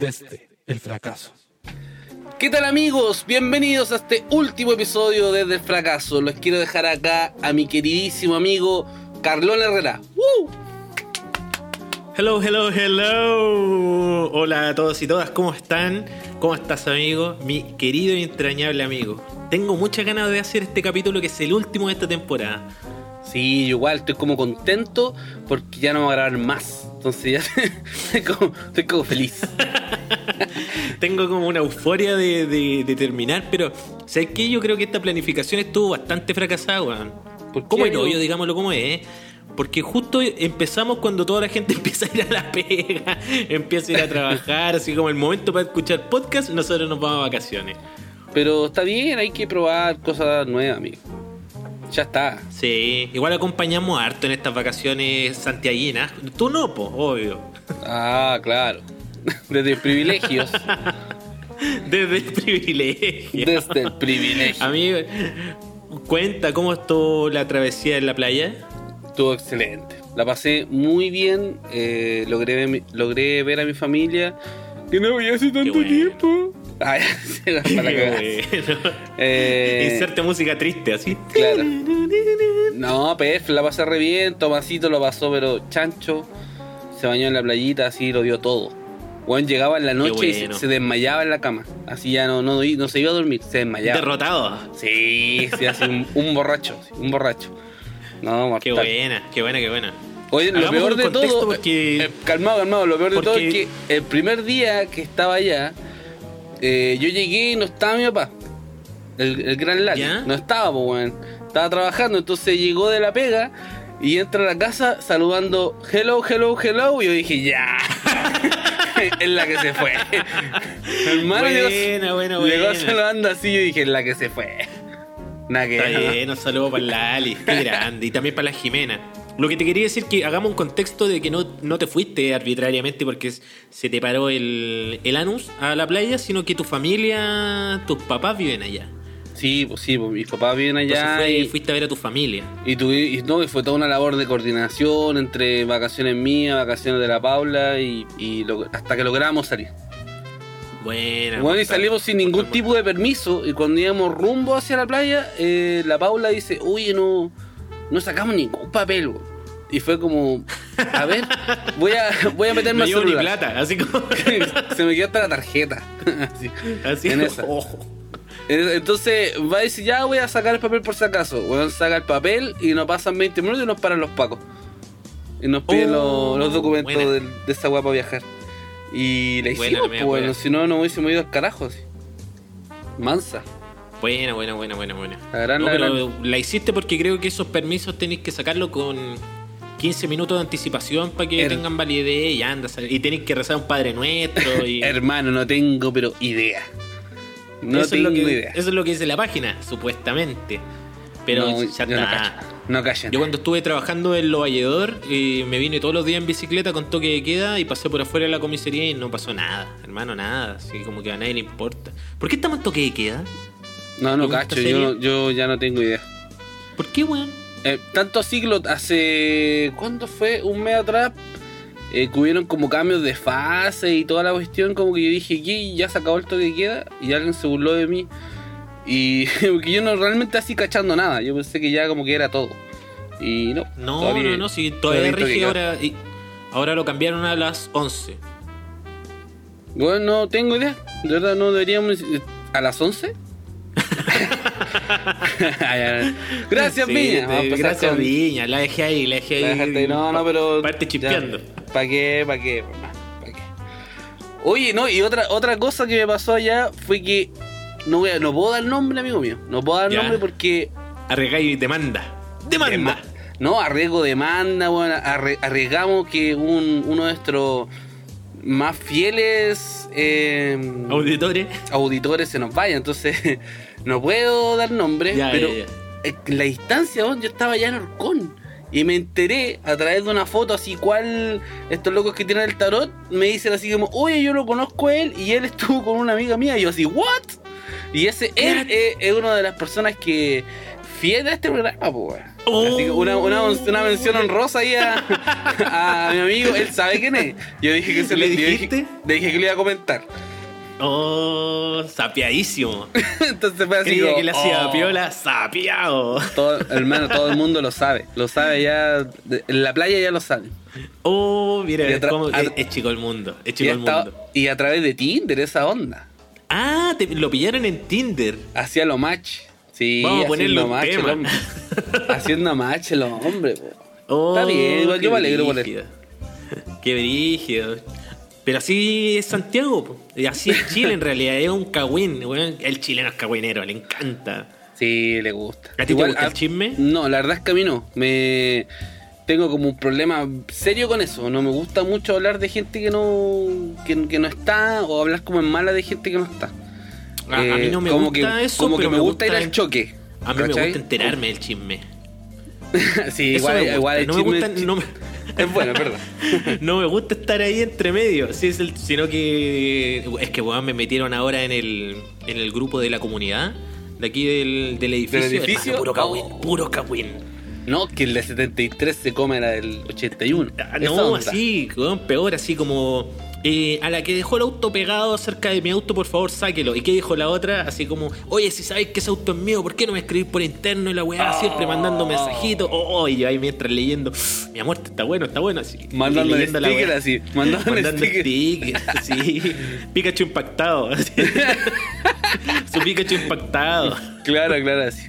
desde el fracaso. ¿Qué tal amigos? Bienvenidos a este último episodio desde el fracaso. Les quiero dejar acá a mi queridísimo amigo Carlón Herrera. ¡Woo! Hello, hello, hello. Hola a todos y todas, ¿cómo están? ¿Cómo estás, amigo? Mi querido y entrañable amigo. Tengo muchas ganas de hacer este capítulo que es el último de esta temporada. Sí, igual estoy como contento porque ya no voy a grabar más. Entonces ya estoy como, estoy como feliz. Tengo como una euforia de, de- de terminar, pero ¿sabes qué? Yo creo que esta planificación estuvo bastante fracasada, weón. ¿Por qué, ¿Cómo es amigo? obvio, digámoslo como es? Porque justo empezamos cuando toda la gente empieza a ir a la pega, empieza a ir a trabajar, así como el momento para escuchar podcast, nosotros nos vamos a vacaciones. Pero está bien, hay que probar cosas nuevas, amigo. Ya está. Sí, igual acompañamos harto en estas vacaciones santiaguinas. Tú no, po, obvio. Ah, claro. Desde privilegios. Desde el privilegio. Desde el privilegio. Amigo, cuenta cómo estuvo la travesía en la playa. Estuvo excelente. La pasé muy bien. eh, logré, logré ver a mi familia. Que no veía hace tanto bueno. tiempo. Ay, para. Qué bueno. Eh, Inserte música triste, así. Claro. No, PF, la pasé re bien. Tomasito lo pasó, pero chancho. Se bañó en la playita, así lo dio todo. Juan llegaba en la noche y se, desmayaba en la cama. Así ya no, no, no se iba a dormir, se desmayaba. Derrotado. Sí, sí, así un, un borracho, un borracho. No, mortal. Qué buena, qué buena, qué buena. Oye, lo peor de todo. porque- eh, calmado, calmado. Lo peor de todo es que el primer día que estaba allá, eh, yo llegué y no estaba mi papá. El, el gran Lali. ¿Ya? No estaba, pues, weón. Estaba trabajando, entonces llegó de la pega y entra a la casa saludando hello, hello, hello. Y yo dije, ya. es la que se fue. Hermano, llegó- Buena, buena, llegó buena. saludando así. Yo dije, es la que se fue. Nada que Está bien, un saludo para la Ali, qué grande. Y también para la Jimena. Lo que te quería decir que hagamos un contexto de que no, no te fuiste arbitrariamente porque se te paró el, el anus a la playa, sino que tu familia, tus papás viven allá. Sí, pues sí, pues mis papás viven allá. fue- y- fuiste a ver a tu familia. Y, tuvi- y no, y fue toda una labor de coordinación entre vacaciones mías, vacaciones de la Paula y, y lo- hasta que logramos salir. Buena. Bueno, y salimos sin ningún tipo de permiso y cuando íbamos rumbo hacia la playa, eh, la Paula dice, oye, no, no sacamos ningún papel. güey". Y fue como, a ver, voy a, voy a meterme No al llevo ni celular. plata, así como. Se me quedó hasta la tarjeta. Así. así En esa. ojo. Entonces va a decir, ya voy a sacar el papel por si acaso. Weón saca el papel y nos pasan 20 minutos y nos paran los pacos. Y nos piden Oh, los, los documentos del- de, esa para viajar. Y la hicimos, pues, bueno, wea. si no, no hubiésemos ido al carajo. Así. Mansa. Buena, buena, buena, buena, buena. La gran, No, la la hiciste porque creo que esos permisos tenéis que sacarlo con 15 minutos de anticipación para que Her- tengan validez y anda, sal- y tenéis que rezar un Padre Nuestro y Hermano, no tengo, pero idea. No eso, es tengo lo que, idea. eso es lo que dice la página, supuestamente. Pero no, ya está. No cacho. Yo cuando estuve trabajando en Lo Valledor, eh, me vine todos los días en bicicleta con toque de queda y pasé por afuera de la comisaría y no pasó nada, hermano, nada. Así como que a nadie le importa. ¿Por qué estamos en toque de queda? No, no ¿Pregunta cacho. Yo, yo ya no tengo idea. ¿Por qué, weón? Eh, tanto así que lo- hace. ¿Cuándo fue? Un mes atrás. Eh, que hubieron como cambios de fase y toda la cuestión. Como que yo dije, ¿qué? Ya se acabó el toque de queda. Y alguien se burló de mí. Y porque yo no realmente así cachando nada. Yo pensé que ya como que era todo. Y no. No, todavía- no, no, si todavía de rige ahora. y- ahora lo cambiaron a las 11. Bueno, no tengo idea. De verdad, no deberíamos. ¿A las 11? Gracias, Sí, Piña. de- Vamos a empezar gracias, con- Viña. La dejé ahí, la dejé ahí. La dejaste ahí. No, no, pero. Parte chispeando. ¿Para qué? ¿Para qué? ¿Pa' qué? Oye, no, y otra, otra cosa que me pasó allá fue que. No, voy a- no puedo dar nombre, amigo mío. No puedo dar Ya. nombre porque. Arregáis demanda. Demanda. Dema- no, arriesgo demanda, bueno, arre- arriesgamos que un, uno de nuestros más fieles eh, Auditores. auditores se nos vaya. Entonces, no puedo dar nombre, Ya, pero ya, ya. eh, en la distancia, yo estaba allá en Orcón. Y me enteré a través de una foto así cual estos locos que tienen el tarot me dicen así como, oye, yo lo conozco a él y él estuvo con una amiga mía. Y yo así, ¿what? Y ese él What? es, es una de las personas que fiel a este programa, pues. Oh. Así que una, una, una mención honrosa ahí a, a mi amigo, él sabe quién es. Yo dije que se ¿Le le yo dije- dijiste? Le dije que le iba a comentar. Oh, sapiadísimo. Entonces fue así. Creía que le hacía oh. piola, sapiado. Todo, hermano, todo el mundo lo sabe. Lo sabe ya. de- En la playa ya lo sabe. Oh, mira, es, es chico el mundo. Es Y, chico el mundo. y a través de Tinder, esa onda. Ah, te- lo pillaron en Tinder. Hacía lo match. Sí, Vamos a haciendo ponerlo match el tema. haciendo match el hombre. po. Oh, Está bien, igual yo me alegro por brígido. Qué brígido. Pero así es Santiago. Y así es Chile en realidad, es un cagüín. weón. El chileno es cagüinero, le encanta. Sí, le gusta. ¿A ti te gusta el chisme? No, la verdad es que a mí no. Me tengo como un problema serio con eso. No me gusta mucho hablar de gente que no que, que no está o hablar como en mala de gente que no está. A, a mí no me como gusta que, eso, como pero que me gusta ir el- al choque. A mí me gusta enterarme del chisme. sí, Eso igual, me gusta. igual el no me chisme gusta, no me- es bueno, verdad. no me gusta estar ahí entre medio, sí, es el- sino que es que weón, me metieron ahora en el, en el grupo de la comunidad de aquí del, del edificio. ¿Del edificio? Hermano, puro cagüín, Oh. puro cagüín. No, que el de 73 se come la del 81. Ah, No, onda. así, weón, peor, así como eh, a la que dejó el auto pegado cerca de mi auto, por favor, sáquelo. ¿Y qué dijo la otra? Así como, oye, si sabes que ese auto es mío, ¿por qué no me escribís por interno y la weá siempre mandando mensajitos? Oh, oh, y yo ahí mientras leyendo, mi amor, está bueno, está bueno. Así, Mandando leyendo la sticker weá. así. Mandando, Mandando sticker. stickers, sí. Pikachu impactado. así. Su Pikachu impactado. Claro, claro, así.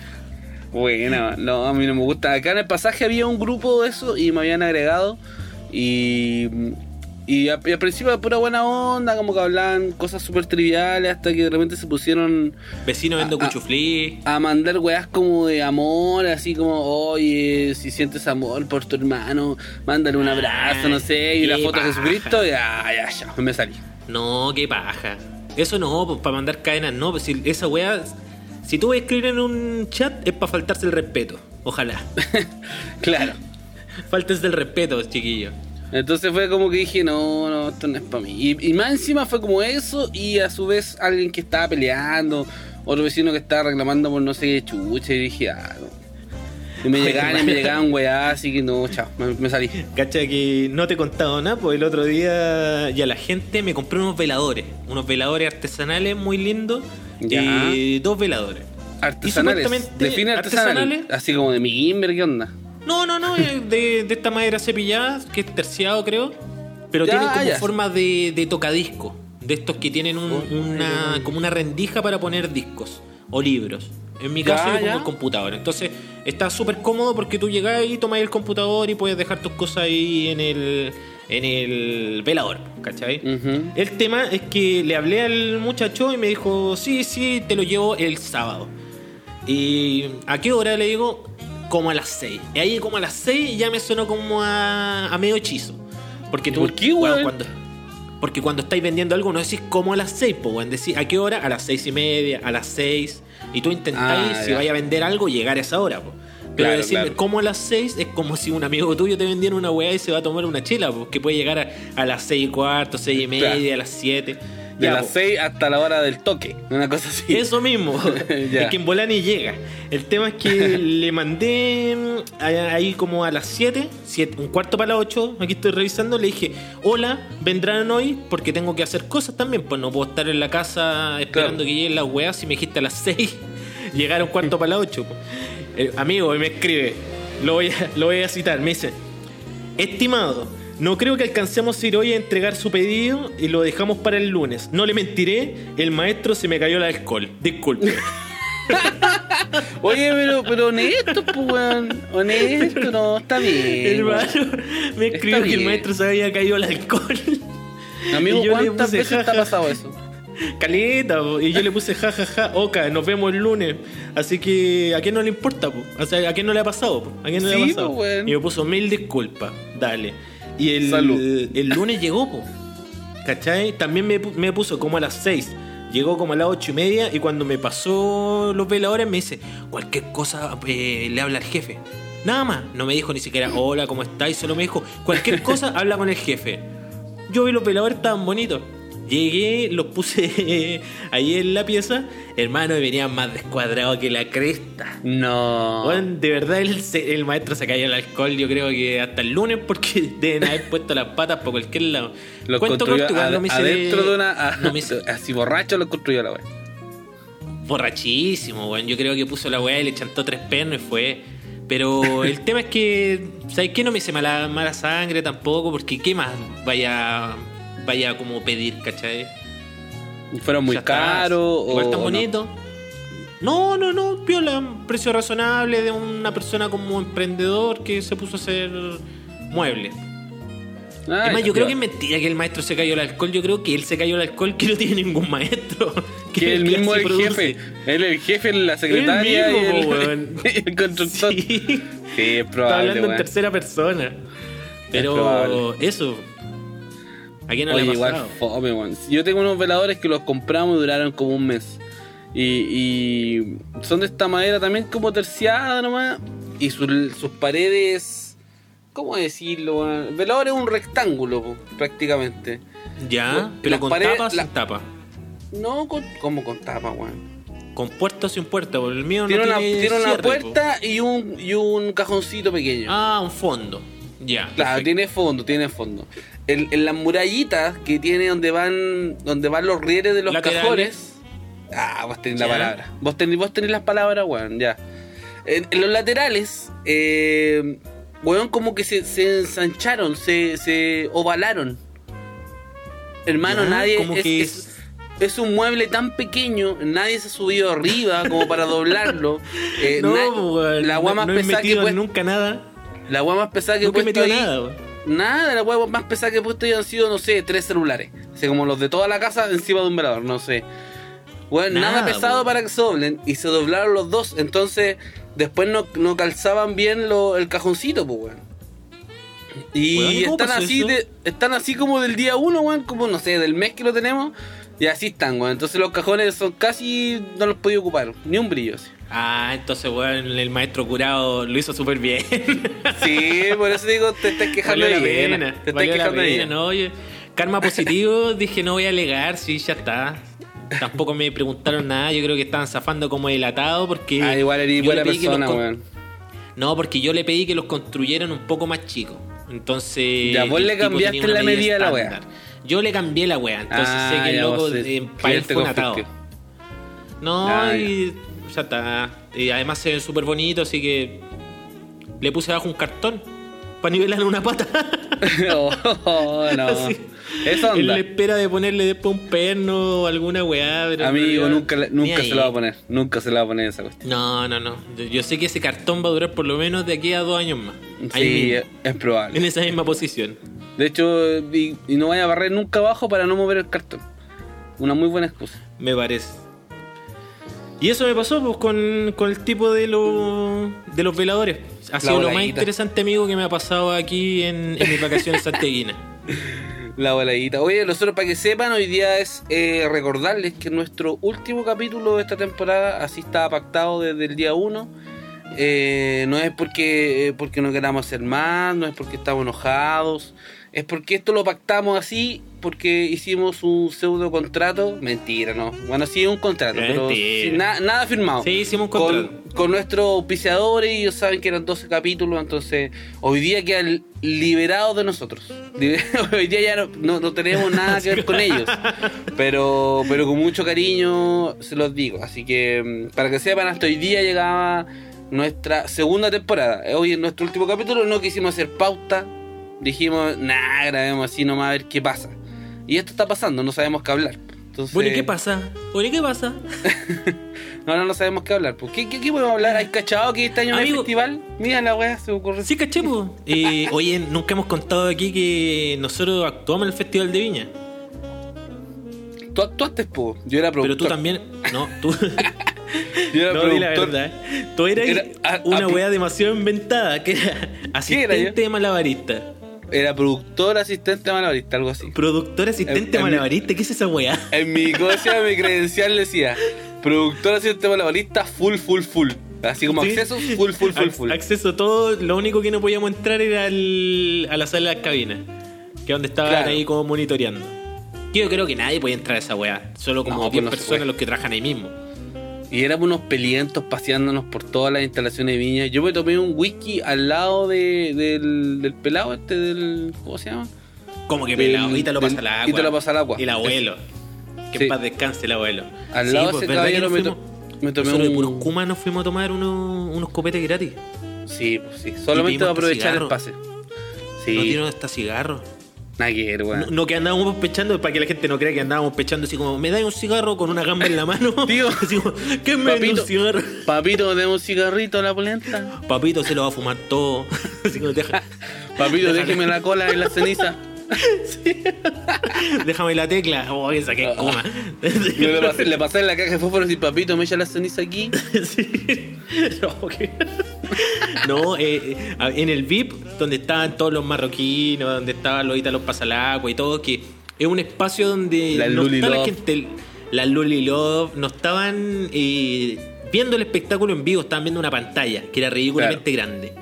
Buena, no, a mí no me gusta. Acá en el pasaje había un grupo de eso y me habían agregado. Y, y, a- y al principio pura buena onda, como que hablaban cosas súper triviales, hasta que de repente se pusieron Vecino vendo Ah, ah. cuchuflí. a mandar weas como de amor, así como, oye, si sientes amor por tu hermano, mándale un abrazo, no sé, y la foto de paja. Jesucristo, ya, ya, ya, me salí. No, qué paja. Eso no, pues, para mandar cadenas, no. Pues, si esa weá, si tú vas a escribir en un chat, es para faltarse el respeto. Ojalá. claro. Faltes del respeto, chiquillo. Entonces fue como que dije, no, no, esto no es para mí. Y, y más encima fue como eso y a su vez alguien que estaba peleando, otro vecino que estaba reclamando por no sé qué chucha y dije, ah, no. Y me llegaban y me llegaban weá, así que no, chao, me, me salí. Cacha que no te he contado nada, pues el otro día ya la gente me compró unos veladores. Unos veladores artesanales muy lindos. Ya. Y dos veladores. Artesanales, define artesanal, artesanales. así como de mimber, ¿qué onda? No, no, no, de, de esta madera cepillada, que es terciado creo. Pero Ya, tienen como ya. forma de, de tocadisco. De estos que tienen un- Oh, una, como una rendija para poner discos o libros. En mi Ya, caso yo pongo ya. el computador. Entonces está súper cómodo porque tú llegas y tomas el computador y puedes dejar tus cosas ahí en el, en el velador. ¿Cachai? Ujú. El tema es que le hablé al muchacho y me dijo, sí, sí, te lo llevo el sábado. ¿Y a qué hora? Le digo, como a las 6. Y ahí como a las 6 ya me sonó como a, a medio hechizo. Porque tú, ¿Por qué, weón, cuando, porque cuando estáis vendiendo algo no decís como a las 6, pues, weón. Decís, ¿a qué hora? A las 6 y media, a las 6. Y tú intentáis, Ah, si vaya a vender algo, llegar a esa hora, pues. Pero Claro, decirme claro. como a las 6 es como si un amigo tuyo te vendiera una weá y se va a tomar una chela, pues, que puede llegar a, a las 6 y cuarto, 6 y media, Claro. a las 7. De Ya, las pues. 6 hasta la hora del toque, una cosa así. Eso mismo. Es que en Volani llega. El tema es que le mandé mm, ahí como a las 7, un cuarto para las 8. Aquí estoy revisando. Le dije, hola, vendrán hoy porque tengo que hacer cosas también. Pues no puedo estar en la casa esperando Claro. que lleguen las weas. Si me dijiste a las 6, llegaron cuarto para las 8. Eh, amigo, me escribe, lo voy, a, lo voy a citar. Me dice, Estimado, no creo que alcancemos a ir hoy a entregar su pedido y lo dejamos para el lunes. No le mentiré, el maestro se me cayó el alcohol. Disculpe. Oye, pero, pero honesto, pues, weón. Honesto, no, está bien. Hermano, me escribió que el maestro se había caído el alcohol. Amigo, ¿cuántas veces te ha pasado eso? Caleta, po. y yo le puse jajaja, oca, nos vemos el lunes. Así que, ¿a quién no le importa? Po? O sea, ¿a quién no le ha pasado? po? ¿A quién no le ha pasado? weón. Y me puso mil disculpas, dale. Y el, Salud. el lunes llegó, po. ¿cachai? También me, me puso como a las 6. Llegó como a las ocho y media y cuando me pasó los veladores me dice, cualquier cosa eh, le habla al jefe. Nada más. No me dijo ni siquiera, hola, ¿cómo estáis? Solo me dijo, cualquier cosa habla con el jefe. Yo vi los veladores estaban bonitos. Llegué, los puse ahí en la pieza. Hermano, y venían más descuadrados que la cresta. No. Bueno, de verdad el, el maestro se cayó el alcohol, yo creo que hasta el lunes, porque deben haber puesto las patas por cualquier lado. Lo Cuento construyó ad- no me adentro de una. a- no me hice- así borracho lo construyó la wea. borrachísimo, weón. Yo creo que puso la weá y le chantó tres pernos y fue. Pero el tema es que, ¿sabes qué? No me hice mala, mala sangre tampoco, porque ¿qué más vaya, vaya como pedir, cachai? ¿Fueron muy está. caros Igual tan no? bonito. No, no, no, piola, un precio razonable de una persona como emprendedor que se puso a hacer muebles. Ah, Además, yo creo que es mentira que el maestro se cayó el alcohol. Yo creo que él se cayó el alcohol que no tiene ningún maestro. Que el mismo el produce. jefe. Él el jefe, la secretaria Él mismo, y el, el constructor. Sí, Sí. es Está probable, hablando en tercera persona. Pero probable. eso. ¿A quién no Oye, le ha igual fome. Yo tengo unos veladores que los compramos y duraron como un mes. Y, y son de esta madera también como terciada nomás. Y sus- sus paredes. ¿Cómo decirlo? El velador es un rectángulo, po, prácticamente. Ya, pero con paredes- tapa o sin la- tapa. No, con, como con tapa, weón. Con puerta o sin puerta, porque el mío Tiene no una, tiene tiene una cierre, po. puerta y un, y un cajoncito pequeño. Ah, un fondo. Ya. Claro, perfecto. tiene fondo, tiene fondo. En, en las murallitas que tiene donde van donde van los rieles de los Laterales. cajones. Ah, vos tenés la palabra. Vos tenés, vos tenés las palabras, weón, ya. En, en los laterales, eh, weón, como que se, se ensancharon, se, se ovalaron. Hermano, Ya, nadie. como es, que es- es un mueble tan pequeño, nadie se ha subido arriba como para doblarlo. Eh, no, na- weón, la agua más no he pesada que metido puede- nunca nada. la agua más pesada que he Nunca he puesto metido ahí. nada, Nada, la hueá más pesada que he puesto han sido, no sé, tres celulares. Así como los de toda la casa encima de un velador, no sé. Bueno, nada, Nada, pesado para que se doblen. Y se doblaron los dos. Entonces, después no, no calzaban bien lo- el cajoncito, pues, weón. Y Weón, ¿y cómo están así de, están así como del día uno, weón, como no sé, del mes que lo tenemos. Y así están, weón. Entonces los cajones son casi. no los podía ocupar. Ni un brillo. así. Ah, entonces, weón, el maestro curado lo hizo súper bien. Sí, por eso digo, te estás quejando de bien. pena. Te estás quejando de. ¿no? Oye, karma positivo, dije no voy a alegar, sí, ya está. Tampoco me preguntaron nada, yo creo que estaban zafando como delatado porque. Ah, igual eres buena los persona, weón. No, porque yo le pedí que los construyeran un poco más chicos. Entonces. Ya, vos le cambiaste la medida de la estándar. Yo le cambié la wea, entonces Ah, sé que el loco vos, eh, él Cliente fue atado. No, Ah, y ya está. Y además se ven súper bonitos, así que le puse abajo un cartón para nivelar una pata. oh, no. Así. En onda. la espera de ponerle después un perno o alguna weá. pero en Amigo, realidad, nunca, le- nunca ahí. se lo va a poner. Nunca se lo va a poner esa cuestión. No, no, no. Yo, sé que ese cartón va a durar por lo menos de aquí a dos años más. Ahí Sí, es, es probable. en esa misma posición. De hecho, y, y no vaya a barrer nunca abajo para no mover el cartón. Una muy buena excusa. Me parece. Y eso me pasó pues, con, con el tipo de, los de los veladores. Ha sido lo más interesante, amigo, que me ha pasado aquí en, en mis vacaciones santiaguinas. La voladita. Oye, nosotros para que sepan, hoy día es eh, recordarles que nuestro último capítulo de esta temporada así estaba pactado desde el día 1. Eh, no es porque, eh, porque no queramos hacer más, no es porque estamos enojados, es porque esto lo pactamos así porque hicimos un pseudo contrato. Mentira, no. Bueno, sí, un contrato, pero Mentira. sin na- nada firmado. Sí, hicimos un con, contrato. con nuestros auspiciadores y ellos saben que eran 12 capítulos, entonces hoy día quedan liberados de nosotros. Liber- hoy día ya no, no- no tenemos nada que ver con ellos, pero, pero con mucho cariño se los digo. Así que mm, para que sepan, hasta hoy día llegaba nuestra segunda temporada. Hoy en nuestro último capítulo no quisimos hacer pauta, dijimos, nah, grabemos así nomás a ver qué pasa. Y esto está pasando, no sabemos qué hablar. Entonces, Bueno, ¿y qué pasa? Bueno, ¿y qué pasa? no, no, no sabemos qué hablar. pues. ¿Qué, qué, qué podemos hablar? ¿Hay cachado que este año no hay Amigo. festival? Mira la weá, se me ocurre. Sí, caché. Eh, oye, nunca hemos contado aquí que nosotros actuamos en el Festival de Viña. Tú actuaste, po. Yo era Pero productor. tú también. No, tú. Yo era no, di la verdad. Tú eras Era- a- una a- weá demasiado inventada, que era era asistente de malabarista. Era productor, asistente, malabarista, algo así. Productor asistente En- en- malabarista, ¿qué es esa weá? En mi cosa, mi credencial decía productor, asistente, malabarista, full, full, full. Así como Sí. accesos, full, full, full, full. Acceso a todo, lo único que no podíamos entrar era al- a la sala de las cabinas, que es donde estaban Claro. ahí como monitoreando. Yo creo que nadie puede entrar a esa weá. Solo como No, 10 pues no personas los que trabajan ahí mismo. Y éramos unos pelientos paseándonos por todas las instalaciones de viña. Yo me tomé un whisky al lado de, del, del pelado este del. ¿Cómo se llama? Como que Del- pelado, ahorita lo pasa al agua. ahorita lo pasa al agua. El abuelo. Que Sí. paz descanse el abuelo. Al Sí, lado de pues, ese ¿verdad que caballero nos me, fuimos- to- me tomé Nosotros de un. puros Kuma nos fuimos a tomar unos, unos copetes gratis. Sí, pues sí. Solamente para aprovechar el pase. No Sí, dieron hasta cigarros. No, no que andábamos pechando, para que la gente no crea que andábamos pechando así como, me da un cigarro con una gamba en la mano. Tío. Así como, ¿qué me da Papito. un cigarro? Papito, tenemos un cigarrito a la polenta. Papito se lo va a fumar todo. Así como, deja, Papito, Déjale. déjeme la cola en la ceniza. déjame la tecla. Oh, esa que coma. Yo le pasé, le pasé en la caja de fósforo y papito, me echa la ceniza aquí. Sí. No, que- No, eh, eh, en el VIP, donde estaban todos los marroquinos, donde estaban los ítalos pasalagua y todo, que es un espacio donde La no está la gente, la Luli Love, no estaban eh, viendo el espectáculo en vivo, estaban viendo una pantalla que era ridículamente grande.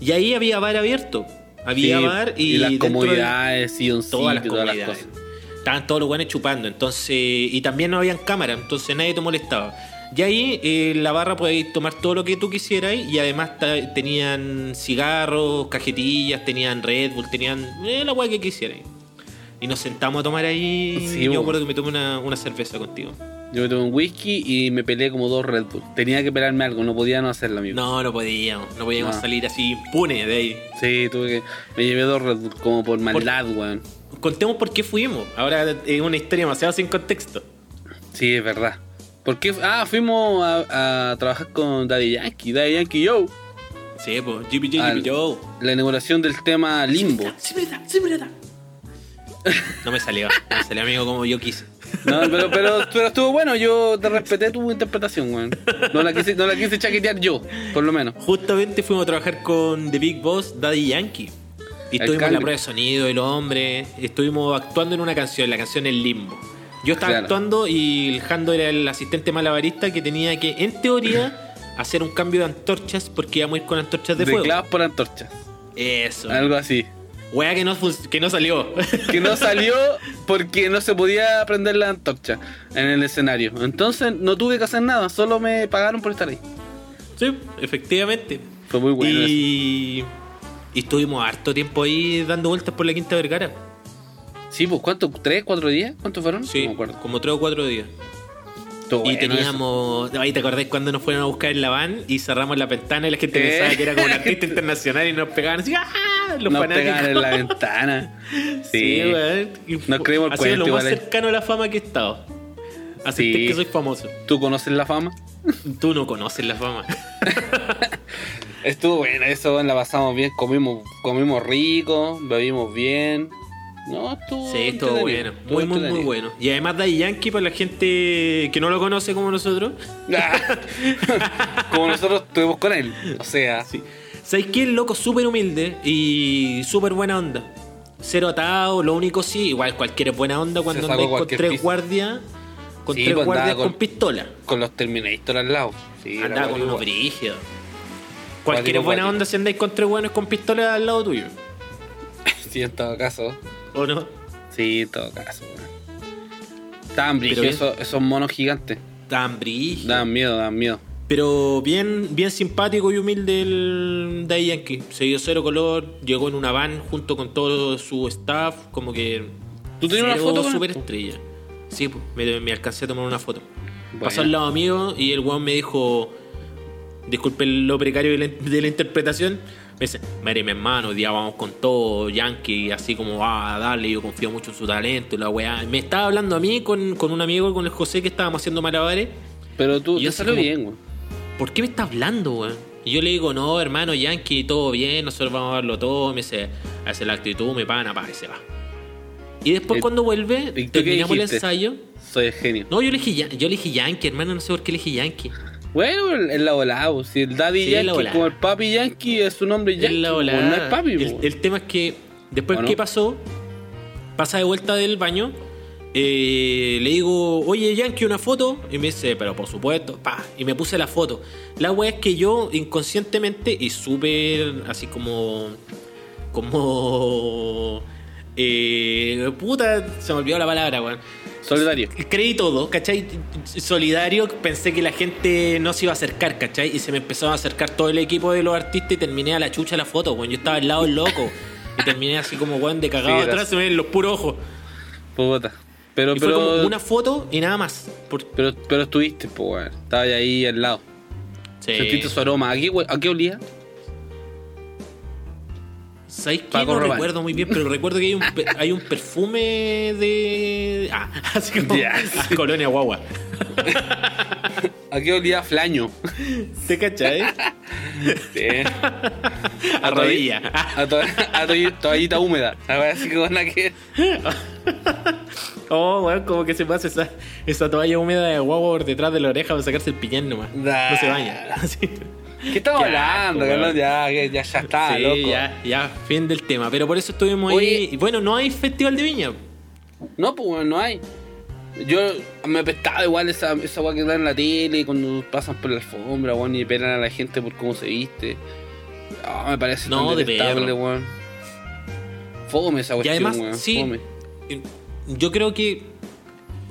Y ahí había bar abierto. Había Sí, bar y, las dentro del- comodidades, silloncito, todas las todas las comodidades. cosas. Estaban todos los guanes chupando, entonces, y también no habían cámara, entonces nadie te molestaba. Y ahí eh, en la barra podías tomar todo lo que tú quisieras y además tenían cigarros, cajetillas, tenían Red Bull, tenían eh, la weá que quisieras. Y nos sentamos a tomar ahí. Sí, yo bo. recuerdo que me tomé una, una cerveza contigo. Yo me tomé un whisky y me peleé como dos Red Bull. Tenía que pelarme algo, no podía no hacerlo, amigo. No, no podíamos, no podíamos No. salir así impune de ahí. Sí, tuve que. Me llevé dos Red Bull como por maldad, weón. Contemos por qué fuimos. Ahora es una historia demasiado sin contexto. Sí, es verdad. ¿Por qué? Ah, fuimos a, a trabajar con Daddy Yankee. Daddy Yankee Yo. Sí, pues, Jimmy J, Al- Jimmy Joe. La inauguración del tema Limbo. Sí me da, sí me da. No me salió, no me salió amigo como yo quise. No, pero, pero, pero estuvo bueno. Yo te respeté tu interpretación, weón. No la quise, no la quise chaquetear yo, por lo menos. Justamente fuimos a trabajar con The Big Boss, Daddy Yankee. Y El estuvimos en la prueba de sonido, el hombre. Estuvimos actuando en una canción, la canción El Limbo. Yo estaba Claro. actuando y el Jando era el asistente malabarista que tenía que, en teoría, hacer un cambio de antorchas porque íbamos a ir con antorchas de, De, fuego. clavos por antorcha. Eso. Algo así. Wea que no, que no salió. Que no salió porque no se podía prender la antorcha en el escenario. Entonces no tuve que hacer nada, solo me pagaron por estar ahí. sí, efectivamente. Fue muy bueno. eso. y, y estuvimos harto tiempo ahí dando vueltas por la Quinta Vergara. Sí, pues ¿cuánto? ¿Tres, cuatro días? ¿Cuántos fueron? Sí, No como tres o cuatro días. Estuvo y bueno teníamos. Ahí te acordás cuando nos fueron a buscar en la van y cerramos la ventana y la gente pensaba que era como un artista internacional y nos pegaban así. ¡Ah! eso. Los Nos fanáticos. pegaron en la ventana. Sí. Sí, Nos creímos el Ha sido lo más eh. cercano a la fama que he estado. Así Sí. que soy famoso. ¿Tú conoces la fama? Tú no conoces la fama. Estuvo bueno, eso la pasamos bien, comimos, comimos rico, bebimos bien. No, estuvo. Sí, estuvo bueno. estuvo Muy, muy, muy bueno. Y además Daddy Yankee, para la gente que no lo conoce como nosotros. Ah, Como nosotros estuvimos con él. O sea, Sí. ¿Sabes qué? El loco súper humilde y súper buena onda. Cero atado, lo único sí, igual cualquiera es buena onda cuando andáis con cualquier tres guardias. Con Sí, tres pues, guardias con, con- pistola. con los Terminator al lado. Sí, Andaba con unos brígidos. Es buena onda si andáis con tres buenos con pistola al lado tuyo. Sí, en todo caso. ¿O no? Sí, en todo caso. brígidos bien. esos, monos gigantes. Tan brígido. Daban miedo, daban miedo. Pero bien, bien simpático y humilde el Daddy Yankee. Se dio cero color, llegó en una van junto con todo su staff, como que. ¿Tú tenías una foto con él? superestrella. Sí, pues, me, me alcancé a tomar una foto. Bueno. Pasó al lado mío y el weón me dijo. Disculpen lo precario de la, de la interpretación. Me dice, mire mi hermano, hoy día vamos con todo, Yankee, así como va a darle, yo confío mucho en su talento, y la weá. Me estaba hablando a mí con, con un amigo, con el José, que estábamos haciendo malabares. Pero tú, yo te así salió como- bien, güey. ¿por qué me estás hablando, weón? Y yo le digo, no, hermano, Yankee, todo bien, nosotros vamos a darlo todo. Me dice, hace la actitud, me pagan, apaga y se va. Y después Eh, cuando vuelve, ¿y tú qué terminamos el ensayo. Soy el genio. No, yo elegí, Ya- yo elegí Yankee, hermano, no sé por qué elegí Yankee. Bueno, el la volada, pues, si el Daddy Sí, Yankee, como el papi Yankee, es su nombre Yankee. La volada. no es papi, el, el tema es que después ¿O no? ¿qué pasó? Pasa de vuelta del baño. eh, le digo, oye Yankee, una foto. Y me dice, pero por supuesto, pa. Y me puse la foto. La wea es que yo inconscientemente y súper así como. como. Eh, puta, se me olvidó la palabra, weón. Solidario. Creí todo, ¿cachai? Solidario, pensé que la gente no se iba a acercar, ¿cachai? Y se me empezó a acercar todo el equipo de los artistas y terminé a la chucha la foto, weón. Yo estaba al lado del loco. Y terminé así como, weón, de cagado Sí, atrás, se me ven los puros ojos. Puta. Pero, Y fue como pero, una foto y nada más. Por- pero, pero estuviste, pues, weón. Estabas ahí al lado. Sí. Sentiste su aroma. ¿A qué, a qué olía? ¿Sabéis No recuerdo muy bien, pero recuerdo que hay un, pe- hay un perfume de. Ah, así como. Colonia Guagua. ¿A qué olía flaño? ¿Te cachai? Sí. A rodilla. A, to- a to- toallita húmeda. A ver, así como la que. Oh, weón, como que se pasa esa, esa toalla húmeda de guagua por detrás de la oreja para sacarse el piñán nomás. Da. No se baña. Así. ¿Qué estamos hablando, asco, weón. Ya, ya, ya está, sí, loco. ya, ya, fin del tema. Pero por eso estuvimos Oye. ahí. Y bueno, no hay festival de viña. No, pues no hay. Yo me apestaba igual esa, esa weá que da en la tele cuando pasan por la alfombra, weón, y pelan a la gente por cómo se viste. Ah, me parece No, tan de detestable, perro. weón. Fome esa Y cuestión, además, weón. sí, Fome. yo creo que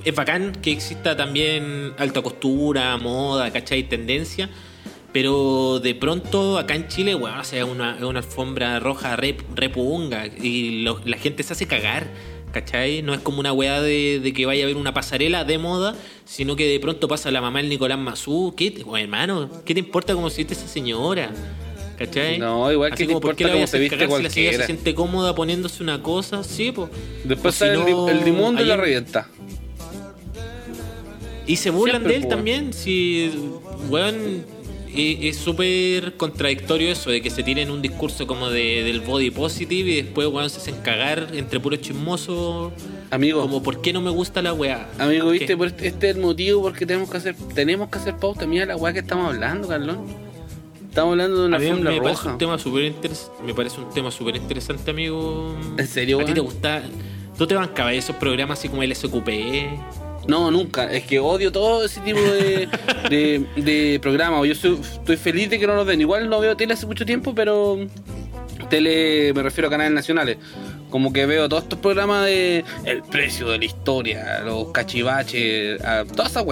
es bacán que exista también alta costura, moda, ¿cachai? Tendencia. Pero de pronto acá en Chile, weón, o sea, una, una alfombra roja re, repunga y lo- la gente se hace cagar, ¿cachai? No es como una weá de, de que vaya a haber una pasarela de moda, sino que de pronto pasa la mamá del Nicolás Mazú. ¿Qué, te- weón, hermano? ¿Qué te importa cómo se viste esa señora? ¿Cachai? No, igual Así que te como, ¿por qué importa cómo se viste cagar si la señora se cualquiera? siente cómoda poniéndose una cosa? Sí, pues. Después si el, y hay la revienta. Y se burlan Siempre, de él también. Si, weón, es súper contradictorio eso, de que se tienen un discurso como de, del body positive y después, weón, se hacen cagar entre puros chismosos. Amigo, Como, ¿por qué no me gusta la weá? amigo, viste, por este, este es el motivo porque tenemos que hacer, tenemos que hacer pauta. Mira la weá que estamos hablando, Carlón. Estamos hablando de una A mí alfombra me parece un tema interes- me parece un tema súper interesante, amigo. ¿En serio, ¿A ti te gusta? ¿Tú te bancabas esos programas así como el SQP? No, nunca. Es que odio todo ese tipo de, de, programas. Yo soy- estoy feliz de que no nos den. Igual no veo tele hace mucho tiempo, pero tele, me refiero a canales nacionales. Como que veo todos estos programas de El precio de la historia, los cachivaches, a- toda esa.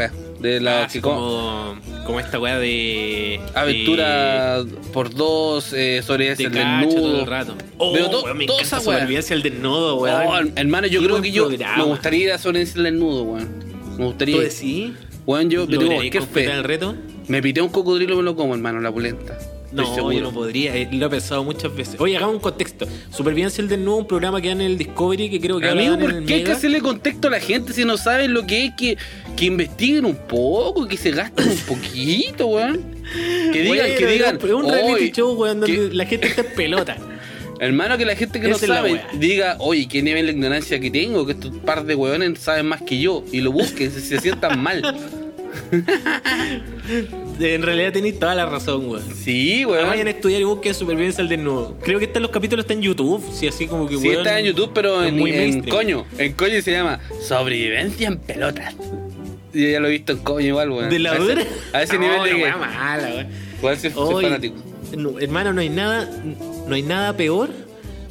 De la Ah, que como, como esta weá de. aventura por dos, eh, sobre de el todo el desnudo. rato. Oh, Veo to- me toda esa weá. al desnudo, weón. Oh, hermano, yo Qué creo que yo programa. me gustaría ir a sobre el desnudo, weón. Me gustaría. ¿Tú decís? Weón, yo me tengo ¿Lograrías cualquier completar fe. el reto? Me pité un cocodrilo y me lo como, hermano, la pulenta. No, yo no podría, eh, lo he pensado muchas veces. Oye, hagamos un contexto. Supervivencia al desnudo, un programa que dan en el Discovery que creo que Amigo, en ¿por el qué hay que hacerle contexto a la gente si no saben lo que es? Que, que investiguen un poco, que se gasten un poquito, weón. Que digan, Bueno, que digan. Es un reality "Oye, show, weón, donde que- la gente está en pelota. Hermano, que la gente que no Esa sabe diga, oye, qué nivel de ignorancia que tengo, que estos par de weones saben más que yo, y lo busquen, si se sientan mal. En realidad tenéis toda la razón, weón. Sí, Vayan a weón. estudiar y busquen supervivencia al desnudo. Creo que están los capítulos están en YouTube, sí, así como que Sí, weón, está en YouTube, pero en, muy en coño. En coño se llama Sobrevivencia en pelotas. Y yo ya lo he visto en coño igual, weón. ¿De la a ese, dura? a ese No, nivel de que. mala, weón. Igual Oye, fanático. no, hermano, no hay nada, no hay nada peor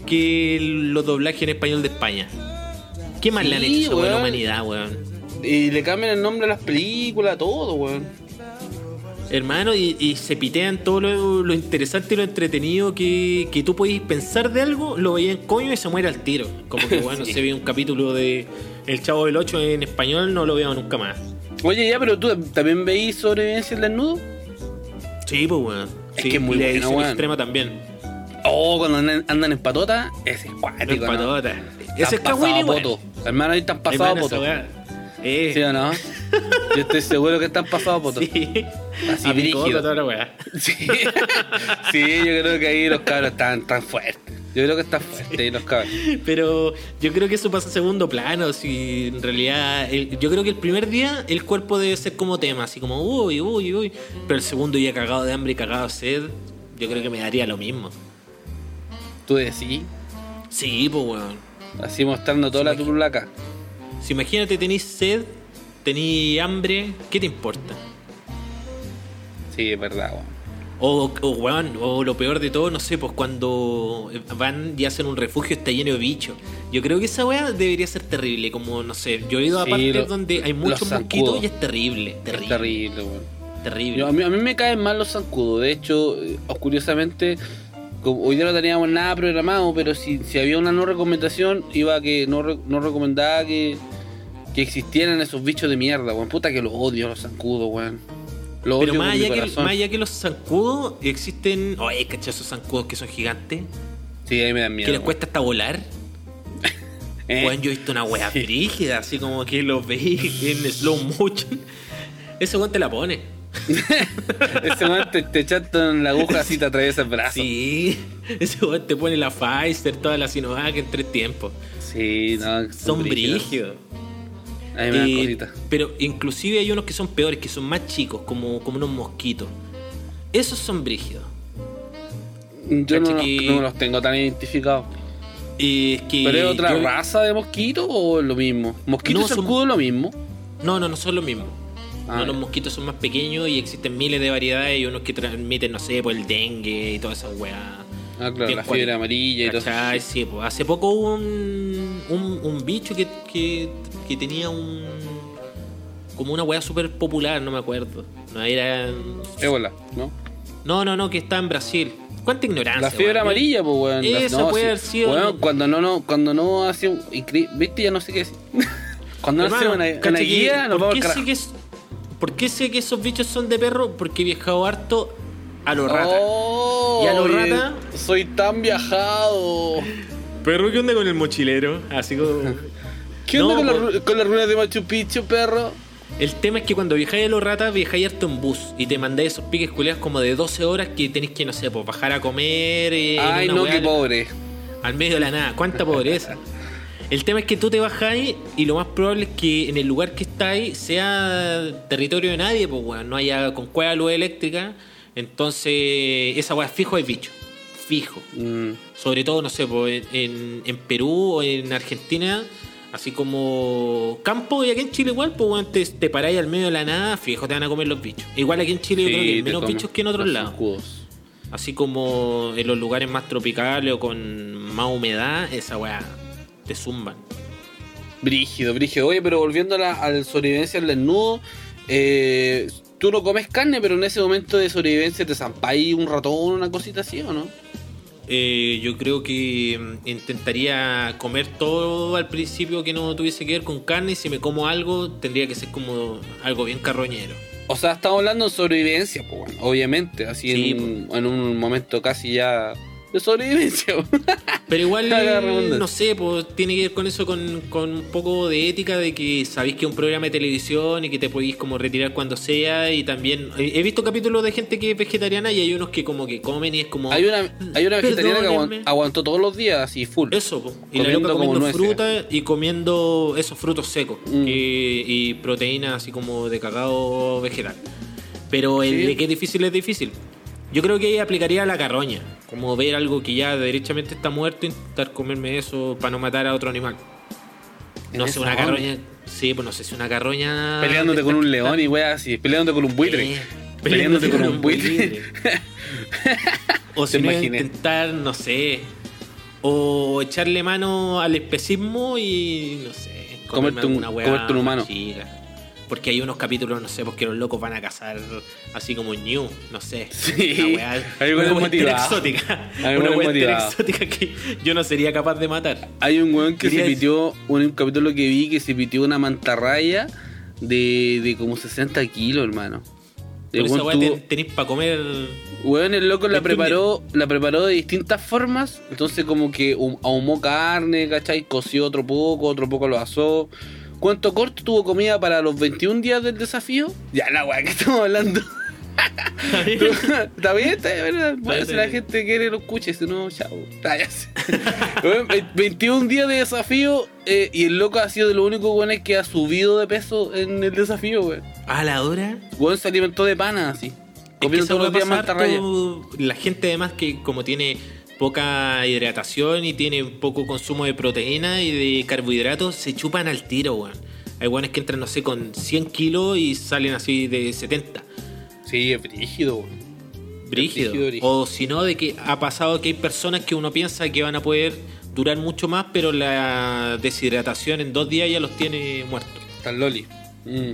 que los doblajes en español de España. ¿Qué más le han Sí, hecho a la weón. humanidad, weón? Y le cambian el nombre a las películas, todo, weón. Hermano, y, y se pitean todo lo, lo interesante y lo entretenido que, que tú podés pensar de algo, lo veías en coño y se muere al tiro. Como que, bueno, Sí. se ve un capítulo de El Chavo del 8 en español, no lo veo nunca más. Oye, ya, pero tú también veís Sobrevivencia al desnudo. Sí, pues, weón. Es Sí, que es muy bueno, extrema también. Oh, cuando andan, andan en patota, ese es En cuático, ¿no? patota. Ese es Están Kawin pasado igual. poto. Hermano, ahí están pasados poto. Eh, ¿Sí o no? Yo estoy seguro que están pasados poto. Sí. Así brígido. coca, toda la weá. Sí. sí, yo creo que ahí los cabros están tan fuertes. Yo creo que están fuertes ahí los cabros. Pero yo creo que eso pasa a segundo plano. Si en realidad, el- yo creo que el primer día el cuerpo debe ser como tema, así como uy, uy, uy. Pero el segundo día cagado de hambre y cagado de sed, yo creo que me daría lo mismo. Tú decís, Sí, pues weón. así mostrando toda la turulaca. Si imagínate, tenés sed, tenés hambre, ¿qué te importa? Sí, es verdad, weón. O, o, weón, o lo peor de todo, no sé, pues cuando van y hacen un refugio está lleno de bichos. Yo creo que esa weá debería ser terrible. Como, no sé, yo he ido a Sí, partes lo- donde hay muchos mosquitos y es terrible. Terrible. Es terrible, weón. terrible. Yo- a, mí, a mí me caen mal los zancudos. De hecho, eh, curiosamente, como hoy día no teníamos nada programado, pero si, si había una no recomendación, iba a que no, no recomendaba que, que existieran esos bichos de mierda, weón. Puta que los odio, los zancudos, weón. Los Pero odio más allá, que, más allá que los zancudos, existen. Oye, ¿cachai? Esos zancudos que son gigantes. Sí, ahí me dan miedo. que les cuesta hasta volar. Eh, Weón, yo he visto una wea Sí. brígida, así como que los veis en slow motion. Ese weón te la pone. Ese weón te, te echando en la aguja así te atraviesa el brazo. Sí, ese weón te pone la Pfizer, toda la Sinovac en tres tiempos. Sí, no, Son brígidos. brígidos. Me Eh, cositas. pero inclusive hay unos que son peores, que son más chicos, como, como unos mosquitos. Esos son brígidos. Yo no, los- que- no los tengo tan identificados. Eh, que ¿Pero es otra yo- raza de mosquito o es lo mismo? ¿Mosquito No, son- zancudo es lo mismo? No, no, no son los mismos. Ah, no, los mosquitos son más pequeños y existen miles de variedades y unos que transmiten, no sé, por el dengue y todas esas weas. Ah, claro, la fiebre amarilla y todo eso. Sí, pues, hace poco hubo un, un, un bicho que, que, que tenía un. como una wea súper popular, no me acuerdo. No era. Ébola, ¿no? No, no, no, que está en Brasil. ¿Cuánta ignorancia? La fiebre weón? amarilla, pues, weón. Eso no, puede haber sido- Weón, cuando no, no, cuando no hace ¿Viste? Ya no sé qué decir. cuando no hace una, una guía, nos ¿por vamos al que es- ¿Por qué sé que esos bichos son de perro? Porque he viajado harto a los ratas. Oh, ¿Y a los ratas? Soy tan viajado. ¿Perro qué onda con el mochilero? Así como... ¿Qué No, onda con, la weón. ru- con las ruinas de Machu Picchu, perro? El tema es que cuando viajáis a los ratas, viajáis harto en bus y te mandáis esos piques culeados como de 12 horas que tenéis que, no sé, pues bajar a comer. eh, Ay, no, qué pobre. Al medio de la nada. ¿Cuánta pobreza? El tema es que tú te bajáis y lo más probable es que en el lugar que estáis sea territorio de nadie, pues weón, no haya con cueva luz eléctrica. Entonces, esa weá fijo es bicho. Fijo. Mm, Sobre todo, no sé, en, en Perú o en Argentina, así como campo y aquí en Chile igual, pues weón, te, paráis al medio de la nada, fijo, te van a comer los bichos. Igual aquí en Chile yo creo que hay menos bichos que en otros lados. Así como en los lugares más tropicales o con más humedad, esa weá te zumban. Brígido, brígido. Oye, pero volviendo a la al sobrevivencia al desnudo, eh, tú no comes carne, pero en ese momento de sobrevivencia te zampáis un ratón, una cosita así, ¿o no? Eh, yo creo que mm, intentaría comer todo al principio que no tuviese que ver con carne. Y si me como algo tendría que ser como algo bien carroñero. O sea, estamos hablando de sobrevivencia, pues bueno, obviamente, así Sí, en, un, en un momento casi ya de sobrevivencia. Pero igual, redundancia. no sé, pues tiene que ver con eso, con, con un poco de ética de que sabéis que es un programa de televisión y que te podéis como retirar cuando sea. Y también he visto capítulos de gente que es vegetariana y hay unos que como que comen y es como... hay una, hay una vegetariana que aguantó todos los días así full. Eso, y la Comiendo loca comiendo fruta y comiendo esos frutos secos Mm. y proteínas así como de cacao vegetal. Pero el Sí. de que es difícil es difícil. Yo creo que ahí aplicaría la carroña, como ver algo que ya derechamente está muerto, intentar comerme eso para no matar a otro animal. No sé, una onda. carroña. Sí, pues no sé si una carroña. Peleándote con un león y weá así, peleándote con un buitre. Eh, peleándote con un buitre. o si no, intentar, no sé. O echarle mano al especismo y no sé. Comerte un- alguna weá comerte un humano. chica. Porque hay unos capítulos, no sé, porque los locos van a cazar así como New, no sé. Sí, una weá, hay una exótica. Hay una motivados. exótica que yo no sería capaz de matar. Hay un weón que Quería se decir- pitió, un, capítulo que vi que se pitió una mantarraya de, de como 60 kilos, hermano. Por esa weá tuvo- ten- tenéis para comer. Weón, el loco la preparó, la preparó de distintas formas. Entonces como que hum- ahumó carne, ¿cachai? Coció otro poco, otro poco lo asó. ¿Cuánto corto tuvo comida para los 21 días del desafío? Ya la weá que estamos hablando. está bien, está bien, ¿verdad? Bueno, Está si la bien. gente quiere lo escuche, si no, chao. Ah, ya sé. Weón, ve- 21 días de desafío eh, y el loco ha sido de los únicos weones que ha subido de peso en el desafío, weón. A la hora. Weón se alimentó de pana así. Es Comiendo todos los días harto, La gente además que como tiene poca hidratación y tiene poco consumo de proteína y de carbohidratos, se chupan al tiro, weón. Hay weones que entran, no sé, con 100 kilos y salen así de 70. Sí, es brígido, weón. Brígido. Brígido, brígido. O si no, de que ha pasado que hay personas que uno piensa que van a poder durar mucho más, pero la deshidratación en dos días ya los tiene muertos. Tan loli. Mm.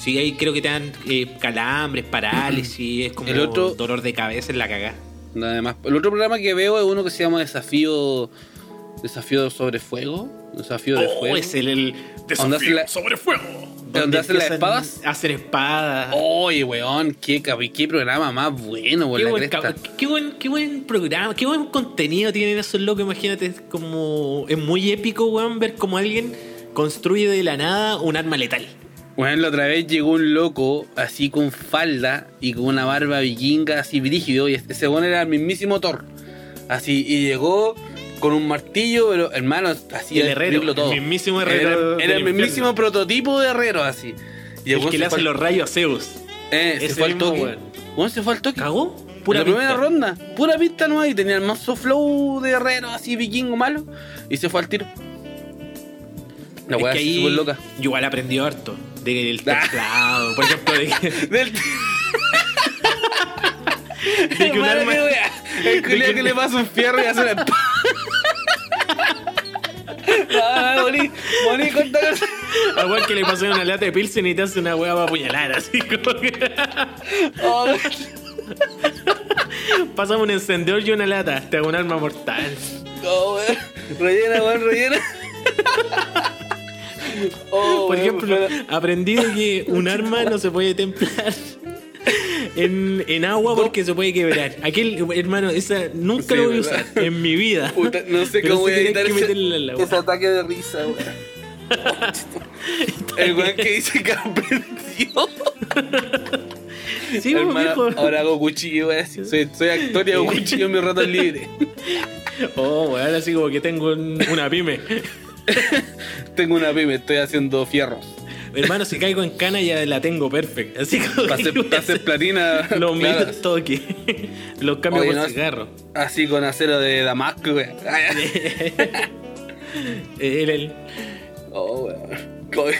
Sí, ahí creo que te dan eh, calambres, parálisis, es como El otro- dolor de cabeza en la cagada. Nada más. El otro programa que veo es uno que se llama Desafío. Desafío sobre fuego. Desafío de Oh, fuego. es el, el ¿Dónde hacen la- sobre fuego. ¿Dónde hacen las espadas? Hacen espadas. Oye, weón, qué, capi- qué programa más bueno, por Qué la buen, cresta. qué, buen, qué buen programa, qué buen contenido tienen esos locos. Imagínate, es como. Es muy épico, weón, ver cómo alguien construye de la nada un arma letal. Bueno, la otra vez llegó un loco así con falda y con una barba vikinga así brígido y ese weón era el mismísimo Thor. Así, y llegó con un martillo, pero hermano, así El herrero, todo. el mismísimo herrero Era, el mismísimo infierno. prototipo de herrero así. Y el que se le fue hacen al- los rayos a Zeus. Eh, se ese fue al toque. se fue al toque. ¿Cagó? Pura la primera ronda, pura pista nomás y tenía el mazo flow de herrero así vikingo malo y se fue al tiro. La Es weá que es ahí súper loca. igual aprendí harto. Del teclado, por ejemplo, de que, Del de que un arma. El culiao que- que le pasa un fierro y hace una. Ah, Moni, Moni, cuenta cosa. A igual que le pasó una lata de pilsen y te hace una hueá para apuñalar, así como que. Oh, Pasamos un encendedor y una lata. Te hago un arma mortal. oh, weón. Rellena, weón, rellena. Oh, Por ejemplo, aprendí de que un arma no se puede templar en, en agua porque se puede quebrar. Aquel, hermano, esa nunca Sí, lo voy a ¿verdad? usar en mi vida. Puta, no sé Pero cómo voy a evitar ese, ataque de risa, weón. El weón que dice que aprendió. Sí, pues, Hermano, ahora hago cuchillo, weón. Soy, soy actor y hago cuchillo en mis ratos libres. Oh, weón, así como que tengo un- una pyme. Tengo una pyme, estoy haciendo fierros. Hermano, si caigo en cana ya la tengo perfecta. Así como Para que hacer, para hacer platina. Los claro, toque. Los cambio Oye, por no, cigarro. Así con acero de Damasco. Ay, El, el, Oh, weón.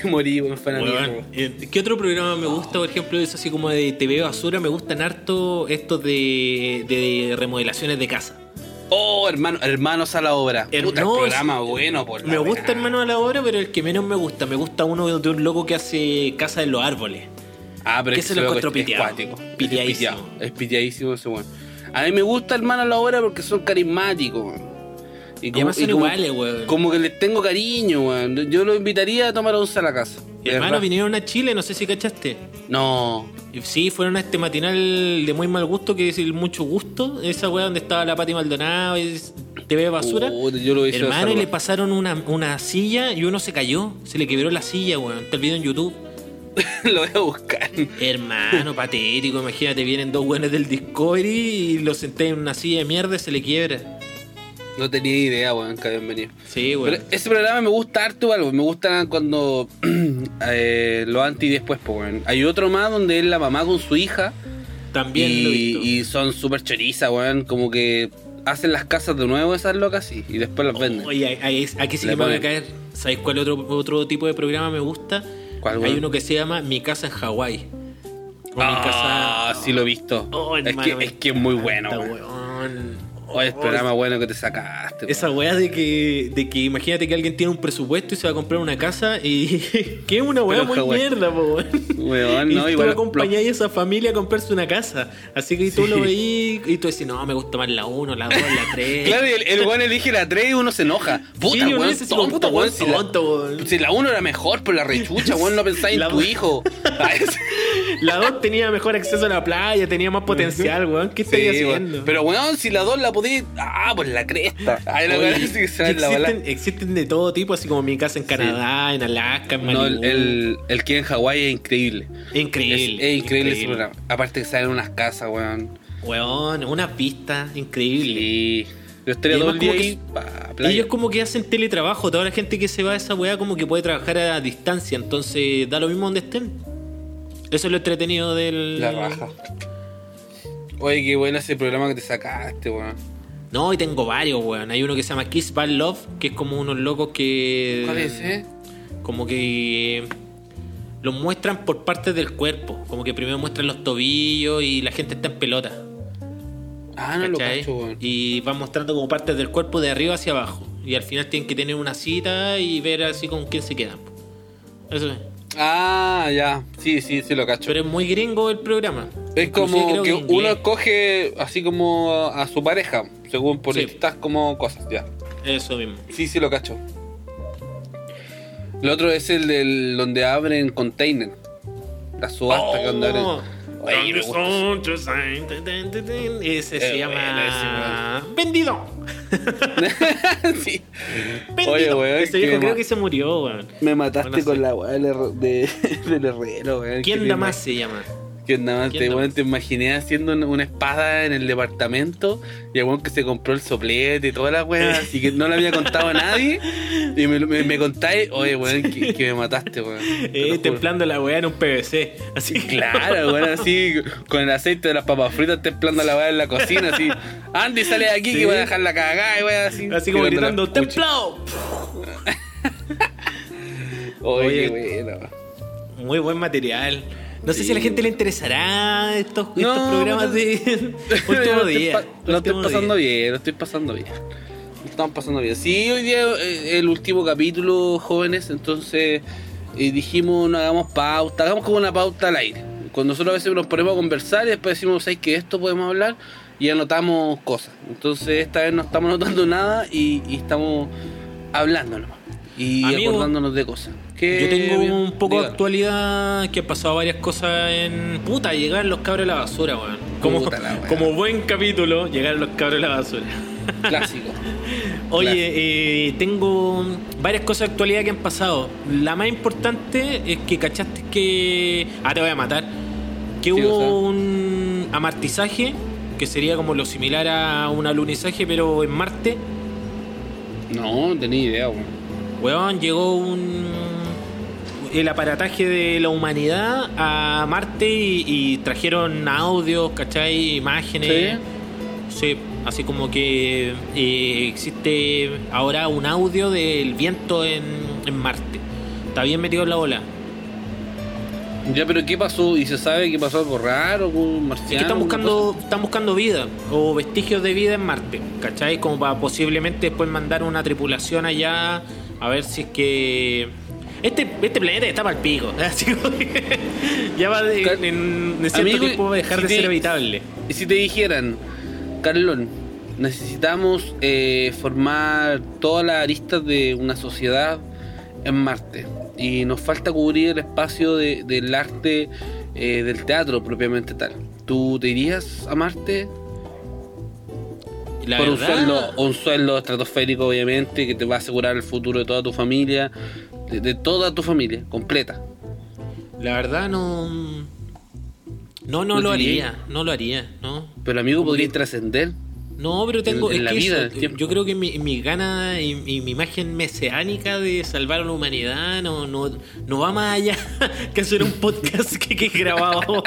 Morí, weón. Weón, eh, ¿Qué otro programa me gusta, por ejemplo? Es así como de TV basura. Me gustan harto estos de, de remodelaciones de casa. Oh, hermano, hermanos a la obra. Puta, no, programa bueno por la Me gusta Hermano a la Obra, pero el que menos me gusta. Me gusta uno de un loco que hace casa en los árboles. Ah, pero que es se lo encuentro es piteado. cuático. Es Piteadísimo. Es piteadísimo ese weón. A mí me gusta hermano a la obra porque son carismáticos, Y además son como, iguales, weón. Como que les tengo cariño, weón. Yo lo invitaría a tomar once a la casa. Hermano, verdad. vinieron a Chile, no sé si cachaste. No. Sí, fueron a este matinal de muy mal gusto, que es el mucho gusto. Esa weá donde estaba la Pati Maldonado, TV basura. Puta, yo lo Hermano, y le pasaron una, una silla y uno se cayó. Se le quebró la silla, weón. Está el video en YouTube. lo voy a buscar. Hermano, patético. Imagínate, vienen dos weones del Discovery y lo senté en una silla de mierda y se le quiebra. No tenía idea, weón, que habían venido. Sí, weón. Pero ese programa me gusta harto algo. Me gusta cuando eh, lo antes y después, pues, weón. Hay otro más donde es la mamá con su hija. También lo he Y, visto. y son súper chorizas, weón. Como que hacen las casas de nuevo esas locas sí, y después las venden. Oye, aquí sí que me voy a caer. ¿Sabéis cuál otro, otro tipo de programa me gusta? ¿Cuál, Hay weón? uno que se llama Mi casa en Hawái. Ah, casa. sí lo he visto. Oh, es, que, es que es muy bueno, weón. Oye, el programa bueno que te sacaste. Esa weá de que, de que imagínate que alguien tiene un presupuesto y se va a comprar una casa y que es una weá muy mierda, po, weón. Y no, tú igual. acompañáis a esa familia a comprarse una casa. Así que tú lo veís y tú decís, no, me gusta más la 1, la 2, la 3. Claro, y el, weón elige la 3 y uno se enoja. Puta, weón, tonto, weón. Si la, tonto, weón. si la 1 era mejor, pero la rechucha, weón, no pensáis en tu hijo. Sí. La 2 tenía mejor acceso a la playa, tenía más potencial, weón. ¿Qué estáis haciendo? Pero weón, si la 2 la Ah, pues la cresta. Ay, la Oye, weón sí que se va en la bala. existen, de todo tipo, así como mi casa en Canadá, en Alaska, en No, Malibu. el, el, el que en Hawái es increíble. Increíble. Es, es increíble, ese programa. Aparte que salen unas casas, weón. Weón, una pista increíble. Y yo estaría todo el día ahí. Ellos como que hacen teletrabajo, toda la gente que se va a esa weá como que puede trabajar a distancia, entonces da lo mismo donde estén. Eso es lo entretenido del... La raja. Oye, qué bueno ese programa que te sacaste, weón. No, y tengo varios, weón. Hay uno que se llama Kiss Bad Love, que es como unos locos que... ¿Cuál es, eh? Como que los muestran por partes del cuerpo. Como que primero muestran los tobillos y la gente está en pelota. Ah, no lo cacho, weón. Y van mostrando como partes del cuerpo de arriba hacia abajo. Y al final tienen que tener una cita y ver así con quién se quedan. Eso es. Ah, ya. Sí, sí, sí lo cacho. Pero es muy gringo el programa. Es Inclusive como que inglés. uno escoge así como a su pareja, según por Sí. como cosas, ya. Eso mismo. Sí, sí lo cacho. El otro es el del donde abren container. La subasta que donde abren. Oye, me gusta Ese se Eh, llama. ¡Vendido! sí. ¡Vendido! Oye, weón, Ese viejo me creo que se murió, weón. Me mataste Bueno, con sí. la weá del, de, del herrero, weón. ¿Quién da más se llama? ¿Quién da más? ¿Quién Te, más? te imaginé haciendo una, espada en el departamento y el weón que se compró el soplete y toda la weá, así que no le había contado a nadie. Y me, me, me contáis, oye, weón, que, que me mataste, weón. Te Eh, templando la weá en un PVC. Así que- Claro, weón, así con el aceite de las papas fritas templando la weá en la cocina, así. Andy, sale de aquí Sí. que voy a dejar la cagada, y weón, así. Así como gritando. ¡templado! Oye, Oye. bueno. Muy buen material. No sé Sí. si a la gente le interesará estos, estos programas de último día. lo estoy pasando día. bien, lo estoy pasando bien. Lo estamos pasando bien. Sí, hoy día eh, el último capítulo, jóvenes, entonces eh, dijimos no hagamos pauta, hagamos como una pauta al aire. Cuando nosotros a veces nos ponemos a conversar y después decimos, ¿sabes que esto podemos hablar? Y anotamos cosas. Entonces esta vez no estamos anotando nada y, y estamos hablando nomás. Y Amigo, acordándonos de cosas. ¿Qué, Yo tengo un poco de actualidad que ha pasado varias cosas en. Puta, llegar los cabros a la basura, weón. Como, como buen capítulo, llegar los cabros a la basura. Clásico. Oye, eh, tengo varias cosas de actualidad que han pasado. La más importante es que cachaste que. Ah, te voy a matar. Que Sí, hubo o sea. un amartizaje, que sería como lo similar a un alunizaje, pero en Marte. No, no tenía idea, weón. Weón, llegó un. El aparataje de la humanidad a Marte y, y trajeron audios, ¿cachai? Imágenes. Sí, así como que eh, existe ahora un audio del viento en, en Marte. Está bien metido en la bola. Ya, pero ¿qué pasó? ¿Y se sabe qué pasó algo raro un marciano? Es que están buscando, están buscando vida o vestigios de vida en Marte, ¿cachai? Como para posiblemente después mandar una tripulación allá a ver si es que. Este, este planeta está el pico. Así que ya va de, Cal- en, en cierto Amigo, tiempo va a dejar si de te- ser habitable. Y si te dijeran, Carlón, necesitamos eh, formar todas las aristas de una sociedad en Marte y nos falta cubrir el espacio de- del arte eh, del teatro propiamente tal. ¿Tú te irías a Marte? La por un sueldo, un sueldo estratosférico, obviamente, que te va a asegurar el futuro de toda tu familia, de, de toda tu familia, completa. la verdad no. No, no ¿No lo haría. No lo haría, ¿no? Pero amigo, podría trascender. No, pero tengo. En- en es la que vida, eso, yo creo que mi, mi gana y, y mi imagen mesiánica de salvar a la humanidad no, no, no va más allá que hacer un podcast que, que grabado.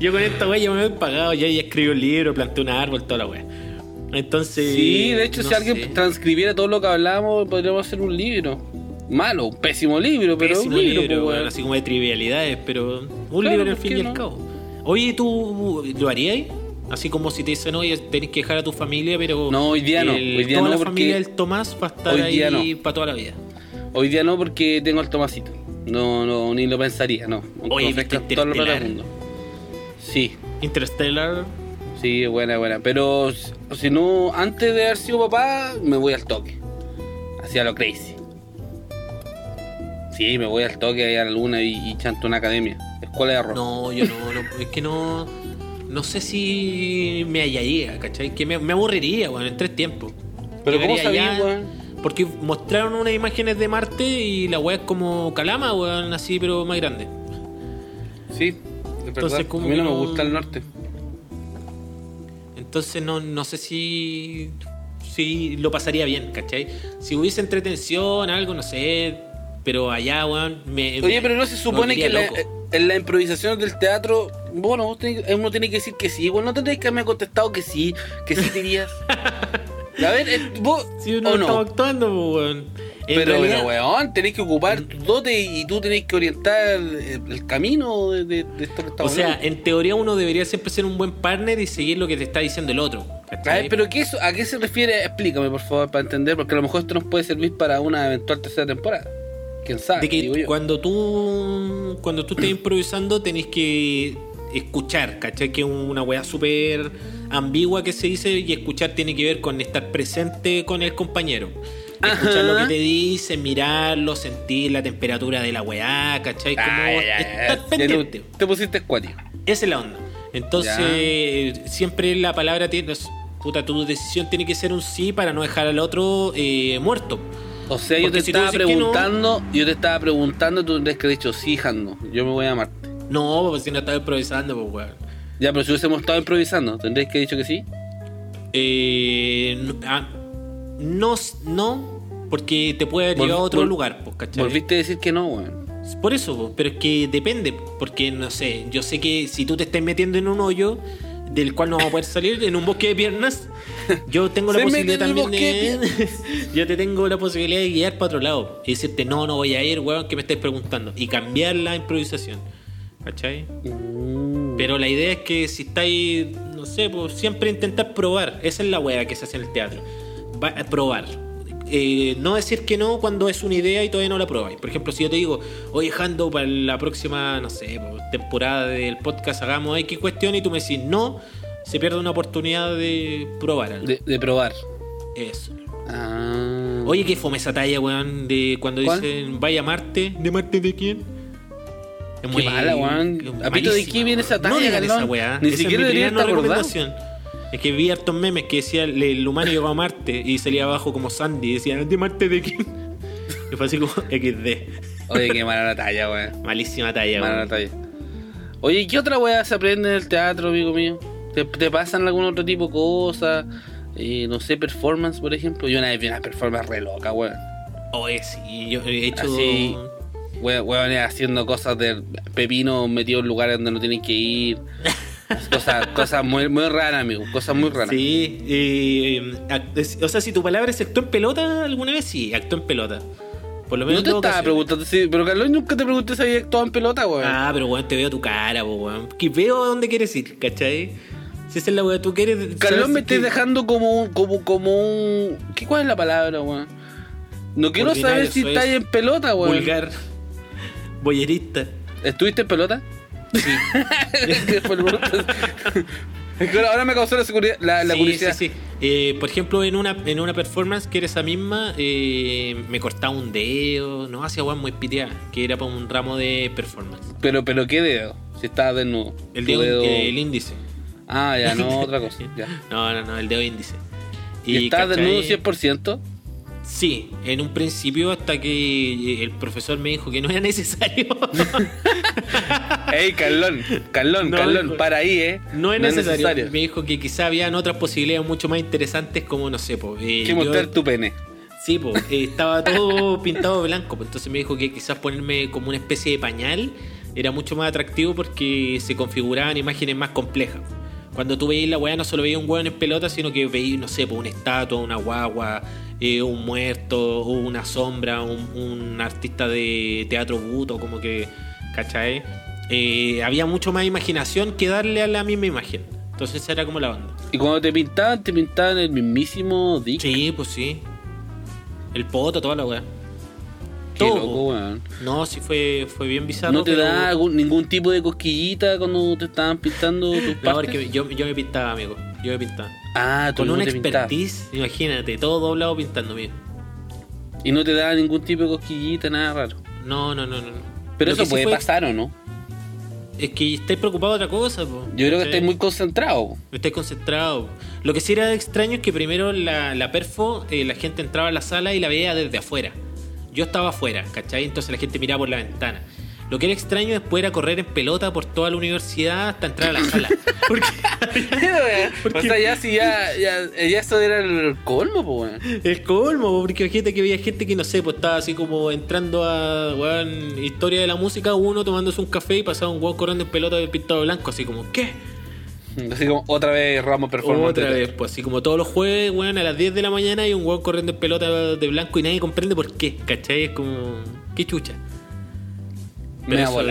yo con esta wea ya me he pagado, ya, ya escribí un libro, planté un árbol, toda la wea. Entonces. Sí, de hecho, no si alguien sé. transcribiera todo lo que hablamos, podríamos hacer un libro. Malo, un pésimo libro, pero Pésimo un libro, libro, pues, así como de trivialidades, pero un Claro, libro al ¿por fin y al no? cabo. Oye, ¿tú lo harías? Así como si te dicen, oye, tenés que dejar a tu familia, pero. No, hoy día no, hoy día toda no, la familia del Tomás va a estar ahí para toda la vida. Hoy día no, porque tengo el Tomasito. No, no, ni lo pensaría, no. Oye, ¿viste todo lo Interestelar? mundo. Sí, Interstellar. sí, buena, buena. Pero si- si no, antes de haber sido papá, me voy al toque. Hacia lo crazy. Sí, me voy al toque ahí a la luna y, y chanto una academia. Escuela de arroz. No, yo no, no, es que no. No sé si me hallaría, ¿cachai? Que me, me aburriría, weón, en tres tiempos. Pero ¿cómo Llegaría allá, weón? Porque mostraron unas imágenes de Marte y la weá es como Calama, weón, así, pero más grande. Sí, es Entonces, como A mí no que me no- gusta el norte. Entonces no, no sé si, si lo pasaría bien, ¿cachai? Si hubiese entretención, algo, no sé, pero allá, weón, me... Oye, pero no se supone que la- loco. en la improvisación del teatro, bueno, vos tenés- uno tiene que decir que sí. Bueno, no tendréis que haberme contestado que sí, que sí dirías. A ver, eh, vos Si uno o estaba no. actuando, pues, weón. Pero, realidad- pero, weón, tenés que ocupar tu dote y tú tenés que orientar el, camino de, de- de esto que O estamos sea, hablando. en teoría uno debería siempre ser un buen partner y seguir lo que te está diciendo el otro. A ver, pero ¿qué eso, ¿a qué se refiere? Explícame, por favor, para entender, porque a lo mejor esto nos puede servir para una eventual tercera temporada. ¿Quién sabe? de que digo yo. cuando tú cuando tú estés improvisando tenés que escuchar, ¿cachai? Que es una weá súper ambigua que se dice y escuchar tiene que ver con estar presente con el compañero. Escuchar Ajá. lo que te dice, mirarlo, sentir la temperatura de la weá, ¿cachai? Como Ah, ya, ya, ya. estar Ya pendiente. te- Te pusiste escuático. Esa es la onda. Entonces, siempre la palabra tiene. Puta, tu decisión tiene que ser un sí para no dejar al otro eh, muerto. O sea, yo Porque te si estaba no- preguntando, yo te estaba preguntando, tú tendrías que haber dicho, sí, Jando, yo me voy a Marte. No, pues si no estaba improvisando, pues weón. Ya, pero si hubiésemos estado improvisando, ¿tendrías que haber dicho que sí? Eh, no, ah, no, no, porque te puede haber llegado a otro vol- lugar, pues, ¿cachai? Volviste a decir que no, weón. Por eso, pues, pero es que depende, porque no sé, yo sé que si tú te estás metiendo en un hoyo del cual no vamos a poder salir, en un bosque de piernas, yo tengo la Se posibilidad también de... yo te tengo la posibilidad de guiar para otro lado y decirte, no, no voy a ir, weón, que me estés preguntando, y cambiar la improvisación, ¿cachai? Mm. Pero la idea es que si estáis, no sé, pues siempre intentar probar. Esa es la wea que se hace en el teatro. Va a probar. Eh, no decir que no cuando es una idea y todavía no la probáis. Por ejemplo, si yo te digo, oye, Jando, para la próxima, no sé, temporada del podcast hagamos X cuestión y tú me decís no, se pierde una oportunidad de probar algo. De, de probar. Eso. Ah. Oye, qué fome esa talla, weón, de cuando ¿Cuál? dicen vaya a Marte. ¿De Marte de quién? Es Qué mala, weón. ¿A pito de qué viene esa weón. No talla, digan esa weá. Ni Esa es siquiera mi debería acordado. Es que vi hartos memes que decía el, humano llegó a Marte y salía abajo como Sandy y decía, ¿de Marte de quién? Y fue así como XD. Oye, qué mala la talla, weón. Malísima talla, Mala la weón. talla. Oye, ¿qué otra weá se aprende en el teatro, amigo mío? ¿Te, te pasan algún otro tipo de cosas? Eh, no sé, performance, por ejemplo. Yo una vez vi una performance re loca, weón. Oye, sí, yo he hecho... Así, we- weones haciendo cosas de pepino metido en lugares donde no tienen que ir. Cosas, cosas muy, muy raras, amigo. Cosas muy raras. Sí, eh, o sea, si tu palabra es actuó en pelota alguna vez, sí, actuó en pelota. Por lo menos No te estaba preguntando, sí, pero Carlos nunca te pregunté si había actuado en pelota, weón. Ah, pero weón, te veo tu cara, weón. Que veo a dónde quieres ir, ¿cachai? Si esa es la weá, tú quieres. Carlos me estés que- dejando como un, como, como un. ¿Qué cuál es la palabra, weón? No quiero Ordinario, saber si estás es. en pelota, weón. Vulgar. Boyerista. ¿Estuviste en pelota? Sí. Ahora me causó la, seguridad, la, la sí, curiosidad. sí, sí. Eh, por ejemplo, en una, en una performance que era esa misma, eh, me cortaba un dedo, no hacía weón muy piteada, que era para un ramo de performance. Pero, pero ¿qué dedo? Si estaba desnudo. El dedo, eh, el índice. Ah, ya, no, otra cosa. Ya. No, no, no, el dedo índice. ¿Y, estás ¿cachai? desnudo 100%? Sí, en un principio hasta que el profesor me dijo que no era necesario. Ey, Carlón, Carlón, No, Carlón, para ahí, eh. No es necesario. Me dijo que quizá habían otras posibilidades mucho más interesantes como, no sé, pues... Que mostrar tu pene. Sí, pues estaba todo pintado de blanco, pues entonces me dijo que quizás ponerme como una especie de pañal era mucho más atractivo porque se configuraban imágenes más complejas. Cuando tú veías la weá no solo veías un weón en pelota, sino que veías, no sé, pues una estatua, una guagua, eh, un muerto, o una sombra, un, un artista de teatro buto, como que, ¿cachai? Eh, había mucho más imaginación que darle a la misma imagen. Entonces era como la onda. Y cuando te pintaban, te pintaban el mismísimo Dick. Sí, pues sí. El poto, toda la weá. Qué Todo, loco, po. weón. No, sí fue, fue bien bizarro. ¿No te pero- da algún- ningún tipo de cosquillita cuando te estaban pintando tus No, partes? porque yo, yo me pintaba, amigo. Yo me pintaba. Ah, Con una expertise, imagínate, todo doblado pintando, mira. Y no te da ningún tipo de cosquillita, nada raro. No, no, no, no. Pero Lo eso sí puede fue- pasar, ¿o no? Es que estáis preocupado de otra cosa, po. Yo creo que estás muy concentrado. Estáis concentrado. Lo que sí era extraño es que primero la, la perfo, eh, la gente entraba a la sala y la veía desde afuera. Yo estaba afuera, ¿cachai? Entonces la gente miraba por la ventana. Lo que era extraño después era correr en pelota por toda la universidad hasta entrar a la sala. Porque o sea, ya si ya, ya, ya eso era el colmo, pues, weón. El colmo, porque gente que veía gente que no sé, pues estaba así como entrando a weón, historia de la música, uno tomándose un café y pasaba un weón corriendo en pelota de pintado blanco, así como, ¿qué? Así como otra vez Ramos Performance. Otra vez, pues así como todos los jueves, weón, a las 10 de la mañana hay un weón corriendo en pelota de blanco y nadie comprende por qué, ¿cachai? Es como. qué chucha. Me da eso-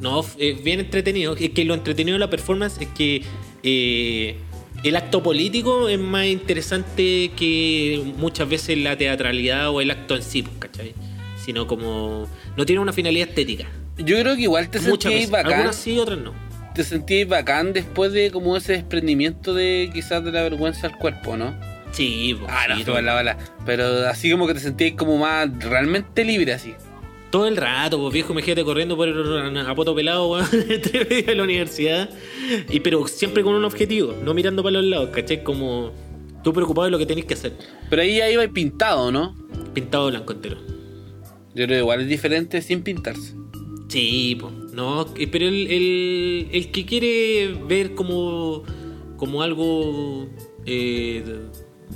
no, es bien entretenido. Es que lo entretenido de la performance es que eh, el acto político es más interesante que muchas veces la teatralidad o el acto en sí, pues, ¿cachai? Sino como. no tiene una finalidad estética. Yo creo que igual te Muchas veces. bacán. Algunas sí, otras no. Te sentíais bacán después de como ese desprendimiento de quizás de la vergüenza al cuerpo, ¿no? Sí, pues, Ah, no, sí, bala. Pero así como que te sentíais como más realmente libre así. Todo el rato, pues viejo, me imagínate corriendo por a poto pelado, weón, entre de la universidad. Y, pero siempre con un objetivo, no mirando para los lados, ¿cachai? Como tú preocupado de lo que tenés que hacer. Pero ahí ya iba pintado, ¿no? Pintado blanco entero. Yo creo que igual es diferente sin pintarse. Sí, pues, no, eh, pero el, el, el que quiere ver como, como algo eh,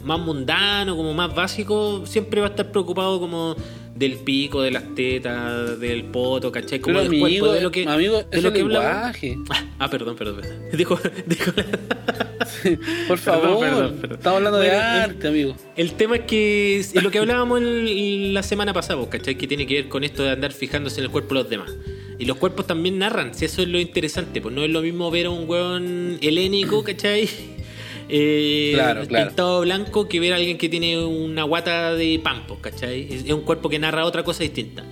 más mundano, como más básico, siempre va a estar preocupado como del pico, de las tetas, del poto, ¿cachai? Como Pero del cuerpo, amigo, de lo que, amigo, de es lo el que hablamos. lenguaje. Ah, perdón, perdón, perdón. Dijo, dijo Por favor, Perdón, estamos hablando de Bueno, arte, amigo. El tema es que es lo que hablábamos el- la semana pasada, ¿cachai? Que tiene que ver con esto de andar fijándose en el cuerpo de los demás. Y los cuerpos también narran, si eso es lo interesante, pues no es lo mismo ver a un weón helénico, ¿cachai? Eh, Claro, claro. Pintado blanco que ver a alguien que tiene una guata de pampo, ¿cachai? Es, es un cuerpo que narra otra cosa distinta.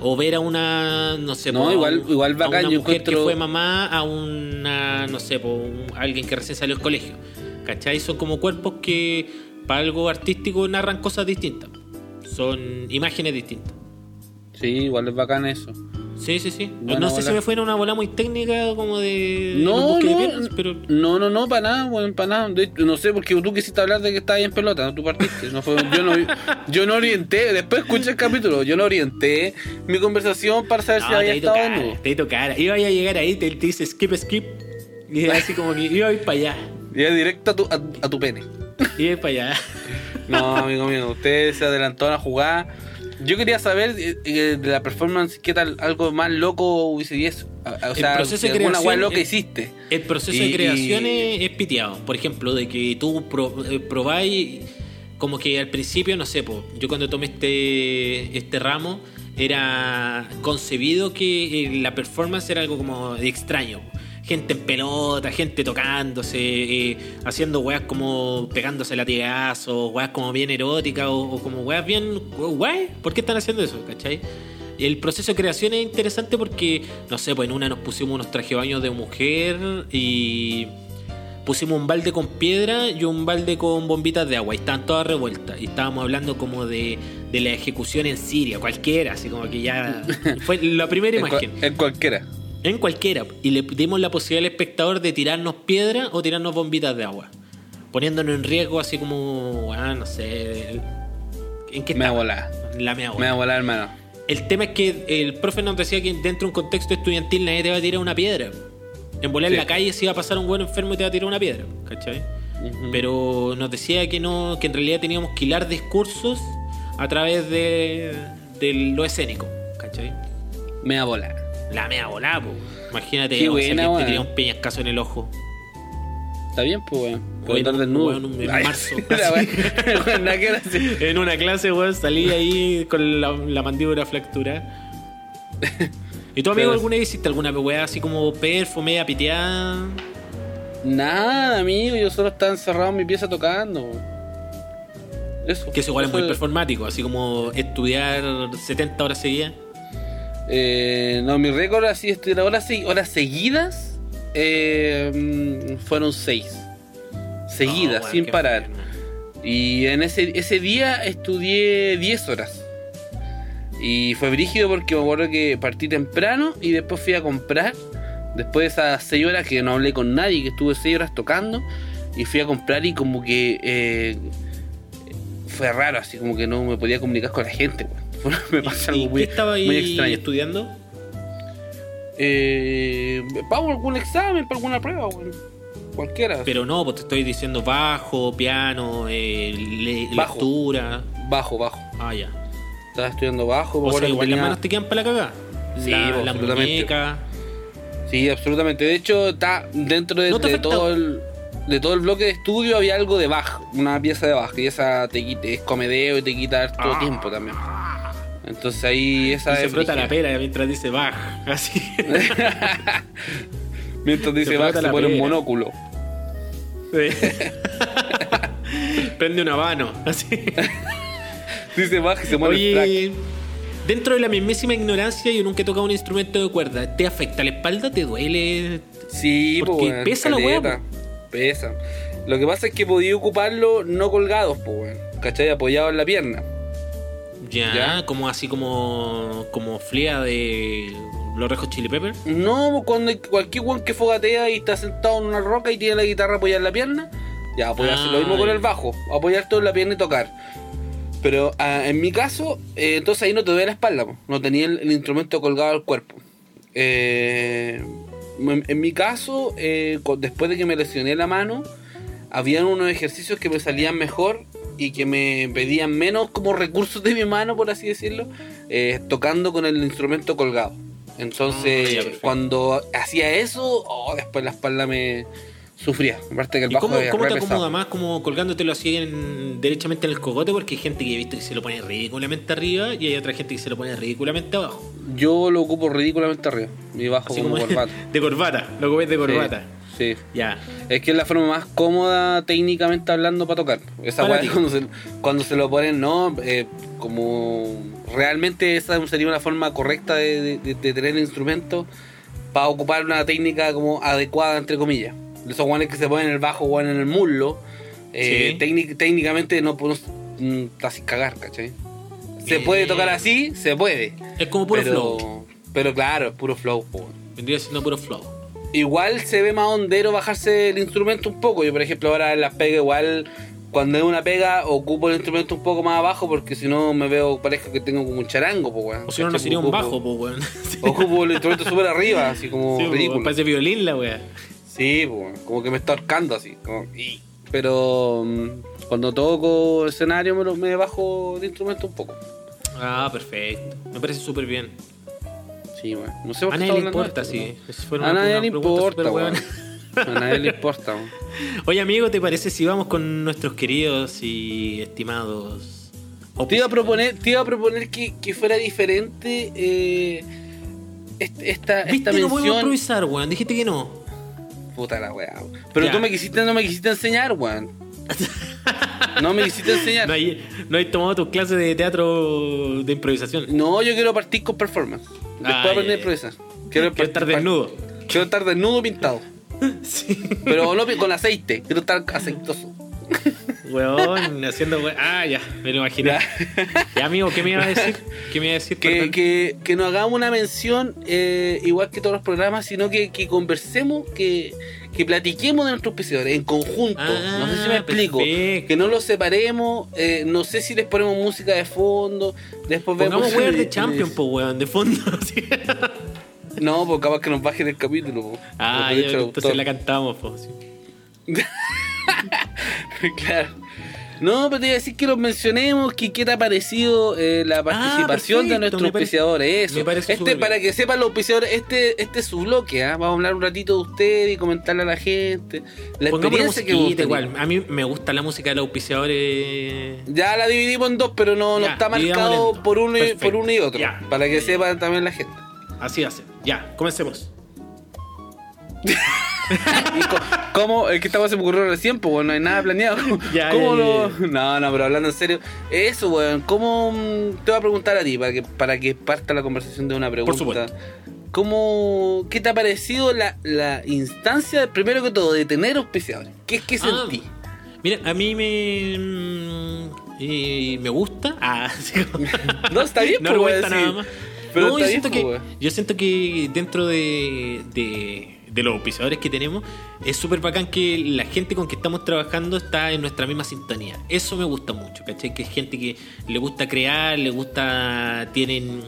O ver a una, no sé, No, po, a igual- un- igual a bacán, una mujer que fue mamá a una, no sé, po, un- alguien que recién salió del colegio. ¿Cachai? Son como cuerpos que para algo artístico narran cosas distintas. Son imágenes distintas. Sí, igual es bacán eso. Sí, sí, sí. No sé bola. si me fue en una bola muy técnica como de No, busque de no, piernas, pero no, no, no, para nada, weón, para nada. De no sé, porque tú quisiste hablar de que estabas en pelota, no tú partiste. No fue, yo, no, yo no orienté, después escuché el capítulo, yo no orienté mi conversación para saber si No, había te estado cara, desnudo. te cara. Iba a llegar ahí, te, te dice skip, skip. Y así como que iba a ir para allá. Es directo a tu, a, a tu pene. Iba a ir para allá. No, amigo mío, usted se adelantó a la jugada. Yo quería saber eh, eh, de la performance qué tal, algo más loco hubiese eso. O El sea, proceso de alguna creación loca hiciste. El proceso Y- de creación es, es piteado. Por ejemplo, de que tú pro- eh, probáis, como que al principio, no sé, po, yo cuando tomé este, este ramo, era concebido que la performance era algo como extraño. Gente en pelota, gente tocándose, eh, haciendo weas como pegándose latigazos, weas como bien eróticas o, o como weas bien. Wey, ¿por qué están haciendo eso? ¿Cachai? El proceso de creación es interesante porque, no sé, pues en una nos pusimos unos trajes de baño de mujer y pusimos un balde con piedra y un balde con bombitas de agua y estaban todas revueltas. Y estábamos hablando como de, de la ejecución en Siria, cualquiera, así como que ya fue la primera imagen. en cualquiera. En cualquiera. Y le dimos la posibilidad al espectador de tirarnos piedra o tirarnos bombitas de agua. Poniéndonos en riesgo así como, ah, no sé. ¿En qué Me volar. La mea Me va a volar, hermano. el tema es que el profe nos decía que dentro de un contexto estudiantil nadie te va a tirar una piedra. En volar Sí. en la calle si va a pasar un buen enfermo y te va a tirar una piedra, ¿cachai? Pero nos decía que no, que en realidad teníamos que hilar discursos a través de, de lo escénico, ¿cachai? Me volar. La mea volada, po. Imagínate, Qué buena, te weón. tira un peñascaso en el ojo. Está bien, pues, weón. Puedo estar desnudo. en marzo. weón. En una clase, weón, salí ahí con la, la mandíbula fracturada. ¿Y tu amigo Pero- alguna vez hiciste alguna weá así como perfo, media piteada? Nada, amigo, yo solo estaba encerrado en mi pieza tocando. Eso. Que eso igual es muy performático, así como estudiar 70 horas seguidas. Eh, no, mi récord así estudiar horas, horas seguidas eh, fueron seis. Seguidas, Oh, weón, sin parar. Y en ese, ese día estudié 10 horas. Y fue brígido porque me acuerdo que partí temprano y después fui a comprar. Después de esas 6 horas que no hablé con nadie, que estuve 6 horas tocando. Y fui a comprar y como que eh, fue raro, así como que no me podía comunicar con la gente. me pasó ¿Y algo muy, estaba ahí muy extraño. estudiando? Eh, para algún examen, para alguna prueba, cualquiera. Pero no, pues te estoy diciendo bajo, piano, eh, le- Bajo. lectura. Bajo, bajo. Ah, ya. Estaba estudiando bajo. O sea, igual las manos te quedan para la cagada. Sí, la, pues, la muñeca. Sí, absolutamente. De hecho, está dentro de, todo el de todo el bloque de estudio había algo de Bach, una pieza de Bach, y esa te quita, es comedeo y te quita harto Ah. tiempo también. Entonces ahí esa Y se frota la pera mientras dice baj. Así. Mientras dice Bach se pone un monóculo. Sí. Prende un habano. Así. Dice Bach y se pone. Oye, dentro de la mismísima ignorancia, yo nunca he tocado un instrumento de cuerda. ¿Te afecta la espalda? ¿Te duele? Sí, Porque weón, pesa la caleta. Pesa. Lo que pasa es que podía ocuparlo no colgados, pues, weón. ¿Cachai? Apoyado en la pierna. Ya, Ya. como así como como flia de los rejos chili pepper. No, cuando cualquier weón que fogatea y está sentado en una roca y tiene la guitarra apoyada en la pierna, ya puede hacer lo Ah, mismo con ya. el bajo, apoyar todo en la pierna y tocar. Pero ah, en mi caso, eh, entonces ahí no te duele la espalda, po. no tenía el, el instrumento colgado al cuerpo. Eh, en, en mi caso, eh, después de que me lesioné la mano, habían unos ejercicios que me salían mejor y que me pedían menos como recursos de mi mano, por así decirlo, eh, tocando con el instrumento colgado. Entonces, Ah, ya, cuando hacía eso, oh, después la espalda me sufría. Aparte que el ¿Y bajo cómo, te acomoda más? ¿Como colgándotelo así en- derechamente en el cogote? Porque hay gente que he visto que se lo pone ridículamente arriba y hay otra gente que se lo pone ridículamente abajo. Yo lo ocupo ridículamente arriba, mi bajo como, como corbata. de corbata. Lo ocupes de corbata. Sí. Ya. Es que es la forma más cómoda técnicamente hablando para tocar. Esa Para cuando se, cuando se lo ponen, no, eh, como realmente esa sería una forma correcta de, de- de- tener el instrumento para ocupar una técnica como adecuada entre comillas. Esos guanes que se ponen en el bajo o en el muslo, eh, Sí. técnic- técnicamente no podemos mm, casi cagar, ¿cachai? Se Eh. puede tocar así, se puede. Es como puro pero, flow. pero claro, es puro flow. po. Vendría siendo puro flow. Igual se ve más hondero bajarse el instrumento un poco. Yo, por ejemplo, ahora en las pegas, igual cuando es una pega, ocupo el instrumento un poco más abajo porque si no me veo, parezco que tengo como un charango, pues, weón. O si no, no sería un bajo, pues, weón. Sí, Ocupo el instrumento súper arriba, así como pues, ridículo. Parece violín la wea. Sí, pues, como que me está ahorcando así. como- Pero mm, cuando toco escenario me, lo- me bajo el instrumento un poco. Ah, perfecto. Me parece súper bien. Sí, weón. No sé por A nadie le importa, sí. esto, weón. A nadie le importa, weón. A nadie le importa, weón. Oye, amigo, ¿te parece si vamos con nuestros queridos y estimados? Te iba a proponer, te iba a proponer que, que fuera diferente eh, est- esta, ¿Viste? esta No podemos mención. improvisar, weón. Dijiste que no. Puta la weá. Pero Ya. tú me quisiste, no me quisiste enseñar, weón. No me quisiste enseñar. No hay, no hay tomado tus clases de teatro de improvisación. No, yo quiero partir con performance. Después Ah, aprender ya, a improvisar. Quiero estar desnudo. Quiero estar desnudo pintado. Sí. Pero no con aceite. Quiero estar aceitoso. Weón, haciendo we- Ah, ya, me lo imaginé. Ya. Amigo, ¿qué me iba a decir? ¿Qué me iba a decir? Que, que, que nos hagamos una mención eh, igual que todos los programas, sino que, que conversemos, que, que platiquemos de nuestros auspiciadores en conjunto. no sé si me Ah, explico. perfecto. Que no los separemos. eh, no sé si les ponemos música de fondo. Después Pongamos vemos. weón de Champion, po, weón, de fondo. sí. No, porque capaz que nos bajen el capítulo. po. Ah, ya, entonces la cantamos, po. sí. claro. No, pero te iba a decir que los mencionemos, que qué te ha parecido eh, la participación de Ah, nuestros auspiciadores. Eso. este, para que sepan los auspiciadores, este, este es su bloque, ¿ah? Vamos a hablar un ratito de usted y comentarle a la gente. La Pongamos experiencia que hemos igual. A mí me gusta la música de los auspiciadores. Ya la dividimos en dos, pero no, no está marcado por uno, y, por uno y otro. Ya. Para que sepan también la gente. Así hace. Ya, comencemos. ¿Cómo? Es que esta se me ocurrió recién, pues bueno, no hay nada planeado. Ya, ¿Cómo ya, lo.? ya, No, no, pero hablando en serio. Eso, weón. ¿Cómo.? mm, Te voy a preguntar a ti, para que, para que parta la conversación de una pregunta. supuesto. ¿Cómo. ¿Qué te ha parecido la, la instancia, primero que todo, de tener auspiciadores? ¿Qué, qué Ah, sentí? Mira, a mí me. eh, me gusta. Ah, sí. No, está bien, no pues, me weón, gusta nada más. Pero no, yo, bien, siento pues, que, weón. yo siento que dentro de, de, de los auspiciadores que tenemos, es súper bacán que la gente con que estamos trabajando está en nuestra misma sintonía. Eso me gusta mucho, ¿cachai? Que es gente que le gusta crear, le gusta. tienen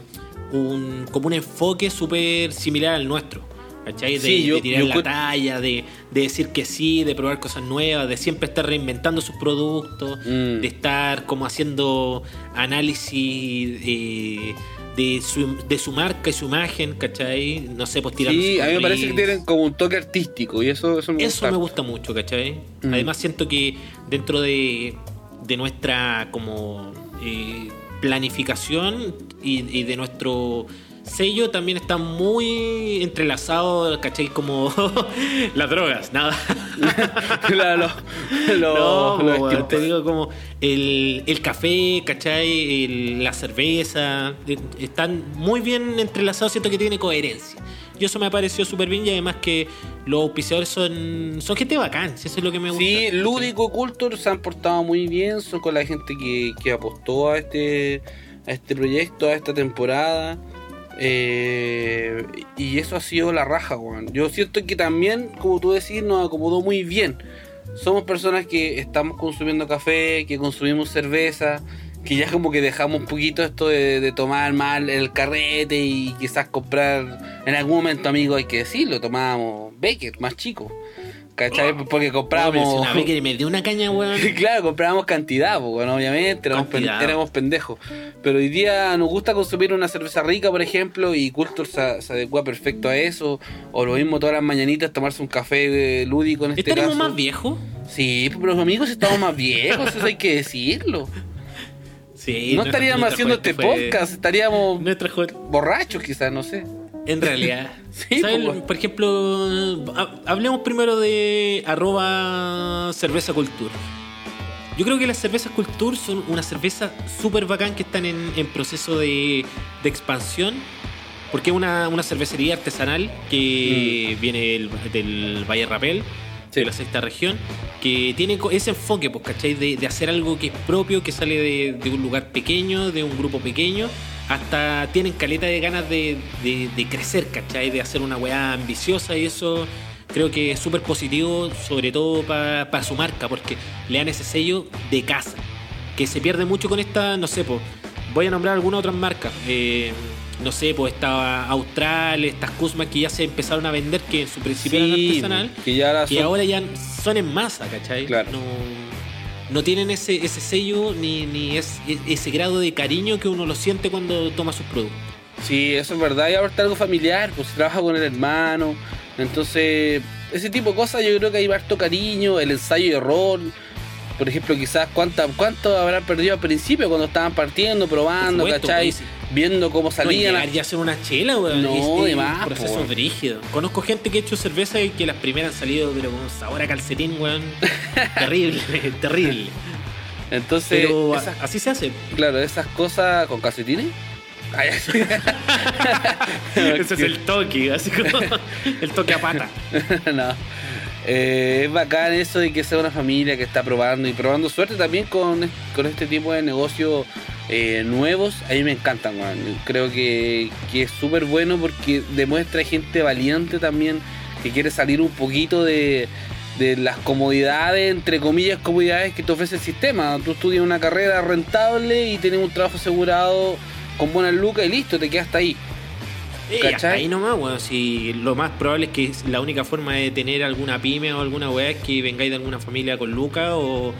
un, como un enfoque súper similar al nuestro. ¿Cachai? De, Sí, yo- de tirar yo la talla, de, de decir que sí, de probar cosas nuevas, de siempre estar reinventando sus productos, Mm. de estar como haciendo análisis eh, de su, de su marca y su imagen, ¿cachai? No sé, pues tirando Sí, a mí me parece que tienen como un toque artístico y eso, eso me Eso gusta. me gusta mucho, ¿cachai? Mm. Además siento que dentro de, de nuestra como eh, planificación y, y de nuestro sello también está muy entrelazado, ¿cachai? Como las drogas, nada. Claro, lo- no, lo- po, weón, estilos. te digo como el, el café, ¿cachai? El- la cerveza, eh, están muy bien entrelazados, siento que tiene coherencia. Y eso me pareció súper bien y además que los auspiciadores son, son gente bacán, si eso es lo que me gusta. Sí, Lúdico Culture se han portado muy bien, son con la gente que, que apostó a este, a este proyecto, a esta temporada. Eh, y eso ha sido la raja, weón. Yo siento que también, como tú decís, nos acomodó muy bien. Somos personas que estamos consumiendo café, que consumimos cerveza, que ya como que dejamos un poquito esto de, tomar mal el carrete y quizás comprar. En algún momento, amigo, hay que decirlo, tomábamos Becker, más chico. ¿Cachai? Porque pero si comprábamos. que me dio una caña, weón. claro, comprábamos cantidad, pues, bueno, obviamente, éramos, pen- Cantidad. éramos pendejos. Pero hoy día nos gusta consumir una cerveza rica, por ejemplo, y Culture se, se adecua perfecto a eso. O lo mismo todas las mañanitas, tomarse un café eh, lúdico en este ¿Estaremos caso. más viejos? Sí, pero los amigos estamos más viejos, eso hay que decirlo. Sí. no nuestra- estaríamos nuestra haciendo este fue- podcast, estaríamos Nuestra borrachos quizás, no sé. En realidad. Sí, ¿Sabes? Por ejemplo, ha- hablemos primero de arroba cerveza cultura. Yo creo que las cervezas cultura son una cerveza súper bacán que están en, en proceso de, de expansión. Porque es una, una cervecería artesanal que viene del, del Valle Rapel, Sí. de la sexta región, que tiene ese enfoque, pues, ¿cachai? De, de hacer algo que es propio, que sale de, de un lugar pequeño, de un grupo pequeño, hasta tienen caleta de ganas de, de- de crecer, ¿cachai? De hacer una weá ambiciosa y eso creo que es súper positivo, sobre todo para su marca, porque le dan ese sello de casa, que se pierde mucho con esta, no sé, pues, voy a nombrar algunas otras marcas. eh, no sé, pues esta Austral, estas Kuzma que ya se empezaron a vender, que en su principio eran Sí, artesanal, que ya ahora ya son en masa, ¿cachai? Claro. No, no tienen ese, ese sello ni, ni es- ese grado de cariño que uno lo siente cuando toma sus productos. Sí, eso es verdad. Y ahora está algo familiar, pues se trabaja con el hermano. Entonces, ese tipo de cosas yo creo que hay harto cariño, el ensayo y error. Por ejemplo, quizás cuánta, cuánto habrán perdido al principio cuando estaban partiendo, probando, supuesto, ¿cachai? pues, Viendo cómo No, y salían. llegar ya hacer una chela, weón. No, de más, proceso po, brígido. Conozco gente que ha hecho cerveza y que las primeras han salido, pero con sabor a calcetín, weón. terrible, terrible. Entonces, Pero esas- así se hace. claro, esas cosas con calcetines. Ese es el toque, así como el toque a pata. no. Eh, es bacán eso de que sea una familia que está probando y probando suerte también con, con este tipo de negocios eh, nuevos. A mí me encantan, weón. Creo que, que es súper bueno porque demuestra gente valiente también que quiere salir un poquito de, de las comodidades, entre comillas, comodidades que te ofrece el sistema. Tú estudias una carrera rentable y tienes un trabajo asegurado con buenas lucas y listo, te quedas hasta ahí. Eh, hasta ¿Cachai? ahí nomás, weón. Si lo más probable es que la única forma de tener alguna pyme o alguna weá es que vengáis de alguna familia con Luca o,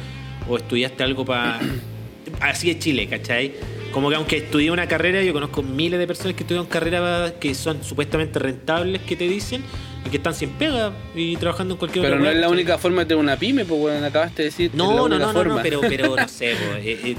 o estudiaste algo para. Así es Chile, ¿cachai? Como que aunque estudié una carrera, yo conozco miles de personas que estudian carreras que son supuestamente rentables, que te dicen, y que están sin pega y trabajando en cualquier Pero otra no es la única forma de tener una pyme, pues bueno, acabaste de decir. No, no, no, no, forma. no, pero, pero no sé, po, eh, eh,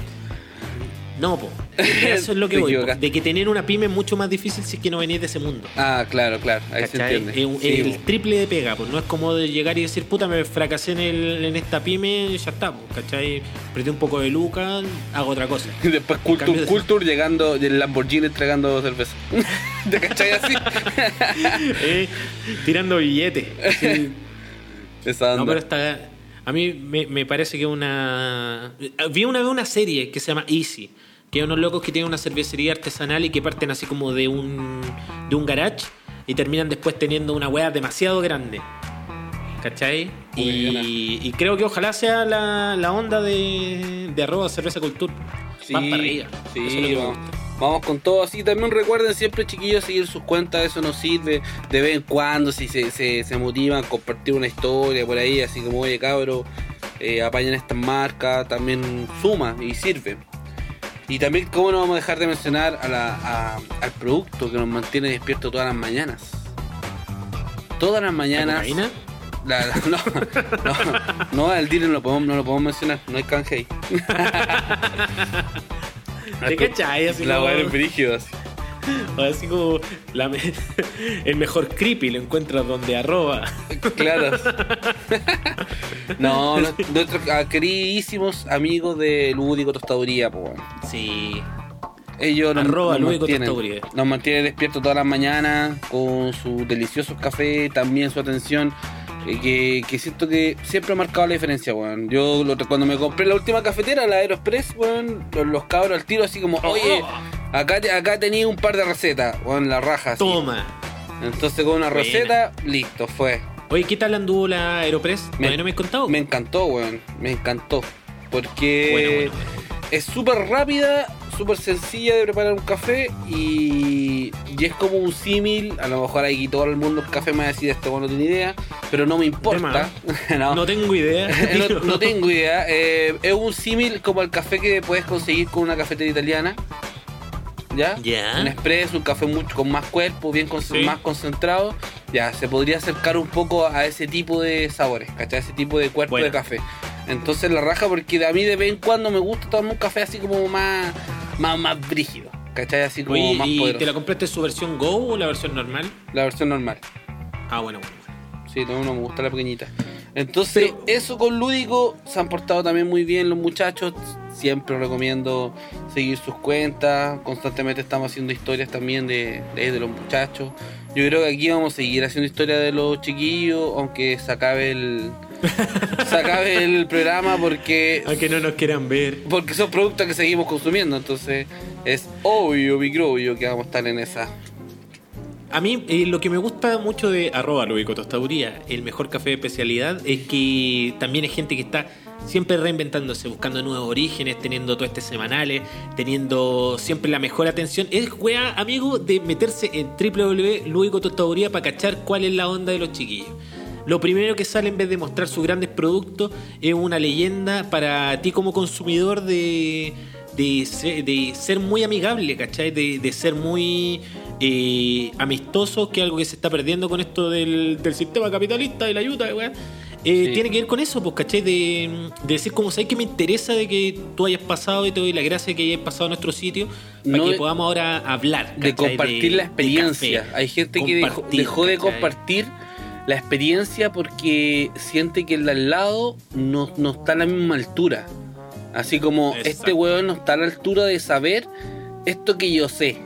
no, po. Eso es lo que voy, de que tener una pyme es mucho más difícil si es que no venís de ese mundo. Ah, claro, claro, ahí se entiende. Es Sí, el triple de pega, pues no es como de llegar y decir, puta, me fracasé en, el, en esta pyme, ya está, pues, ¿cachai? Perdí un poco de luca, hago otra cosa. Y Después Culture, de- Culture llegando el Lamborghini entregando cerveza. ¿Te cachai así? Eh, tirando billetes. onda. No, pero está. A mí me, me parece que una. Vi una vez una serie que se llama Easy. Que hay unos locos que tienen una cervecería artesanal y que parten así como de un. de un garage y terminan después teniendo una wea demasiado grande. ¿Cachai? Y, y creo que ojalá sea la, la onda de, de arroba cerveza cultura. Sí, Van para arriba. sí, Eso es lo que me vamos, gusta. vamos con todo así. También recuerden siempre, chiquillos, seguir sus cuentas. Eso nos sirve de vez en cuando. Si se, se, se motivan, compartir una historia por ahí, así como, oye, cabro, eh, apañan estas marcas. También suma y sirve. Y también, ¿cómo no vamos a dejar de mencionar a la- a- al producto que nos mantiene despiertos todas las mañanas? Todas las ¿La mañanas. La- la- no, no, no, el dealer no lo podemos, no lo podemos mencionar, no hay canje ahí. ¿Te cachai? Así La weá es brígido así. Así como la me- el mejor creepy lo encuentras donde arroba. Claro. no, no- nuestros queridísimos amigos de Lúdico Tostaduría, weón. Sí. Ellos nos, Arroba nos mantienen, Tostaduría. nos mantienen despiertos todas las mañanas con sus deliciosos cafés, también su atención. eh, que, que siento que siempre ha marcado la diferencia, weón. Yo lo- cuando me compré la última cafetera, la Aeroexpress, weón, los, los cabros al tiro así como, oye, acá, acá tenía un par de recetas, weón, la raja. así. Toma. Entonces con una Buena. receta, listo, fue. Oye, ¿qué tal anduvo la Aeropress? Me- ¿Todavía no me has contado? Me encantó, weón. Me encantó. Porque Bueno, bueno, bueno. es súper rápida, súper sencilla de preparar un café y, y es como un símil. A lo mejor aquí todo el mundo el café me va a decir esto, bueno, no tiene idea, pero no me importa. no, No tengo idea. no, no tengo idea. Eh, es un símil como el café que puedes conseguir con una cafetera italiana. ¿Ya? Ya. Un expreso, un café mucho, con más cuerpo, bien con- Sí. más concentrado. Ya, se podría acercar un poco a ese tipo de sabores, ¿cachai? Ese tipo de cuerpo Bueno. de café. Entonces la raja, porque a mí de vez en cuando me gusta tomarme un café así como más, más, más brígido, ¿cachai? Así como Oye, más ¿y poderoso. te la compraste su versión Go o la versión normal? La versión normal. Ah, bueno, bueno. bueno. Sí, no, no me gusta la pequeñita. Entonces, Pero- eso con Lúdico se han portado también muy bien los muchachos. Siempre recomiendo seguir sus cuentas. Constantemente estamos haciendo historias también de, de, de los muchachos. Yo creo que aquí vamos a seguir haciendo historias de los chiquillos, aunque se acabe el, se acabe el programa porque Aunque no nos quieran ver. porque son productos que seguimos consumiendo. Entonces, es obvio, microbio, que vamos a estar en esa. A mí eh, lo que me gusta mucho de arroba Lubico Tostaduría, el mejor café de especialidad, es que también hay gente que está siempre reinventándose, buscando nuevos orígenes, teniendo todo semanales, teniendo siempre la mejor atención. Es wea, amigo, de meterse en www.lubico Tostaduría para cachar cuál es la onda de los chiquillos. Lo primero que sale en vez de mostrar sus grandes productos es una leyenda para ti como consumidor de, de, ser, de ser muy amigable, ¿cachai? De, de ser muy eh, amistoso, que es algo que se está perdiendo con esto del, del sistema capitalista y la ayuda, weón. Eh, Sí. Tiene que ver con eso, pues, ¿cachai? De, de decir, como sabes que me interesa de que tú hayas pasado y te doy la gracia de que hayas pasado a nuestro sitio para No que de- podamos ahora hablar. de compartir De- la experiencia. Hay gente que dejó, dejó de compartir la experiencia porque siente que el de al lado no, no está a la misma altura. Así como Exacto. este weón no está a la altura de saber esto que yo sé.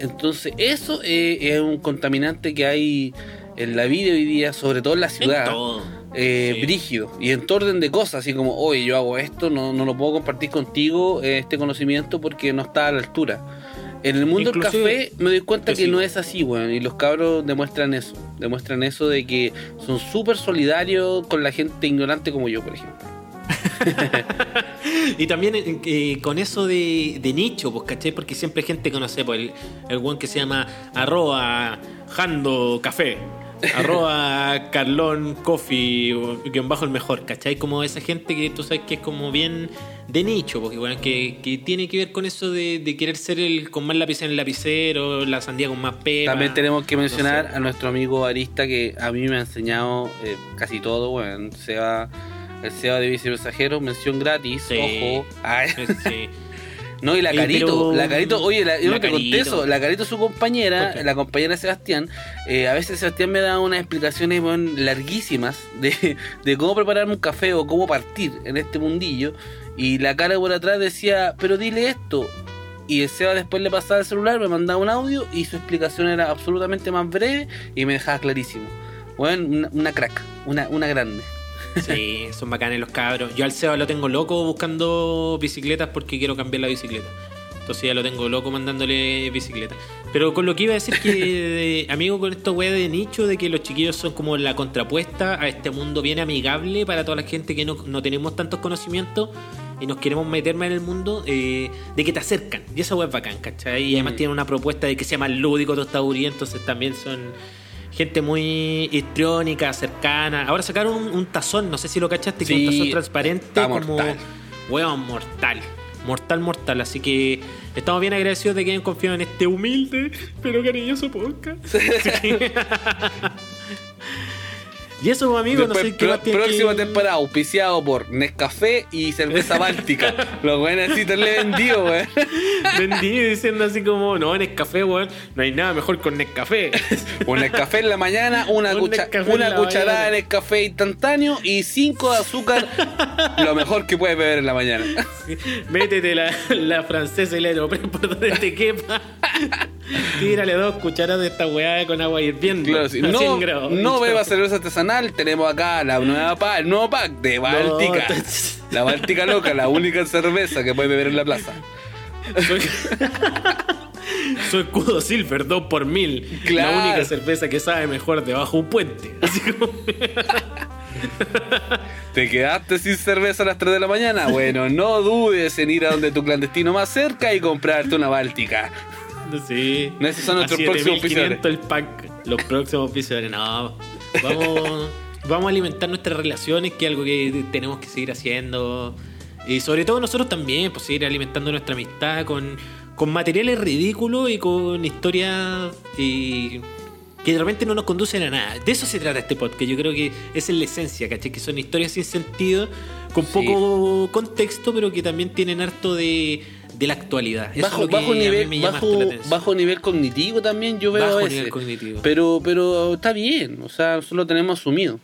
Entonces eso es un contaminante que hay en la vida hoy día, sobre todo en la En ciudad. todo. eh, Sí. brígido y en todo orden de cosas, así como, oye, yo hago esto, no, no lo puedo compartir contigo eh, este conocimiento porque no está a la altura. En el mundo Inclusive- del café me doy cuenta que sigo. no es así, weón, y los cabros demuestran eso, demuestran eso de que son súper solidarios con la gente ignorante como yo, por ejemplo. Y también eh, con eso de, de nicho, pues, ¿cachai? Porque siempre hay gente sé, pues, el, el one que se llama arroba jando café, arroba carlón coffee, guion bajo el mejor, ¿cachai? Como esa gente que tú sabes que es como bien de nicho, porque bueno, que, que tiene que ver con eso de, de querer ser el con más lápiz en el lapicero, la sandía con más pepa. También tenemos que mencionar no sé. a nuestro amigo Arista que a mí me ha enseñado eh, casi todo, weón. Seba, el Seba de Vicepasajeros, mención gratis, Sí. ojo. Ay. Sí. No, y la Carito, pero- la Carito, oye, la- yo La no te conté eso, la Carito su compañera, la compañera de Sebastián, eh, a veces Sebastián me da unas explicaciones larguísimas de, de cómo prepararme un café o cómo partir en este mundillo, y la cara por atrás decía, pero dile esto, y el Seba después le pasaba el celular, me mandaba un audio, y su explicación era absolutamente más breve, y me dejaba clarísimo. Bueno, una, una crack, una, una grande. Sí, son bacanes los cabros. Yo al Seba lo tengo loco buscando bicicletas porque quiero cambiar la bicicleta. Entonces ya lo tengo loco mandándole bicicleta. Pero con lo que iba a decir que, de- amigo, con esto wea de nicho, de que los chiquillos son como la contrapuesta a este mundo bien amigable para toda la gente que no, no tenemos tantos conocimientos y nos queremos meter más en el mundo, eh, de que te acercan. Y esa wea es bacán, ¿cachai? Y además Mm. tienen una propuesta de que se llama lúdico tostadurí, entonces también son gente muy histriónica, cercana. Ahora sacaron un, un tazón, no sé si lo cachaste, que es Sí, un tazón transparente como mortal. hueón mortal. Mortal, mortal. Así que estamos bien agradecidos de que hayan confiado en este humilde pero cariñoso podcast. Y eso, pues, amigo, no Después, sé qué pro- más tiene próxima que- temporada, auspiciado por Nescafé y cerveza báltica. Los buenos así te le vendido, weón. Vendí diciendo así como, no, Nescafé, weón, no hay nada mejor con Nescafé. Un Nescafé en la mañana, una, Un cucha- una cucharada de Nescafé instantáneo y 5 de azúcar, lo mejor que puedes beber en la mañana. Métete la, la francesa y la por donde te quepa. Tírale dos cucharadas de esta weá con agua hirviendo. Claro, 100 no, grados. no beba cerveza artesanal, tenemos acá la nueva pa- el nuevo pack de Báltica. La Báltica Loca, la única cerveza que puedes beber en la plaza. Soy, soy Escudo Silver 2 por mil. Claro. La única cerveza que sabe mejor debajo de un puente. Así como. ¿Te quedaste sin cerveza a las 3 de la mañana? Bueno, no dudes en ir a donde tu clandestino más cerca y comprarte una Báltica. Sí. Esos son nuestros próximos 7.500 el pack. Los próximos auspiciadores. No. Vamos, vamos a alimentar nuestras relaciones, que es algo que tenemos que seguir haciendo. Y sobre todo nosotros también, pues seguir alimentando nuestra amistad con, con materiales ridículos y con historias y que de repente no nos conducen a nada. De eso se trata este podcast. Yo creo que esa es la esencia, ¿cachai? Que son historias sin sentido, con Sí. poco contexto, pero que también tienen harto de, de la actualidad. Eso es Bajo, lo que bajo nivel, bajo, bajo nivel cognitivo también yo veo Bajo nivel cognitivo. Pero, pero está bien, o sea, nosotros lo tenemos asumido.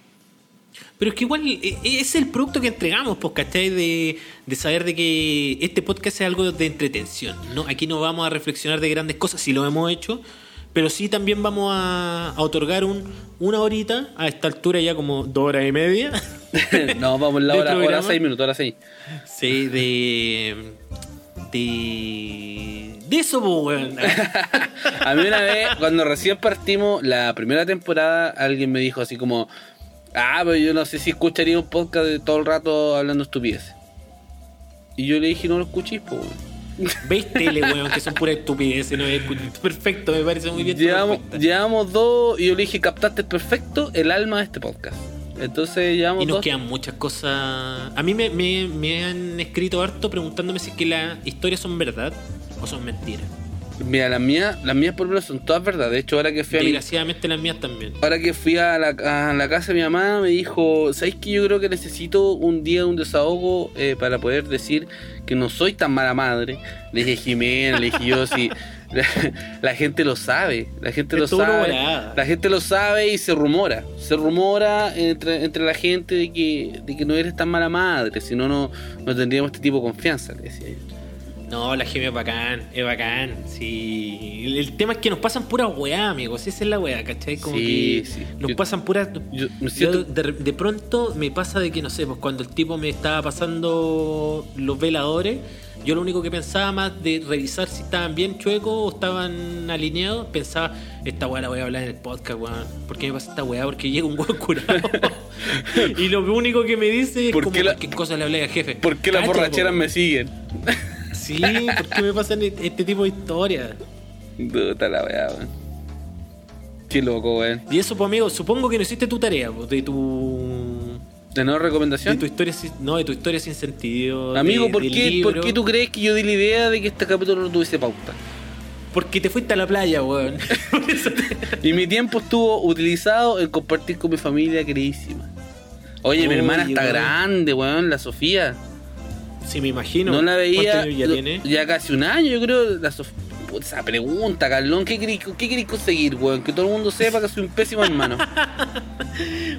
Pero es que igual eh, es el producto que entregamos, pues, ¿cachai? De, de saber de que este podcast es algo de entretención. ¿no? Aquí no vamos a reflexionar de grandes cosas, si lo hemos hecho, pero sí también vamos a, a otorgar un, una horita, a esta altura ya como dos horas y media. no, vamos la ¿De hora, hora? 6 minutos, hora 6. sí, de. De. De eso, pues, weón. A mí una vez, cuando recién partimos la primera temporada, alguien me dijo así como, ah, pero yo no sé si escucharía un podcast de todo el rato hablando estupideces. Y yo le dije, no lo escuchís, pues. ¿Veis tele, weón? Que son pura estupidez. ¿no? Perfecto, me parece muy bien. Llevamos, llevamos dos, y yo le dije, captaste perfecto el alma de este podcast. Entonces llevamos Y nos dos. quedan muchas cosas. A mí me, me- me han escrito harto preguntándome si es que las historias son verdad o son mentiras. Mira, las mías, las mías por lo menos son todas verdad. De hecho, ahora que fui a mi, Desgraciadamente las mías también. ahora que fui a la, a la casa de mi mamá, me dijo, ¿sabes que yo creo que necesito un día un desahogo eh, para poder decir que no soy tan mala madre? Le dije Jimena, le dije yo, sí. La, la gente lo sabe, la gente lo Es sabe, la gente lo sabe y se rumora, se rumora entre, entre la gente de que, de que no eres tan mala madre, si no, no tendríamos este tipo de confianza, le decía yo. No, la Gemi es bacán, es bacán. Sí. El, el tema es que nos pasan pura weá, amigos. Esa es la weá, ¿cachai? Como Sí, que sí. nos Yo- pasan pura. yo de, de pronto me pasa de que, no sé, pues cuando el tipo me estaba pasando los veladores, yo lo único que pensaba más de revisar si estaban bien chuecos o estaban alineados, pensaba, esta weá la voy a hablar en el podcast, weón. ¿Por qué me pasa esta weá? Porque llega un weón curado. y lo único que me dice es ¿Por como, qué la- ¿qué cosa le hablé al jefe? ¿Por qué las borracheras me siguen? Sí, ¿por qué me pasan este tipo de historias? Puta la weá, weón. Qué loco, weón. Y eso, pues, amigo, supongo que no hiciste tu tarea, pues, de tu. ¿De nueva De recomendación? tu historia sin, no, de tu historia sin sentido. Amigo, de- ¿por qué. ¿por qué tú crees que yo di la idea de que este capítulo no tuviese pauta? Porque te fuiste a la playa, weón. Y mi tiempo estuvo utilizado en compartir con mi familia queridísima. Oye, mi hermana está weón. grande, weón, la Sofía. Sí, me imagino. No, la veía. ¿Cuántos años ya tiene? ya casi un año, yo creo. La Sof- Puta, esa pregunta, Carlón. ¿Qué querés, ¿Qué conseguir, weón? Que todo el mundo sepa que soy un pésimo hermano.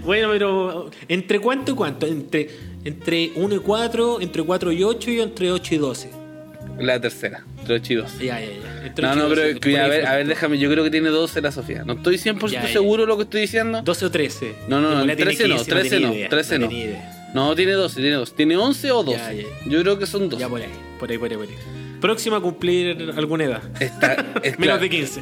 Bueno, pero. ¿Entre cuánto y cuánto? Entre, entre 1 y 4, entre 4 y 8 y entre 8 y 12. La tercera, entre 8 y 12. Ya, ya, ya. Entre No, 8 y no, 12, pero cuida, a ver, a ver, déjame. Yo creo que tiene 12 la Sofía. No estoy 100% Ya, seguro de lo que estoy diciendo. 12 o 13. No, no, no, 13 no, 15, 13 tenía no, idea, 13 no. tenía idea. No, tiene 12, tiene 12. ¿Tiene 11 o 12? Ya, ya. Yo creo que son 12. Ya por ahí, por ahí, por ahí, por ahí. Próxima a cumplir alguna edad. Está, es Menos de 15.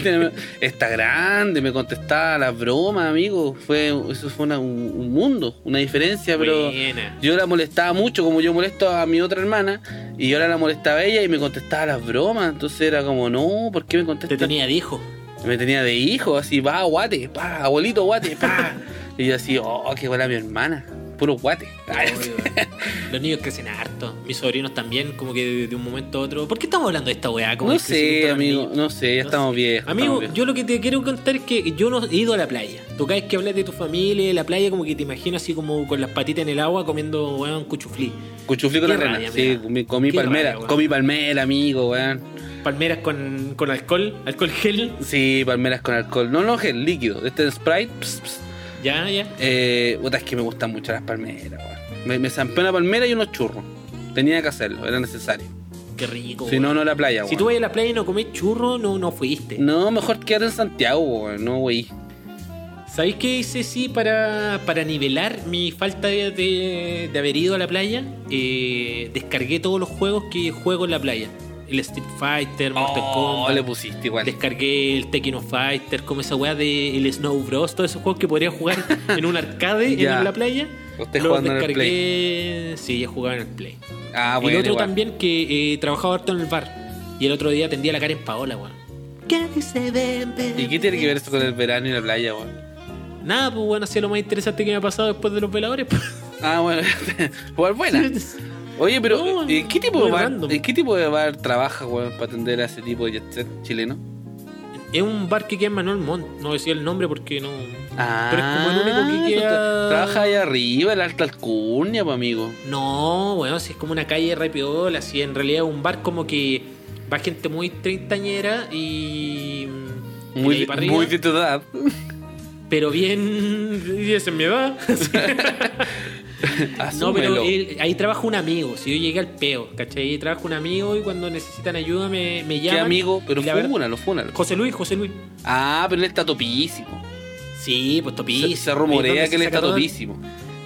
Está grande, me contestaba las bromas, amigo. Fue, eso fue una- un, un mundo, una diferencia, pero Buena. yo la molestaba mucho, como yo molesto a mi otra hermana, y yo ahora la molestaba a ella y me contestaba las bromas. Entonces era como, no, ¿por qué me contesta? Te tenía de hijo. Me tenía de hijo, así, va, guate, pa, abuelito, guate, pa. y yo así, oh, qué buena mi hermana. Puros guates. Los niños crecen harto. Mis sobrinos también, como que de, un momento a otro. ¿Por qué estamos hablando de esta weá? Como No sé, amigo, no sé, ya No estamos sé. viejos. Amigo, estamos yo lo que te quiero contar es que yo no he ido a la playa. Tú cada vez que hablas de tu familia, de la playa, como que te imagino así como con las patitas en el agua comiendo, weón, cuchuflí. Cuchuflí con Qué arena. rabia, sí, comí, palmera. rabia, comí palmera, amigo, weón. Palmeras con, con alcohol, alcohol gel. Sí, palmeras con alcohol. No, no, gel líquido. Este es Sprite. ps, ps. Ya, ya. Eh, puta, es que me gustan mucho las palmeras, weón. Me, me zampé una palmera y unos churros. Tenía que hacerlo, era necesario. Qué rico. Si no, no la playa, Si weón. tú vas a la playa y no comes churro, no, no fuiste. No, mejor quedar en Santiago, weón. No, wey. ¿Sabéis qué hice sí para, para nivelar mi falta de, de- de haber ido a la playa? Eh, descargué todos los juegos que juego en la playa. El Street Fighter, Mortal Oh, Kombat. le pusiste igual. Descargué el Tekken of Fighter, como esa weá de el Snow Bros, todos esos juegos que podría jugar en un arcade Ya. en la playa. Los jugando en el descargué. Sí, ya jugaba en el Play. Ah, y bueno. el otro igual. también que eh, trabajaba harto en el bar. Y el otro día tendía la cara en Paola, weón. ¿Qué dice ven, ven, ¿Y qué tiene que ver esto con el verano y la playa, weón? Nada, pues bueno, hacía lo más interesante que me ha pasado después de los veladores. pues. Ah, bueno. igual buena. Oye, pero No, ¿en qué tipo de bar. ¿en qué tipo de bar trabaja, weón, para atender a ese tipo de jet set chileno? Es un bar que queda en Manuel Montt. No decía el nombre porque no. Ah, Pero es como el único que queda- tra- Trabaja allá arriba, en la alta alcurnia, pues, amigo. No, bueno, si es como una calle re piola, así en realidad es un bar como que va gente muy treintañera y. de Muy, ahí arriba, muy de tu edad. Pero bien. Y es mi edad. no, pero él- ahí trabaja un amigo. Si yo llegué al peo, ¿cachai? Ahí trabaja un amigo y cuando necesitan ayuda me, me ¿Qué llaman. amigo? Pero fúnalo, fúnalo. José Luis, José Luis. Ah, pero él está topísimo. Sí, pues topísimo. Se, se rumorea que él está todo- topísimo.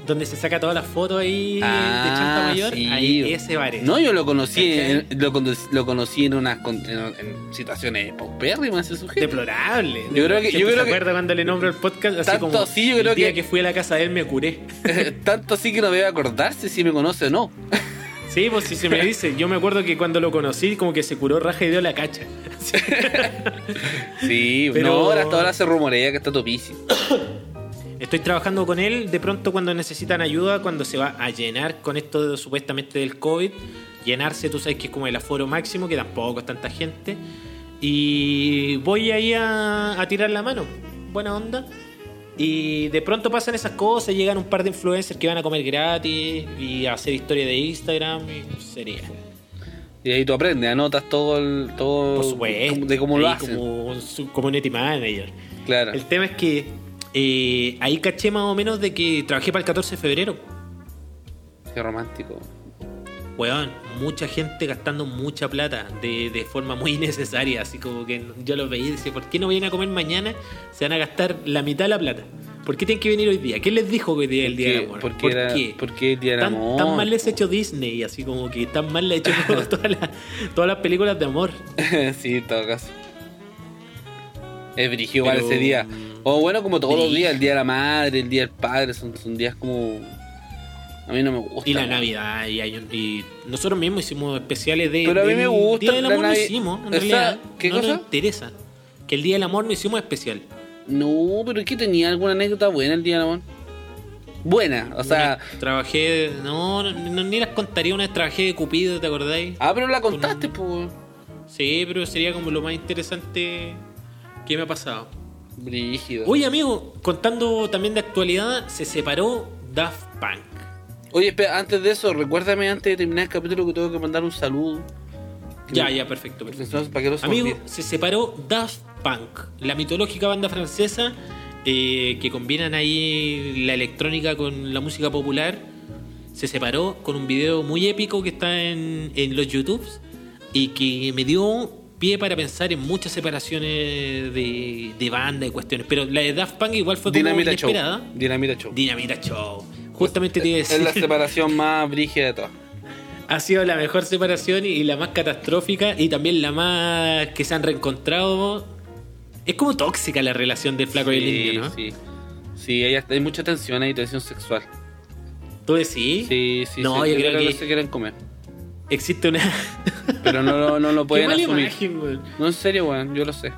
Donde se saca todas las fotos ahí Ah, de Chanta Mayor. sí. Ahí ese bar. No, yo lo conocí, en, lo, lo conocí en unas en, situaciones paupérrimas ese sujeto. Deplorable. Yo creo que- yo creo se que- acuerda cuando le nombro el podcast así Tanto como así, yo creo el día que- que... fui a la casa de él me curé. Tanto así que no debe acordarse si me conoce o no. Sí, pues si se me dice, yo me acuerdo que cuando lo conocí como que se curó raja y dio la cacha. Sí, Pero- no, ahora hasta ahora se rumorea que está topísimo. Estoy trabajando con él de pronto cuando necesitan ayuda, cuando se va a llenar con esto de- supuestamente del COVID. Llenarse, tú sabes que es como el aforo máximo, que tampoco es tanta gente. Y voy ahí a, a tirar la mano. Buena onda. Y de pronto pasan esas cosas, llegan un par de influencers que van a comer gratis y a hacer historia de Instagram y sería. Y ahí tú aprendes, anotas todo el, todo Por supuesto. de cómo lo ahí hacen. Como su community manager. Claro. El tema es que eh, ahí caché más o menos de que trabajé para el 14 de febrero. Qué romántico. Weón, mucha gente gastando mucha plata de, de forma muy innecesaria. Así como que yo los veía y decía, ¿por qué no vienen a comer mañana? Se van a gastar la mitad de la plata. ¿Por qué tienen que venir hoy día? ¿Quién les dijo que hoy día es el día del amor? porque ¿Por era- qué? porque el día del tan, amor. tan mal les ha hecho Disney, así como que tan mal le ha hecho todas las, todas las películas de amor. sí, en todo caso. Es brígido Pero- ese día. O bueno, como todos los días, el día de la madre, el día del padre, son, son días como. A mí no me gusta. Y la Navidad, y, y nosotros mismos hicimos especiales de. Pero a mí me gusta Día del amor no hicimos, en Esa- realidad. ¿qué no cosa? nos interesa. Que el Día del Amor no hicimos especial. No, pero es que tenía alguna anécdota buena el día del amor. Buena, o sea. Una- trabajé. No, no, no, ni las contaría. Una vez trabajé de Cupido, ¿te acordáis? Ah, pero la contaste, pues. Sí, pero sería como lo más interesante que me ha pasado. Brígido. Oye, amigo, contando también de actualidad, se separó Daft Punk. Oye, espera, antes de eso, recuérdame antes de terminar el capítulo que tengo que mandar un saludo. Ya, ya, perfecto, perfecto. Se Amigo, se separó Daft Punk, la mitológica banda francesa eh, que combinan ahí la electrónica con la música popular. Se separó con un video muy épico que está en, en los YouTubes y que me dio pie para pensar en muchas separaciones de, de banda y cuestiones. Pero la de Daft Punk igual fue como Dinamita Show. inesperada. Dinamita Show. Dinamita Show. Justamente te iba a decir. Es la separación más brígida de todas. ha sido la mejor separación y la más catastrófica y también la más que se han reencontrado. Es como tóxica la relación del flaco y el indio, ¿no? sí. Sí, hay, hay mucha tensión ahí, tensión sexual. ¿Tú decís? Sí, sí, No, sí, yo creo que- se quieren comer. Existe una. Pero no, lo- no lo Qué pueden mala asumir. imagen, weón. No, en serio, weón, yo lo sé.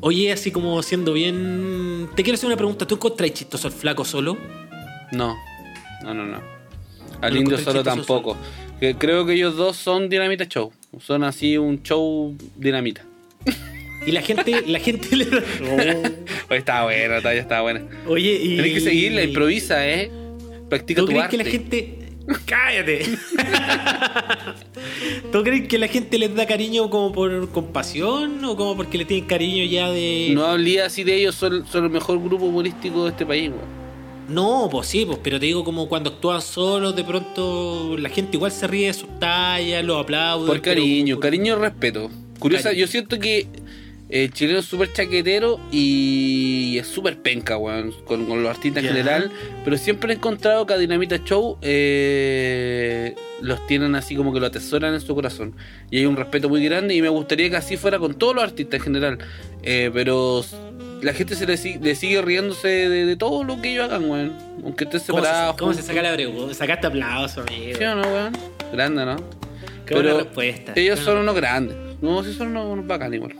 Oye, así como siendo bien. Te quiero hacer una pregunta. ¿Tú encontrás chistoso al flaco solo? No. No, no, no. Al ¿No lo Indio Solo tampoco. Que creo que ellos dos son Dinamita Show. Son así un show dinamita. Y la gente, la gente le. Oye, está buena, está, ya está buena. Oye, y. Tenés que seguirla, improvisa, ¿eh? Practica ¿Tú tu crees arte. que la gente. ¡Cállate! ¿Tú crees que la gente les da cariño como por compasión o como porque le tienen cariño ya de. No hablé así de ellos, son, son el mejor grupo humorístico de este país, weón. No, pues sí, pues, pero te digo como cuando actúan solos, de pronto la gente igual se ríe de sus tallas, los aplaude. Por pero- cariño, cariño y respeto. Curiosa, Cariño. yo siento que el chileno es súper chaquetero y es súper penca, weón, con, con los artistas en general. Pero siempre he encontrado que a Dinamita Show eh, los tienen así como que lo atesoran en su corazón. Y hay un respeto muy grande y me gustaría que así fuera con todos los artistas en general. Eh, pero la gente se le, si- le sigue riéndose de, de todo lo que ellos hagan, weón. Aunque estén ¿Cómo, se, separados. cómo se juntos. saca la pregunta? Sacaste aplauso, amigo. ¿Sí o no, weón? Grande, ¿no? Qué buena Pero respuesta. Ellos No. son unos grandes. No, sí son unos, unos bacanes igual.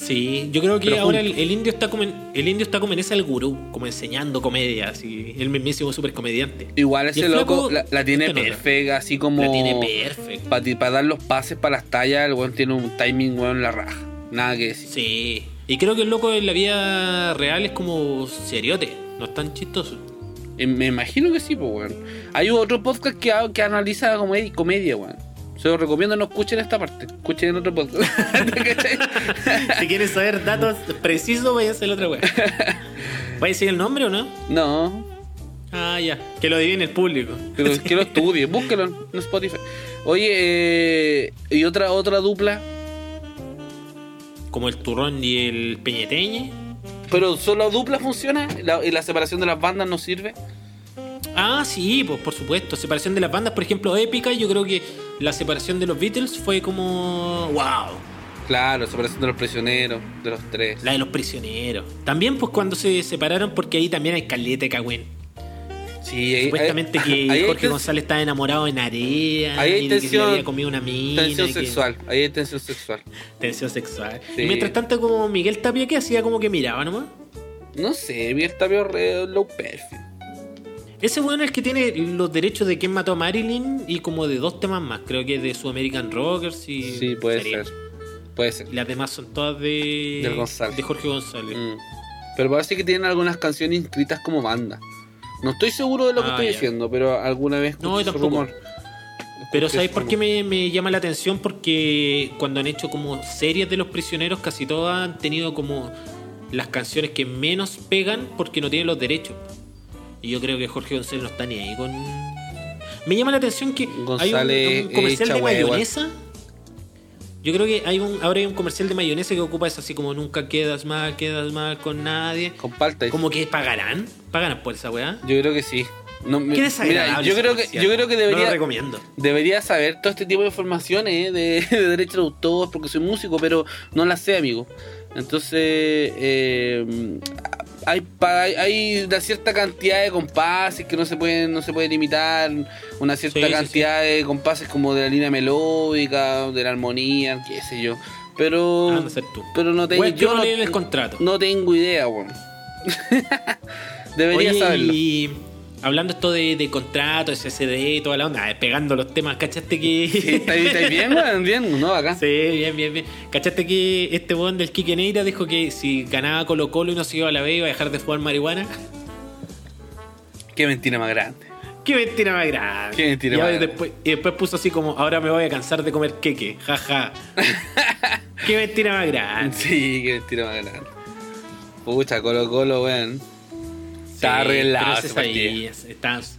Sí, yo creo que Pero ahora el, el indio está como en, el indio está como en ese al gurú, como enseñando comedia, así, el mismísimo super comediante. Igual Y ese el loco la, la tiene en perfecta, así como. La tiene perfecto. Para dar los pases para las tallas, el weón tiene un timing, weón, la raja. Nada que decir. Sí. Y creo que el loco en la vida real es como seriote, no es tan chistoso. Eh, Me imagino que sí, pues, weón. Hay otro podcast que, que analiza comedia, comedia, weón. Se los recomiendo, no escuchen esta parte. Escuchen otro podcast. Si quieres saber datos precisos, vaya a hacer la otra wea. ¿Va a decir el nombre o no? no, Ah, ya. Que lo adivine el público. que lo, que lo estudie. Búsquelo en Spotify. Oye, eh, y otra, otra dupla. Como el turrón y el peñeteñe. Pero solo dupla funciona la- y la separación de las bandas no sirve. Ah, sí, pues por supuesto. Separación de las bandas, por ejemplo, épica. Yo creo que la separación de los Beatles fue como. ¡Wow! Claro, separación de los prisioneros, de los tres. La de los prisioneros. También, pues cuando se separaron, porque ahí también hay caleta cagüen. Sí, ahí, Supuestamente ahí- que ahí Jorge González estaba enamorado de Narea. Ahí hay y que le había comido una mina. Tensión que- sexual, ahí hay tensión sexual. Tensión sexual. Sí. Y mientras tanto, como Miguel Tapia, que hacía como que miraba nomás. No sé, Miguel Tapio re low perfil. Ese bueno es el que tiene los derechos de quién mató a Marilyn y como de dos temas más. Creo que de su American Rockers y. Sí, puede ser. Puede ser. Y las demás son todas de. Del González. De Jorge González. Mm. Pero parece que tienen algunas canciones inscritas como banda. No estoy seguro de lo que Ah, estoy diciendo, pero alguna vez No, tampoco. rumor. Pero ¿sabéis por qué me, me llama la atención? Porque cuando han hecho como series de los prisioneros, casi todas han tenido como las canciones que menos pegan porque no tienen los derechos. Y yo creo que Jorge González no está ni ahí con. Me llama la atención que hay un- González un, comercial de mayonesa. Yo creo que hay un, ahora hay un comercial de mayonesa que ocupa eso así como nunca quedas mal, quedas mal con nadie. Con palta. Como que pagarán, pagarán por esa weá. Yo creo que sí. No, Qué desagradable. mira, yo creo que yo creo que No lo debería recomiendo. debería saber todo este tipo de información eh, de, de derecho de autor porque soy músico, pero no la sé, amigo. Entonces eh, hay, hay una cierta cantidad de compases que no se pueden no se pueden imitar, una cierta Sí, sí, cantidad de compases como de la línea melódica, de la armonía, qué sé yo. Pero Anda a ser tú. pero no tengo yo yo no no, el contrato. no tengo idea, weón. Debería Oye, saberlo. Y hablando esto de, de contrato, SSD y toda la onda, pegando los temas, ¿cachaste que. Sí, ¿Está está bien? Bien, ¿no? Acá. Sí, bien, bien, bien. ¿Cachaste que este weón del Quique Neira dijo que si ganaba Colo Colo y no se iba a la B iba a dejar de fumar marihuana? Qué mentira más grande. ¡Qué mentira más grande! Qué mentira y, más grande. después, y después puso así como, ahora me voy a cansar de comer queque, jaja. ¡Qué mentira más grande! Sí, qué mentira más grande. Pucha, Colo Colo, weón. Está Sí, arreglado pero ese ese es ahí, estás-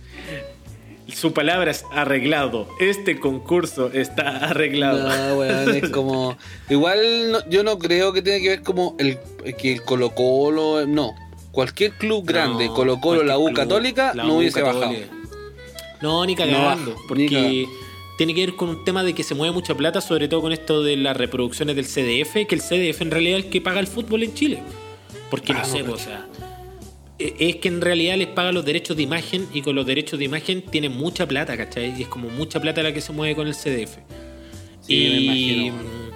Su palabra es arreglado. Este concurso está arreglado. No, weón, es como. Igual no- yo no creo que tenga que ver como el que el Colo Colo. No. Cualquier club grande, No, Colo Colo, la U club, Católica, la no hubiese Católica. bajado. No, ni cagando. ni porque cagando. tiene que ver con un tema de que se mueve mucha plata, sobre todo con esto de las reproducciones del CDF, que el CDF en realidad es el que paga el fútbol en Chile. Porque Ah, no no, sé, o sea. E- Es que en realidad les paga los derechos de imagen y con los derechos de imagen tienen mucha plata, ¿cachai? Y es como mucha plata la que se mueve con el CDF. Sí, me y imagino.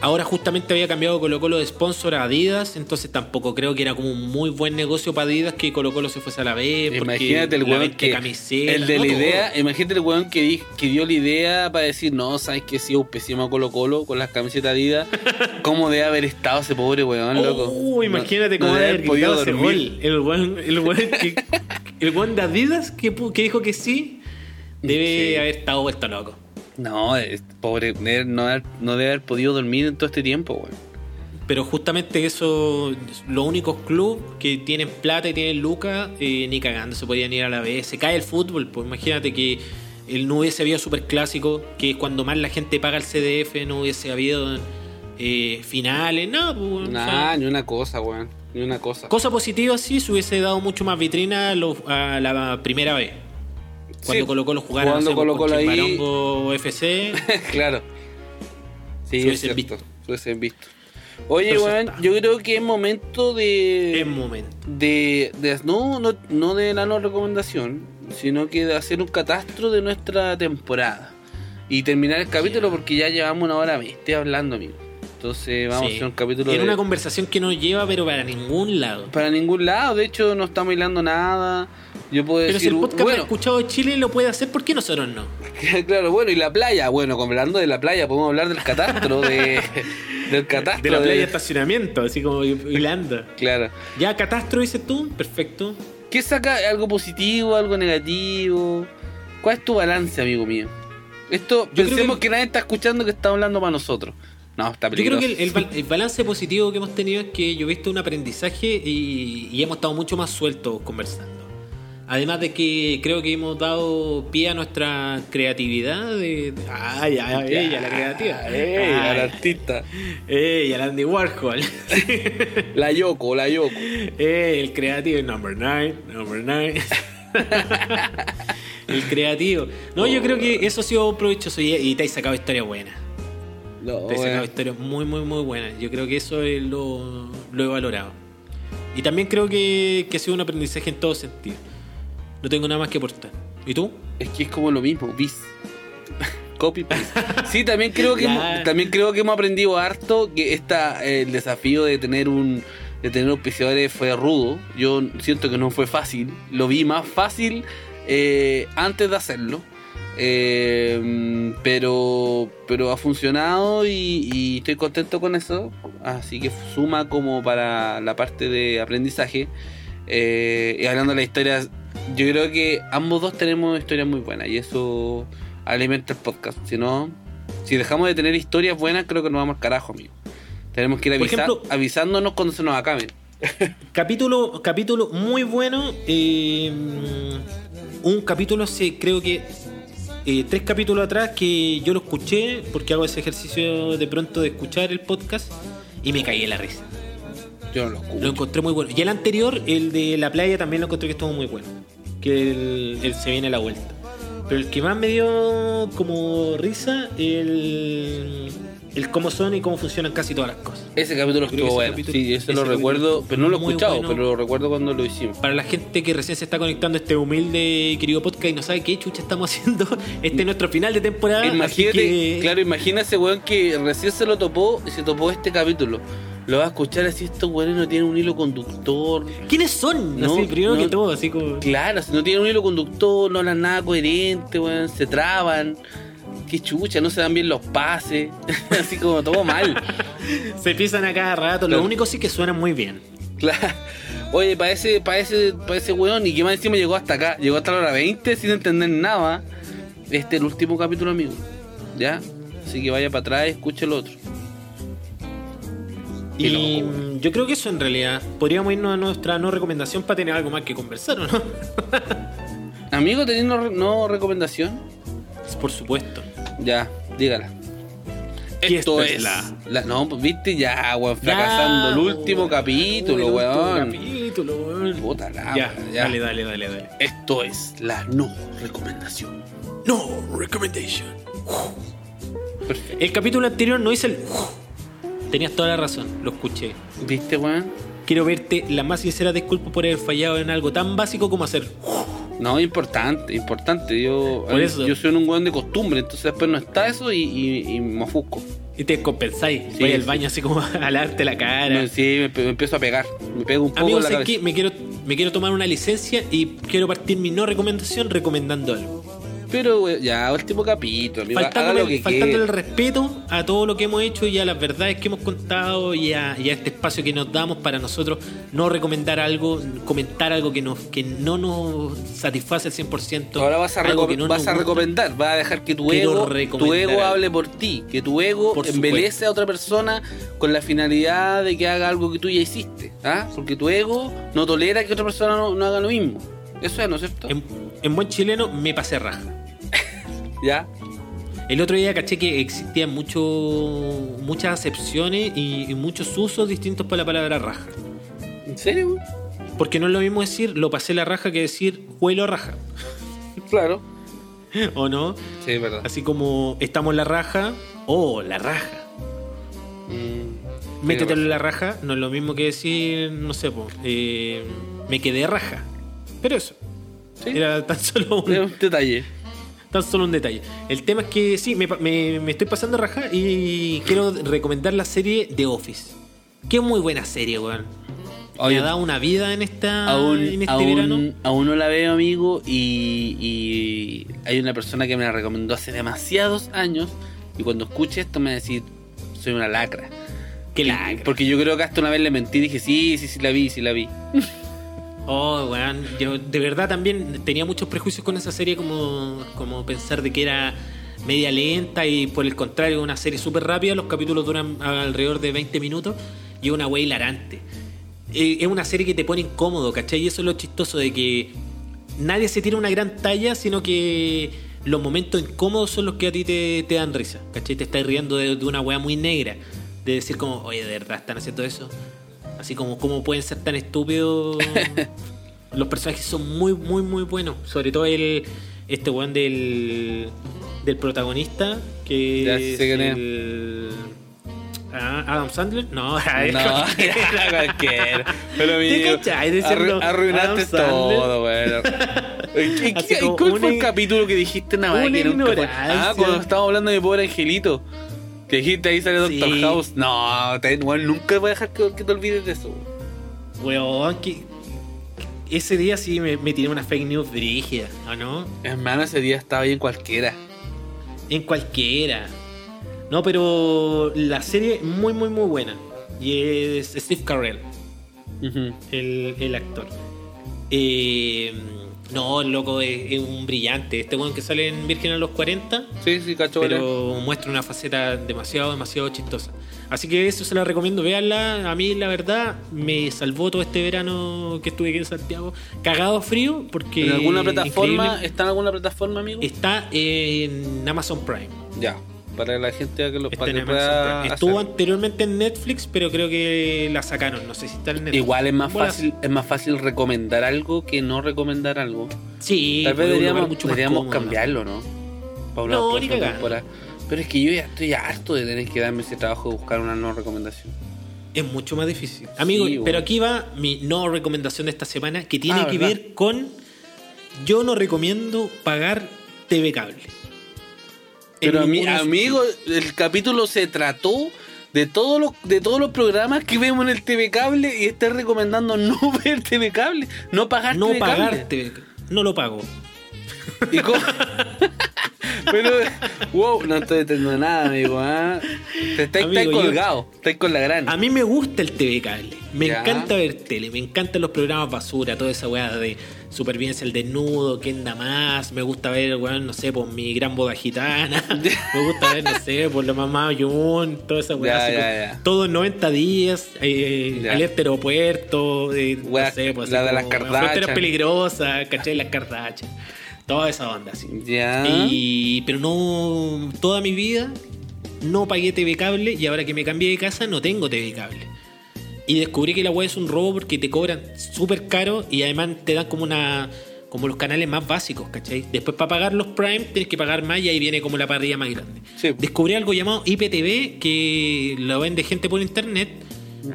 Ahora justamente había cambiado Colo Colo de sponsor a Adidas, entonces tampoco creo que era como un muy buen negocio para Adidas que Colo Colo se fuese a la B. Imagínate el weón que. el de no la todo. idea. Imagínate el weón que, di- que dio la idea para decir, no, sabes que sí, un pésimo Colo Colo con las camisetas Adidas. ¿Cómo debe haber estado ese pobre weón, loco? Oh, imagínate No- no cómo debe debe haber podido ese gol. El weón, el weón que, el weón de Adidas que, que dijo que sí, debe Sí. haber estado vuelto loco. No, es- pobre, no, no debe haber podido dormir en todo este tiempo, weón. Pero justamente eso, los únicos clubes que tienen plata y tienen lucas, eh, ni cagando se podían ir a la B. Se cae el fútbol, pues imagínate que el no hubiese habido super clásico, que es cuando más la gente paga el CDF, no hubiese habido eh, finales, nada, pues, weón, o Nah, ni una cosa, weón. Ni una cosa. Cosa positiva sí, se hubiese dado mucho más vitrina a, lo- a la primera vez. Cuando Sí, Colo Colo jugara no sé, con ahí. FC. claro. Sí, Se es hubiesen visto. Oye, Entonces weón, yo creo que es momento de. en momento. de, de- no, no, no de la no recomendación, sino que de hacer un catastro de nuestra temporada y terminar el capítulo porque ya llevamos una hora veinte hablando, amigo. Entonces vamos Sí. a hacer un capítulo de- una conversación que no lleva, pero para ningún lado. para ningún lado. De hecho, no estamos hilando nada. Yo puedo Pero si decir, el podcast bueno, escuchado de Chile lo puede hacer, ¿por qué nosotros no? claro, bueno, y la playa. Bueno, hablando de la playa, podemos hablar del catastro de, del catastro De la playa de estacionamiento, así como hilando. Claro. Ya, catastro dices tú, perfecto. ¿Qué saca algo positivo, algo negativo? ¿Cuál es tu balance, amigo mío? Esto, creo pensemos que- que, nadie está escuchando que está hablando para nosotros. No, está Yo creo que el, el bal- el balance positivo que hemos tenido es que yo he visto un aprendizaje y, y hemos estado mucho más sueltos conversando. Además de que creo que hemos dado pie a nuestra creatividad de... ay, ay, ay, ella, la creativa. Ey, al Ay, artista. ey, al Andy Warhol. La Yoko, la Yoko. ey, el creativo, number nine, number nine. el creativo. No, yo creo que eso ha sido provechoso y, y te has sacado historias buenas. No, Te he sacado historias muy, muy, muy buenas. Yo creo que eso es lo, lo he valorado. Y también creo que, que ha sido un aprendizaje en todo sentido. No tengo nada más que aportar. ¿Y tú? Es que es como lo mismo, bis. Copy paste. Sí, también creo que hemos, también creo que hemos aprendido harto que esta eh, el desafío de tener un de tener auspiciadores fue rudo. Yo siento que no fue fácil. Lo vi más fácil eh, antes de hacerlo. Eh, pero pero ha funcionado y, y estoy contento con eso. Así que suma como para la parte de aprendizaje. Eh, y hablando de la historia, yo creo que ambos dos tenemos historias muy buenas y eso alimenta el podcast. Si no, si dejamos de tener historias buenas, creo que nos vamos al carajo, amigo. Tenemos que ir avisa- ejemplo- avisándonos cuando se nos acaben. Capítulo, capítulo muy bueno. eh, un capítulo hace, creo que eh, tres capítulos atrás que yo lo escuché porque hago ese ejercicio de pronto de escuchar el podcast y me caí en la risa. Yo no lo escucho. Lo encontré muy bueno. Y el anterior, el de la playa, también lo encontré que estuvo muy bueno. Que el, el se viene a la vuelta. Pero el que más me dio como risa, el, el cómo son y cómo funcionan casi todas las cosas. Ese capítulo Creo estuvo bueno. capítulo- sí, ese, ese lo recuerdo, pero no lo he escuchado, bueno. pero lo recuerdo cuando lo hicimos. Para la gente que recién se está conectando a este humilde y querido podcast y no sabe qué chucha estamos haciendo, este es nuestro final de temporada. Imagínate, que- claro, imagina ese weón que recién se lo topó y se topó este capítulo. Lo va a escuchar así, estos weones no tienen un hilo conductor. ¿Quiénes son? No, así, primero no. que todo, así como. Claro, si no tienen un hilo conductor, no hablan nada coherente, weón, se traban. Qué chucha, no se dan bien los pases. así como todo mal. Se pisan a cada rato. Claro. Lo único sí que suenan muy bien. Claro. Oye, para ese, para ese, para ese weón, y que más encima llegó hasta acá, llegó hasta la hora 20 sin entender nada. Este es el último capítulo, amigo. ¿Ya? Así que vaya para atrás y escuche el otro. Y loco, yo creo que eso en realidad. Podríamos irnos a nuestra no recomendación para tener algo más que conversar, ¿o no? Amigo, ¿tenés no, no recomendación? Por supuesto. Ya, dígala. Esto es es la... la- No, pues viste ya, weón, fracasando. el último weón. capítulo, el weón. capítulo, weón. Puta la Ya, ya. dale, dale, dale, dale. Esto es la no recomendación. No recommendation. Perfecto. El capítulo anterior no hice el. Tenías toda la razón, lo escuché. ¿Viste, weón? Quiero verte la más sincera disculpa por haber fallado en algo tan básico como hacer. No, importante, importante. Yo, Por eso. yo soy un weón de costumbre, entonces después no está eso y, y, y me ofusco. Y te descompensáis. Sí, Voy al baño así como a lavarte la cara. Me- sí, me, me empiezo a pegar. Me pego un poco Amigos, en la ¿sabes cabeza. qué? Me quiero, me quiero tomar una licencia y quiero partir mi no recomendación recomendando algo. Pero ya, último capítulo, amigo. Haga Faltándole, lo que faltándole el respeto a todo lo que hemos hecho y a las verdades que hemos contado y a, y a este espacio que nos damos para nosotros no recomendar algo, comentar algo que, nos, que no nos satisface al 100%. Ahora vas a, no vas recomendar, vas a dejar que tu ego, tu ego hable por ti, que tu ego Por embelece a otra persona con la finalidad de que haga algo que tú ya hiciste, ¿ah? Porque tu ego no tolera que otra persona no, no haga lo mismo. Eso es, ¿no es cierto? En, en buen chileno me pasé raja. Ya. El otro día caché que existían mucho, muchas acepciones y, y muchos usos distintos para la palabra raja. ¿En serio? Porque no es lo mismo decir lo pasé la raja que decir huelo raja. Claro. ¿O no? Sí, es verdad. Así como estamos la raja o la raja. Mm, Métetelo en la raja no es lo mismo que decir, no sé, po, eh, me quedé raja. Pero eso. Sí. Era tan solo un, un detalle. Tan solo un detalle. El tema es que sí, me, me- me estoy pasando raja y quiero recomendar la serie The Office. Qué muy buena serie, weón. Me ha dado una vida en, esta, aún, en este aún- verano. aún no la veo, amigo, y, y hay una persona que me la recomendó hace demasiados años, y cuando escuche esto me va a decir, soy una lacra. Qué lacra. Porque yo creo que hasta una vez le mentí y dije, sí, sí, sí la vi, sí la vi. Oh, weón. Yo de verdad también tenía muchos prejuicios con esa serie, como, como pensar de que era media lenta y por el contrario, una serie súper rápida. Los capítulos duran alrededor de 20 minutos y una wea hilarante. Eh, Es una serie que te pone incómodo, ¿cachai? Y eso es lo chistoso de que nadie se tira una gran talla, sino que los momentos incómodos son los que a ti te, te dan risa, ¿cachai? Te estás riendo de, de una wea muy negra. De decir como, oye, ¿de verdad están haciendo eso? Así como, ¿cómo pueden ser tan estúpidos? Los personajes son muy, muy, muy buenos. Sobre todo el este weón del, del protagonista, que Ya es el... Ah, Adam Sandler. No, No, era cualquiera. Pero ¿Te amigo, cachai diciendo arru- arruinaste todo, bueno. ¿Qué- Así qué- como ¿Cuál fue el ig- capítulo que dijiste nada más que nunca fue? ignorancia. Ah, cuando estábamos hablando de mi pobre angelito. Que dijiste ahí sale Doctor Sí. House. No, te, bueno, nunca voy a dejar que, que te olvides de eso. Weón, que... Ese día sí me, me tiré una fake news brígida, ¿o no? Hermano, ese día estaba bien cualquiera. En cualquiera. No, pero la serie es muy, muy, muy buena. Y es Steve Carell, el, el actor. Eh, no, el loco es, es un brillante. Este weón que sale en Virgen a los 40, Sí, sí, cacho. vale. pero muestra una faceta demasiado, demasiado chistosa. Así que eso se la recomiendo, véanla. A mí, la verdad, me salvó todo este verano que estuve aquí en Santiago. Cagado frío, porque. ¿En alguna plataforma? increíble, ¿Está en alguna plataforma, amigo? Está en Amazon Prime. Ya. Para la gente que lo Está para que pueda. Estuvo hacer. anteriormente en Netflix, pero creo que la sacaron. No sé si está en Netflix. Igual es más fácil, es más fácil recomendar algo que no recomendar algo. Sí, Tal vez deberíamos, mucho más deberíamos cómodo, cambiarlo, ¿no? Para una No, ni temporada. Pero es que yo ya estoy harto de tener que darme ese trabajo de buscar una no recomendación. Es mucho más difícil. Amigo, bueno. pero aquí va mi no recomendación de esta semana, que tiene Ah, que ¿verdad? ver con. Yo no recomiendo pagar TV cable. Pero a mí, ninguno de sus amigo, el capítulo se trató de todos los de todos los programas que vemos en el TV cable y estás recomendando no ver TV cable, no pagar No TV pagar cable. TV No lo pago. ¿Y cómo? Pero, wow, no estoy entendiendo nada, amigo. ¿ah? Te estáis colgado, estáis con la gran. A mí me gusta el TV cable. Me Ya. encanta ver tele. Me encantan los programas basura. Toda esa weá de supervivencia al desnudo. ¿Quién da más? Me gusta ver, weón, no sé, por mi gran boda gitana. me gusta ver, no sé, por la mamá Jun. Toda esa weá. Como ya. Todo en 90 días. Eh, alerta aeropuerto. eh, Weá, no sé, pues, la de las Kardashian. Fronteras peligrosas. ¿Cachai? Las Kardashian. Toda esa onda, así. Ya. Y, pero no, toda mi vida no pagué TV cable y ahora que me cambié de casa no tengo TV cable. Y descubrí que la web es un robo porque te cobran súper caro y además te dan como una como los canales más básicos, ¿cachai? Después para pagar los Prime tienes que pagar más y ahí viene como la parrilla más grande. Sí. Descubrí algo llamado IPTV que lo vende gente por internet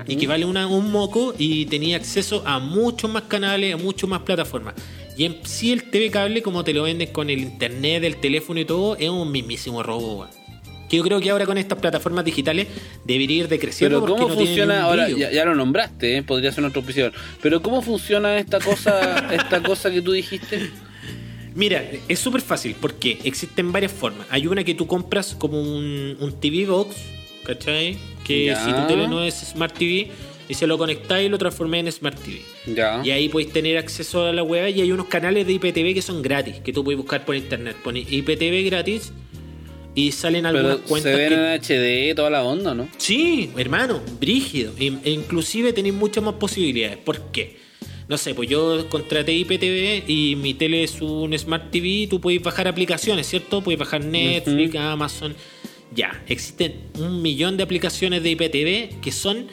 y que vale una- un moco y tenía acceso a muchos más canales, a muchas más plataformas. Y en sí el TV cable, como te lo venden con el internet, el teléfono y todo, es un mismísimo robo. Que yo creo que ahora con estas plataformas digitales debería ir decreciendo. Pero ¿cómo no funciona? Ahora ya, ya lo nombraste, ¿eh? podría ser otra opción. Pero ¿cómo funciona esta cosa, esta cosa que tú dijiste? Mira, es súper fácil porque existen varias formas. Hay una que tú compras como un, un TV Box, ¿cachai? Que Ya. si tu tele no es Smart TV y se lo conectáis y lo transformáis en Smart TV. Ya. Y ahí podéis tener acceso a la web y hay unos canales de IPTV que son gratis, que tú puedes buscar por internet. Pones IPTV gratis y salen algunas Pero se cuentas ven que... en HD toda la onda, ¿no? Sí, hermano, brígido. E- e inclusive tenéis muchas más posibilidades. ¿Por qué? No sé, pues yo contraté IPTV y mi tele es un Smart TV y tú puedes bajar aplicaciones, ¿cierto? Puedes bajar Netflix, Amazon. Ya, existen un millón de aplicaciones de IPTV que son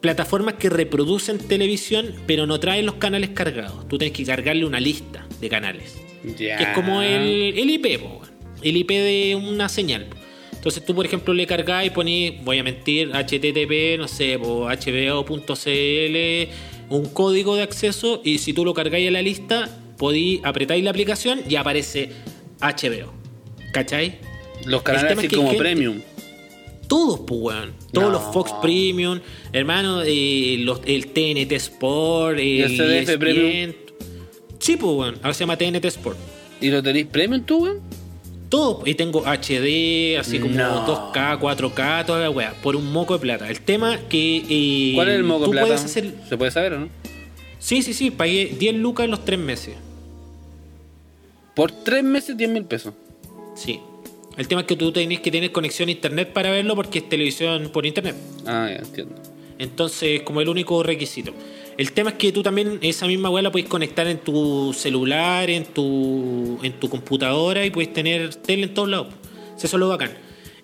plataformas que reproducen televisión pero no traen los canales cargados. Tú tienes que cargarle una lista de canales. Ya. Que es como el, el IP, weón. El IP de una señal. Entonces tú, por ejemplo, le cargás y ponís, voy a mentir, HTTP, no sé, hbo.cl, un código de acceso y si tú lo cargáis a la lista, podí apretáis la aplicación y aparece HBO. ¿Cachai? Los canales así como gente- premium. Todos, pues, weón. Todos No. los Fox Premium, hermano, eh, los- el TNT Sport, el, el CDF ESPN. Premium? Sí, pues, weón. Ahora se llama TNT Sport. ¿Y lo tenéis premium tú, weón? Todo. Y tengo HD, así como No. 2K, 4K, toda la weá. Por un moco de plata. El tema que. eh, ¿Cuál es el moco tú plata? puedes hacer. ¿Se puede saber o no? Sí, sí, sí. Pagué 10 lucas en los 3 meses. Por tres meses, 10 mil pesos. Sí. El tema es que tú tenés que tener conexión a internet para verlo porque es televisión por internet. Ah, ya entiendo. Entonces, como el único requisito. El tema es que tú también esa misma weá la puedes conectar en tu celular, en tu, en tu computadora y puedes tener tele en todos lados. Eso es lo bacán.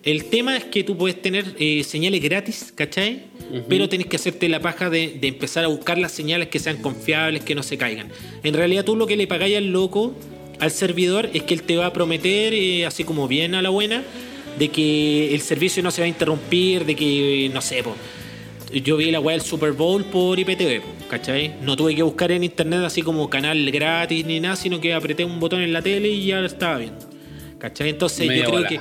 El tema es que tú puedes tener eh, señales gratis, ¿cachai? Pero tenés que hacerte la paja de, de empezar a buscar las señales que sean confiables, que no se caigan. En realidad tú lo que le pagáis al loco, al servidor, es que él te va a prometer, eh, así como bien a la buena, de que el servicio no se va a interrumpir, de que, no sé, po, yo vi la weá del Super Bowl por IPTV, ¿cachai? No tuve que buscar en internet así como canal gratis ni nada, sino que apreté un botón en la tele y ya lo estaba viendo. ¿Cachai? Entonces Media yo creo bola. que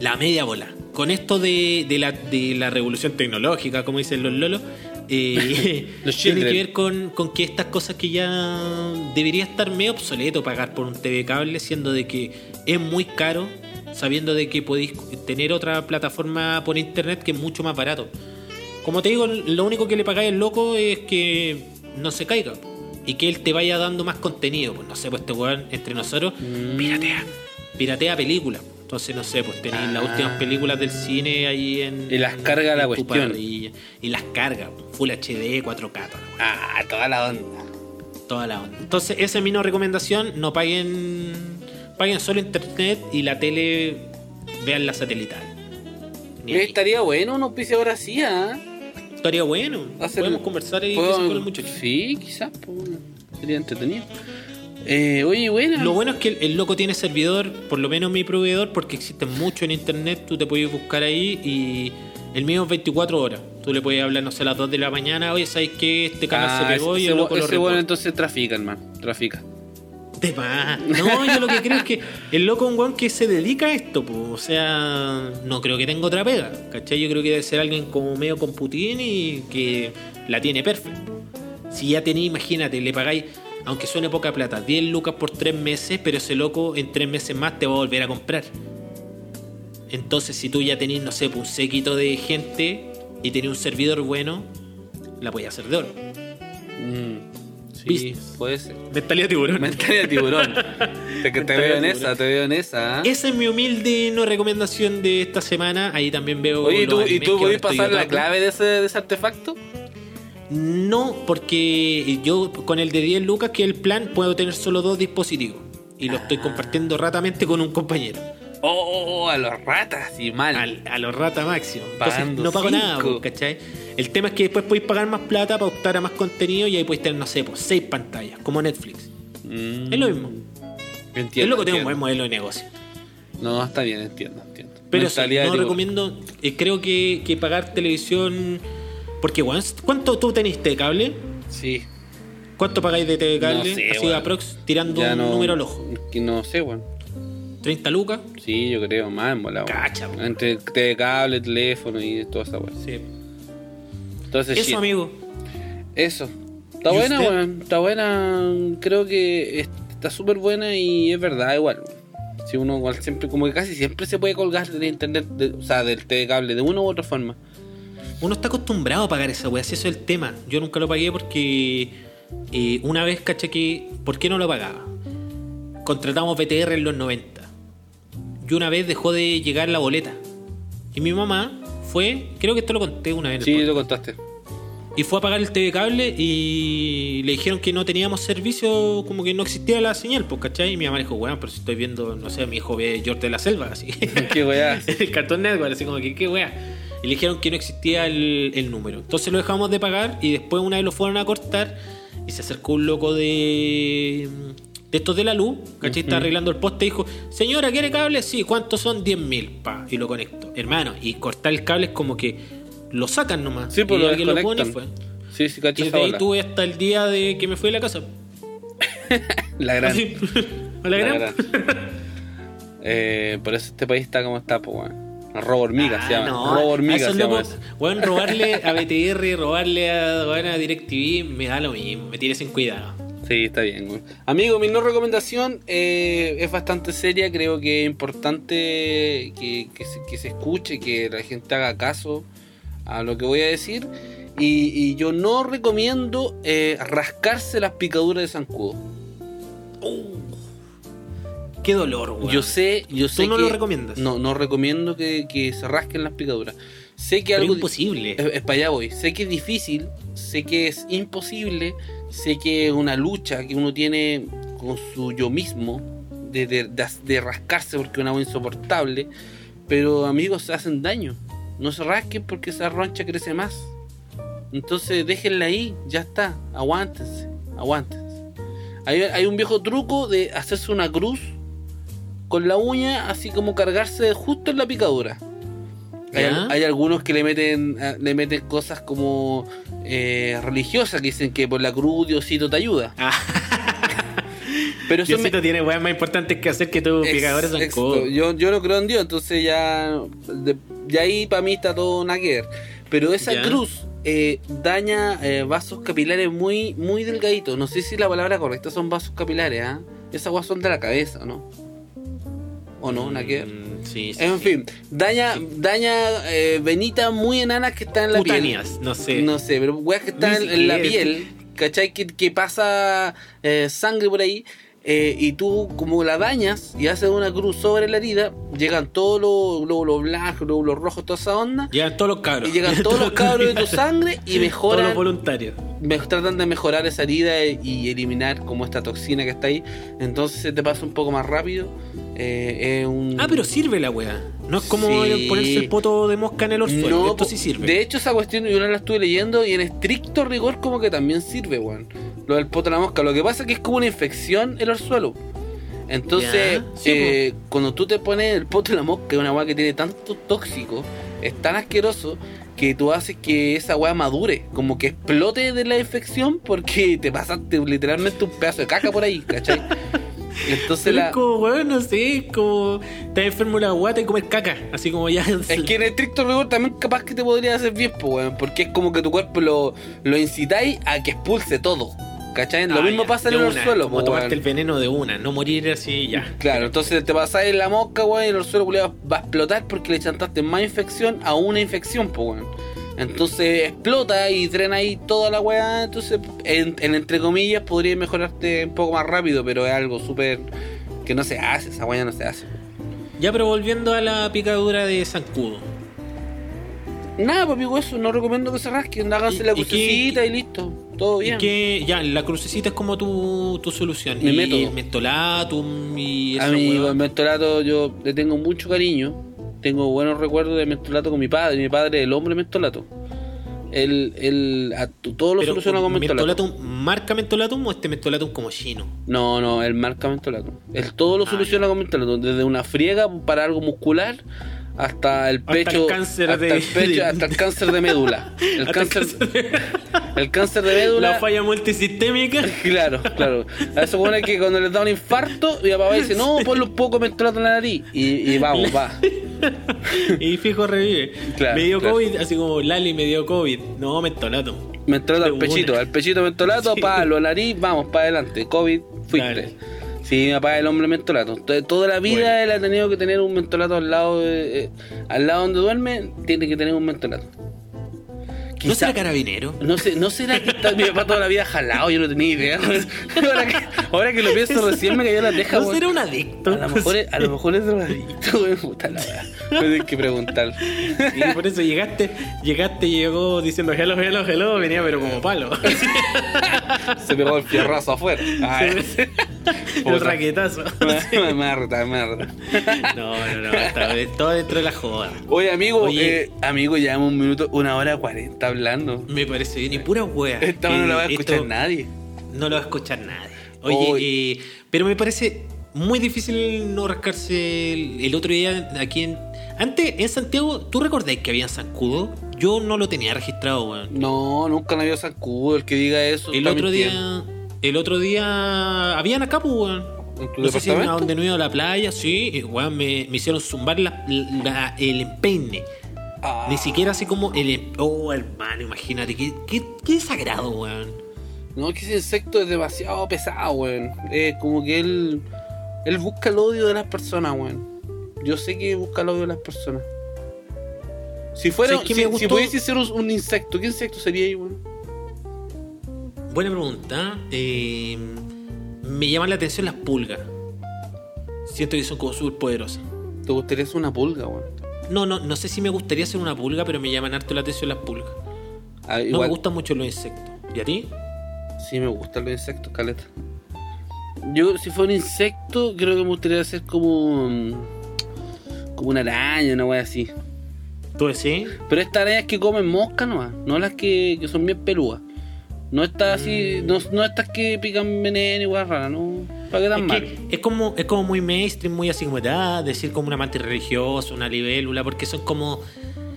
la media bola. Con esto de, de la, de la revolución tecnológica, como dicen los lolos, eh, Los tiene que ver con, con que estas cosas que ya debería estar medio obsoleto pagar por un TV cable, siendo de que es muy caro, sabiendo de que podéis tener otra plataforma por internet que es mucho más barato. Como te digo, lo único que le pagáis al loco es que no se caiga y que él te vaya dando más contenido. Pues no sé, pues este weón entre nosotros Mm. piratea, piratea películas. Entonces, no sé, pues tenéis las Ah. últimas películas del cine ahí en. Y las carga en la cuestión. Y las carga, Full HD, 4K, toda Ah, toda la onda. toda la onda. Entonces, esa es mi no recomendación. No paguen. Paguen solo internet y la tele. Vean la satelital. Estaría bueno un auspiciador así, ¿ah? Estaría bueno. Hacer- Podemos conversar y Puedo- con el muchacho. Sí, quizás. pues, sería entretenido. Eh, oye, bueno. Lo bueno es que el, el loco tiene servidor, por lo menos mi proveedor, porque existe mucho en internet, tú te puedes buscar ahí y el mío es 24 horas. Tú le puedes hablar, no sé, a las 2 de la mañana, oye, ¿sabes qué? Este canal Ah, se pegó y ese, el loco lo ese bueno reporta. entonces trafica, hermano. Trafica. De más. No, yo lo que creo es que el loco un weón que se dedica a esto, pues. O sea, no creo que tenga otra pega. ¿Cachai? Yo creo que debe ser alguien como medio con Putin y que la tiene perfecta. Si ya tenéis, imagínate, le pagáis, aunque suene poca plata, 10 lucas por 3 meses, pero ese loco en 3 meses más te va a volver a comprar. Entonces, si tú ya tenés, no sé, un séquito de gente y tenés un servidor bueno, la podías hacer de oro. Mm, sí, Business. puede ser. Mentalidad tiburón. Mentalidad de tiburón. Te, que te Mentalidad veo en de esa, tiburón. te veo en esa. ¿ah? Esa es mi humilde no recomendación de esta semana. Ahí también veo. Oye, ¿y los tú, ¿y tú podés pasar la clave de ese, de ese artefacto? No, porque yo con el de 10 lucas, que es el plan, puedo tener solo dos dispositivos. Y lo Ah. estoy compartiendo ratamente con un compañero. Oh, oh, oh, a los ratas y mal. Al- a los rata máximo. Entonces, no pago cinco. nada, pues, ¿cachai? El tema es que después podéis pagar más plata para optar a más contenido y ahí podéis tener, no sé, pues, seis pantallas, como Netflix. Mm, Es lo mismo. Entiendo, es lo que tiene un buen modelo de negocio. No, está bien, entiendo, entiendo. Pero sí, no recomiendo. eh, creo que, que pagar televisión. Porque, ¿cuánto tú tenés de cable? Sí. ¿Cuánto pagáis de TV cable? No sé, Así weón. aprox, tirando Ya un no- número al ojo. Que no sé, weón. 30 lucas. Sí, yo creo, más en volado. Cacha, po. Entre de cable, teléfono y toda esa weá. Sí. Entonces, Eso, shit. amigo. Eso. Está ¿Y buena, usted? weón. Está buena. Creo que es- está súper buena y es verdad, igual. Si uno igual siempre, como que casi siempre se puede colgar de internet, de- o sea, del cable, de una u otra forma. Uno está acostumbrado a pagar esa weá, si eso es el tema. Yo nunca lo pagué porque eh, una vez caché que. ¿Por qué no lo pagaba? Contratamos BTR en los 90. Y una vez dejó de llegar la boleta. Y mi mamá fue, creo que esto lo conté una vez. en el Sí, lo contaste. Y fue a pagar el TV cable y le dijeron que no teníamos servicio, como que no existía la señal, pues, ¿cachai? Y mi mamá dijo, bueno, pero si estoy viendo, no sé, mi hijo ve George de la Selva, así. Qué weá. el Cartoon Network, así como que qué wea. Y le dijeron que no existía el, el número. Entonces lo dejamos de pagar y después una vez lo fueron a cortar y se acercó un loco de, de estos de la luz, ¿cachai? Está arreglando el poste y dijo, señora, ¿quiere cable? Sí, ¿cuántos son? 10 mil, pa. Y lo conecto. Hermano, y cortar el cable es como que lo sacan nomás. Sí, pues y lo alguien lo pone fue. Sí, sí, cacho Y desde ahí tuve hasta el día de que me fui de la casa. La gran. Así. La la gran. gran. Eh, por eso este país está como está, pues, weón. Robo hormiga se Ah, llama. no, Robo hormiga se llama weón, robarle a BTR, robarle a, weón, a DirecTV, me da lo mismo, me tienes en cuidado. Sí, está bien. güey. Amigo, mi no recomendación eh, es bastante seria. Creo que es importante que, que se, que se escuche, que la gente haga caso a lo que voy a decir. Y, y yo no recomiendo eh, rascarse las picaduras de zancudo. Qué dolor, weón. Yo sé, yo sé no que lo recomiendas? No, no recomiendo que, que se rasquen las picaduras. Sé que Pero algo es imposible. Es, es para allá voy. Sé que es difícil, sé que es imposible, sé que es una lucha que uno tiene con su yo mismo de, rascarse porque es una agua insoportable. Pero amigos, se hacen daño. No se rasquen porque esa roncha crece más. Entonces déjenla ahí, ya está. Aguántense, aguántense. Hay, hay un viejo truco de hacerse una cruz con la uña, así como cargarse justo en la picadura. Hay, algunos que le meten eh, le meten cosas como eh, religiosas que dicen que por la cruz Diosito te ayuda. Ah, Pero eso me- Diosito tiene weas más importantes que hacer que tus picadores son codos. yo, yo no creo en Dios, entonces ya, de, ya ahí para mí está todo ver. Pero esa Ya. cruz eh, daña eh, vasos capilares muy, muy delgaditos. No sé si la palabra correcta son vasos capilares, ¿ah? Esas guas son de la cabeza, ¿no? ¿O no? Mm, sí, sí, En sí. fin, daña, daña eh, venitas muy enanas que están en la piel. Cutáneas, no sé. No sé, pero weas que están en, en la piel, ¿cachai? Que, que pasa eh, sangre por ahí. eh, y tú como la dañas y haces una cruz sobre la herida, llegan todos los glóbulos blancos, glóbulos rojos, toda esa onda, Llegan todos los cabros. y llegan todos los cabros de tu sangre y Todos mejoran, los voluntarios. me- tratan de mejorar esa herida y eliminar como esta toxina que está ahí. Entonces se te pasa un poco más rápido. Eh, es un... Ah, pero sirve la wea. No es como Sí. ponerse el poto de mosca en el orzuelo. No, Esto sí sirve. De hecho, esa cuestión yo no la estuve leyendo y en estricto rigor como que también sirve, weón. Lo del poto de la mosca. Lo que pasa es que es como una infección el orzuelo. Entonces, sí, eh, cuando tú te pones el poto de la mosca, es una weá que tiene tanto tóxico, es tan asqueroso, que tú haces que esa weá madure, como que explote de la infección porque te pasaste literalmente un pedazo de caca por ahí, ¿cachai? Entonces la... es como, weón, no sé, es como estás enfermo la guata y comer caca. Así como ya. Es que en estricto rigor también capaz que te podría hacer bien, pues, weón, porque es como que tu cuerpo lo, lo incitáis a que expulse todo. ¿Cachai? Lo Ah, mismo ya, pasa en el una, orzuelo, Como pues, tomarte weón. el veneno de una, no morir así ya. Claro, entonces te pasáis la mosca, weón, y el orzuelo culiao, va a explotar porque le chantaste más infección a una infección, pues, weón. Entonces explota y drena ahí toda la weá. Entonces, en, en entre comillas, podría mejorarte un poco más rápido, pero es algo súper que no se hace, esa weá no se hace. Ya, pero volviendo a la picadura de zancudo. Nada, pues, amigo, eso, no recomiendo que se rasquen, háganse ¿Y- la y crucecita y listo, todo Y bien. que ya, la crucecita es como tu, tu solución. Mi y método. el mentolatum y A esa mí, el mentolato, yo le tengo mucho cariño. Tengo buenos recuerdos de mentolato con mi padre. Mi padre el hombre mentolato. Él, él a- todo lo soluciona con mentolato. mentolatum, ¿Marca mentolatum o este mentolatum como chino? No, no, él marca mentolato. Él todo lo Ah, soluciona con mentolato. Desde una friega para algo muscular hasta el Hasta el pecho. cáncer hasta de- el pecho, de- hasta el cáncer de médula. El cáncer. cáncer de- El cáncer de médula. La falla multisistémica. Claro, claro. A eso pone que cuando les da un infarto, mi papá dice, no, ponle un poco de en la nariz. Y, y vamos, va. y fijo revive. Claro, me dio claro. COVID, así como Lali me dio COVID. No, mentolato. Mentolato al pechito, al pechito mentolato, Sí. palo, nariz, vamos, para adelante. COVID, fuiste. Sí, mi papá es el hombre mentolato. Entonces, toda la vida Bueno. él ha tenido que tener un mentolato al lado de, eh, al lado donde duerme, tiene que tener un mentolato. ¿No será carabinero? No sé, no será que está mi papá toda la vida jalado, yo no tenía idea. Ahora que, ahora que lo pienso recién me cayó la teja, ¿No será un adicto? A lo mejor es, a lo mejor es drogadicto, weón. Puta la. Me tenés que preguntar. Sí, por eso llegaste, llegaste y llegó diciendo hello, hello, hello, venía pero como palo. Se pegó el fierrazo afuera. Ay, El Puta. raquetazo. No, no, no, está todo dentro de la joda. Oye, amigo, Oye. eh, amigo, llevamos un minuto, una hora cuarenta hablando. Me parece bien, y pura wea. Esta no Eh, la va a escuchar nadie. No lo va a escuchar nadie. Oye, eh, pero me parece muy difícil no rascarse el, el otro día aquí en. Antes, en Santiago, ¿tú recordáis que había zancudo? Yo no lo tenía registrado, weón. No, nunca me había zancudo el que diga eso. El otro mintiendo. día. El otro día. Habían acá, pues, weón. ¿En tu No sé si a donde no iba a la playa, sí, y, weón, me, me hicieron zumbar la- la- el empeine. Ah. Ni siquiera así como el. em- Oh, hermano, imagínate, qué, qué, qué desagrado, weón. No, que ese insecto es demasiado pesado, weón. Es como que él. Él busca el odio de las personas, weón. Yo sé que busca el odio de las personas. Si fuera. ¿Sabes qué si, me si gustó? pudiese ser un, un insecto, ¿qué insecto sería ahí, weón? Buena pregunta. Eh, me llaman la atención las pulgas. Siento que son como súper poderosas. ¿Te gustaría ser una pulga, weón? No, no, no sé si me gustaría ser una pulga, pero me llaman harto la atención las pulgas. Ah, No me gustan mucho los insectos. ¿Y a ti? sí me gustan los insectos, caleta. Yo, si fuera un insecto, creo que me gustaría ser como. Como una araña, una weá así. ¿Tú decís? Pero estas arañas que comen moscas nomás, no las que, que son bien peludas. No estas así, Mm. no, no estas que pican veneno y raras, no. ¿Para qué tan Es, mal? que es como es como muy mainstream, muy así como ah, decir como una mantis religiosa, una libélula, porque son como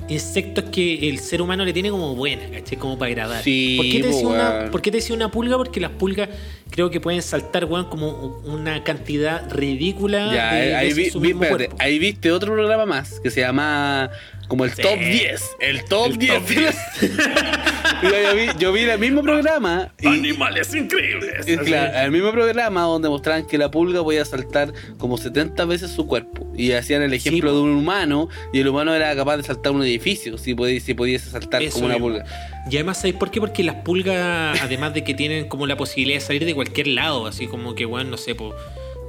insectos que el ser humano le tiene como buena, ¿cachai? Como para agradar. Sí, ¿Por, qué te po, decía una. ¿Por qué te decía una pulga? Porque las pulgas creo que pueden saltar, weón, como una cantidad ridícula Ya, de eh, ahí, vi- vi- espérate, cuerpo. ahí viste otro programa más que se llama como el Sí. Top 10. El Top El 10. Top 10. yo, vi, yo vi el mismo programa y, Animales increíbles. y claro, el mismo programa donde mostraban que la pulga podía saltar como 70 veces su cuerpo. Y hacían el ejemplo de un humano y el humano era capaz de saltar un edificio si, podía, si pudiese saltar Eso como una pulga. Y además, ¿sabéis por qué? Porque las pulgas, además de que tienen como la posibilidad de salir de cualquier lado, así como que, bueno, no sé, po,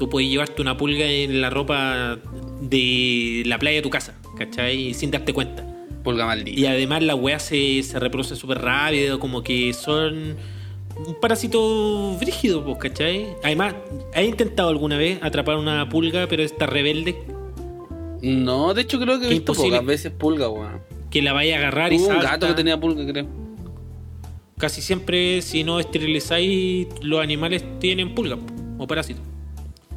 tú puedes llevarte una pulga en la ropa de la playa de tu casa, ¿cachai? Sin darte cuenta. Pulga maldita. Y además la weá se, se reproduce súper rápido, como que son un parásito brígido, pues, ¿cachai? Además, ¿has intentado alguna vez atrapar una pulga, pero está rebelde, No, de hecho creo que he visto pocas veces pulga, weón. que la vaya a agarrar y Hubo un salta? gato que tenía pulga, creo. Casi siempre, si no esterilizáis, los animales tienen pulgas po, o parásitos.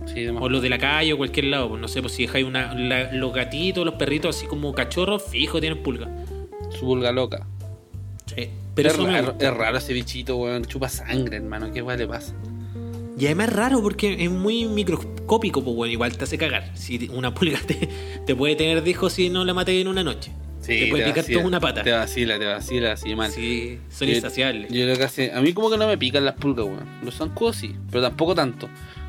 Sí. O los de la calle o cualquier lado. Pues no sé, pues si dejáis una, la- los gatitos, los perritos así como cachorros, fijo tienen pulgas. su pulga loca. Sí. Pero es, eso raro, gusta. es raro ese bichito, weón. Chupa sangre, hermano. ¿Qué weón le pasa? Y además es raro porque es muy microscópico, pues bueno, igual te hace cagar. Si una pulga te, te puede tener de hijo si no la maté en una noche. te puede picar vacila, toda una pata. Te vacila, te vacila, así mal. Sí, son Yo- insaciables. Yo creo que hace. A mí, como que no me pican las pulgas, weón. Los zancudos sí, pero tampoco tanto.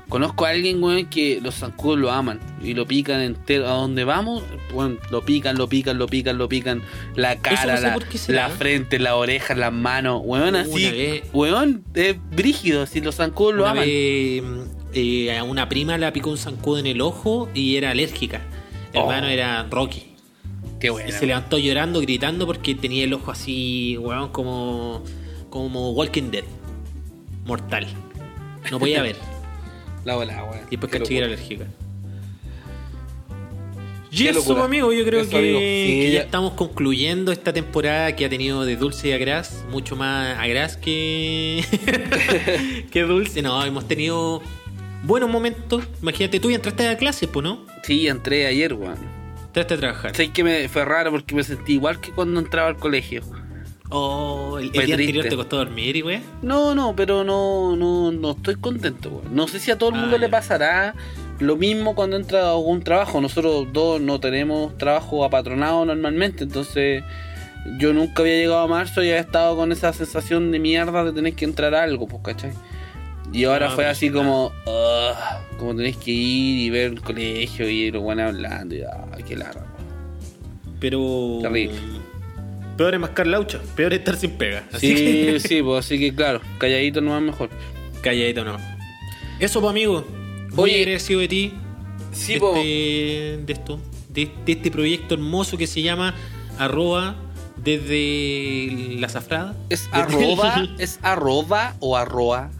Conozco a alguien, weón, que los zancudos lo aman y lo pican entero. A donde vamos, weón, lo pican, lo pican, lo pican, lo pican. La cara, no sé la, será. frente, la oreja, las manos, weón, así. vez- Weón, es brígido, si los zancudos lo aman. vez eh, a una prima la picó un zancudo en el ojo y era alérgica. Oh. Hermano, era Rocky. Qué bueno. se levantó llorando, gritando porque tenía el ojo así, weón, como, como Walking Dead. Mortal. No podía ver. La bola, weón. Y después Qué caché que era alérgica. Y eso, amigo, yo creo Eso, que, amigo. Sí, que ya ya- estamos concluyendo esta temporada que ha tenido de dulce y agraz, mucho más agraz que, que dulce. No, hemos tenido buenos momentos. Imagínate, tú ya entraste a clases, pues, ¿no? Sí, entré ayer, weón. Entraste a trabajar. Sé que me fue raro porque me sentí igual que cuando entraba al colegio. Oh, el, día anterior te costó dormir y wey. No, no, pero no, no, no estoy contento, weón. No sé si a todo el Ah, mundo le pasará lo mismo cuando entra algún trabajo. Nosotros dos no tenemos trabajo apatronado normalmente, entonces yo nunca había llegado a marzo y había estado con esa sensación de mierda de tener que entrar a algo, pues, ¿cachai? Y ahora Ah, fue pero así sí, como, "Ugh", como tenés que ir y ver el colegio y los buenos hablando y, ay, qué weón. Pero. Terrible. Peor es mascar laucha, peor es estar sin pega. Así Sí, que. sí, pues así que claro, calladito no es mejor. Calladito no. Eso, pues, amigo. Muy Oye. agradecido de ti. Sí, de, po. este, de esto. De, de este proyecto hermoso que se llama arroba desde la zafrada. ¿Es arroba, el- es arroba o arroa?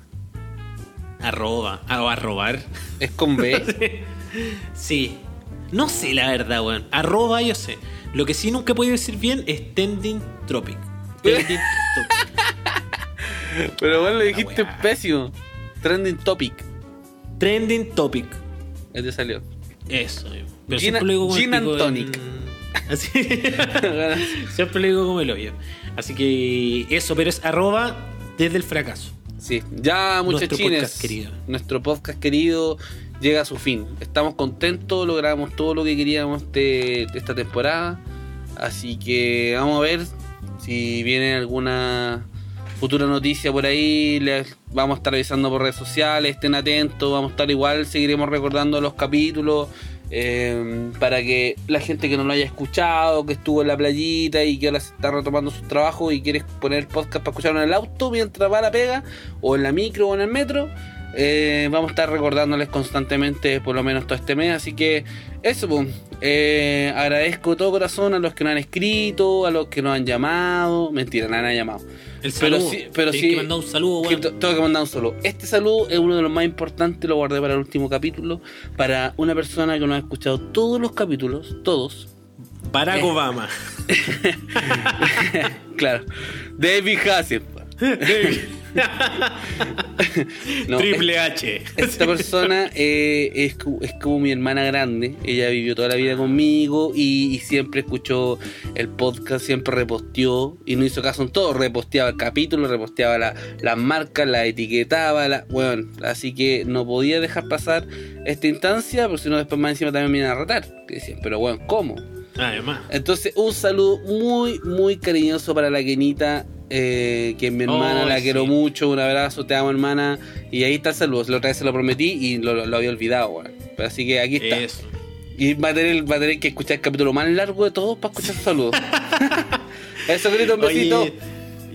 arroba. ah, o arrobar. Es con B. Sí. No sé la verdad, weón. Arroba yo sé. Lo que sí nunca he podido decir bien es Tending Tropic. Tending Tropic. Pero bueno, lo dijiste pésimo. Trending topic. Trending Topic. Ahí te salió. Eso. Pero Gin- siempre lo digo el gin and tonic. en- Así. siempre lo digo como el hoyo. Así que eso, pero es arroba desde el fracaso. Sí, ya Nuestro muchachines. podcast querido. Nuestro podcast querido llega a su fin. Estamos contentos, logramos todo lo que queríamos de, esta temporada. Así que vamos a ver si viene alguna futura noticia por ahí. Les vamos a estar avisando por redes sociales. Estén atentos, vamos a estar igual. Seguiremos recordando los capítulos. eh, para que la gente que no lo haya escuchado, que estuvo en la playita y que ahora se está retomando su trabajo y quiere poner podcast para escucharlo en el auto mientras va la pega, o en la micro o en el metro, eh, vamos a estar recordándoles constantemente por lo menos todo este mes. Así que eso, pues, eh, agradezco de todo corazón a los que nos han escrito, a los que nos han llamado. Mentira, nadie ha llamado. El Pero saludo. sí- pero Tienes sí- que mandar un saludo, Que weón. t- Tengo que mandar un solo. Este saludo es uno de los más importantes, lo guardé para el último capítulo. Para una persona que nos ha escuchado todos los capítulos, todos. Barack Eh. Obama. claro. David Hasselhoff. No, Triple H. Esta persona eh, es, es como mi hermana grande. Ella vivió toda la vida conmigo y, y siempre escuchó el podcast, siempre reposteó y no hizo caso en todo. Reposteaba el capítulo, reposteaba la- las marcas, la etiquetaba. La, bueno, así que no podía dejar pasar esta instancia, porque si no, después más encima también me iban a retar. Que decían, pero bueno, ¿cómo? Además. Entonces, un saludo muy, muy cariñoso para la Kenita, eh, que es mi hermana, Oh, la sí. quiero mucho, un abrazo, te amo hermana. Y ahí está el saludo, la otra vez se lo prometí y lo, lo había olvidado, así que aquí está. Eso. Y va a, tener, va a tener que escuchar el capítulo más largo de todos para escuchar su saludo. Eso, grito, un besito. Oye,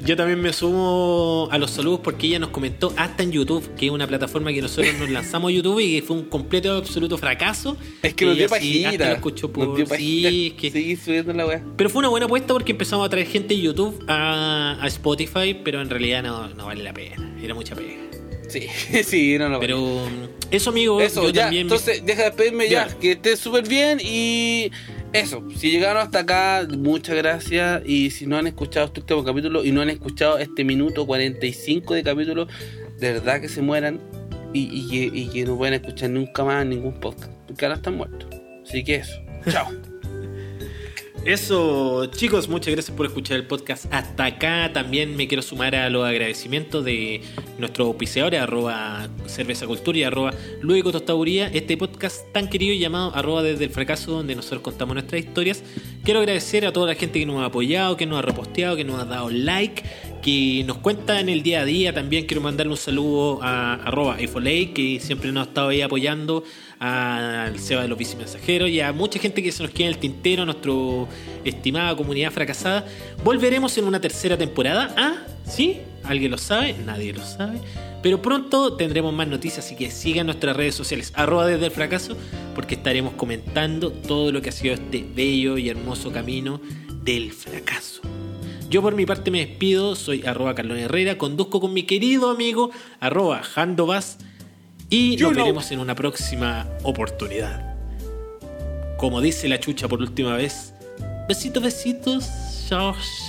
yo también me sumo a los saludos porque ella nos comentó hasta en YouTube, que es una plataforma que nosotros nos lanzamos a YouTube y que fue un completo absoluto fracaso. es que nos dio sí, pajita. lo escuchó por... Dio. Sí, es que... Subiendo la weá. Pero fue una buena apuesta porque empezamos a traer gente de YouTube a, a Spotify, pero en realidad no, no vale la pena. Era mucha pena. Sí, sí, no, no. Pero eso, amigo, Eso, yo ya, también... me- entonces deja de despedirme ya, Ya. que estés súper bien y eso, si llegaron hasta acá, muchas gracias y si no han escuchado este último capítulo y no han escuchado este minuto 45 de capítulo, de verdad que se mueran y, y y que no pueden escuchar nunca más ningún podcast, porque ahora están muertos. Así que eso, chao. Eso, chicos, muchas gracias por escuchar el podcast hasta acá. También me quiero sumar a los agradecimientos de nuestros auspiciadores, arroba cerveza cultura y arroba luego tostaduría, este podcast tan querido y llamado arroba desde el fracaso, donde nosotros contamos nuestras historias. Quiero agradecer a toda la gente que nos ha apoyado, que nos ha reposteado, que nos ha dado like, que nos cuenta en el día a día. También quiero mandarle un saludo a arroba que siempre nos ha estado ahí apoyando, al Seba de los Mensajeros y a mucha gente que se nos queda en el tintero, nuestra estimada comunidad fracasada. Volveremos en una tercera temporada. ¿Ah? ¿Sí? ¿Alguien lo sabe? Nadie lo sabe. Pero pronto tendremos más noticias, así que sigan nuestras redes sociales, arroba desde el fracaso, porque estaremos comentando todo lo que ha sido este bello y hermoso camino del fracaso. Yo por mi parte me despido, soy arroba Carlón Herrera, conduzco con mi querido amigo arroba Handovas y You nos know. veremos en una próxima oportunidad. Como dice la chucha por última vez, besitos, besitos, chao, chao.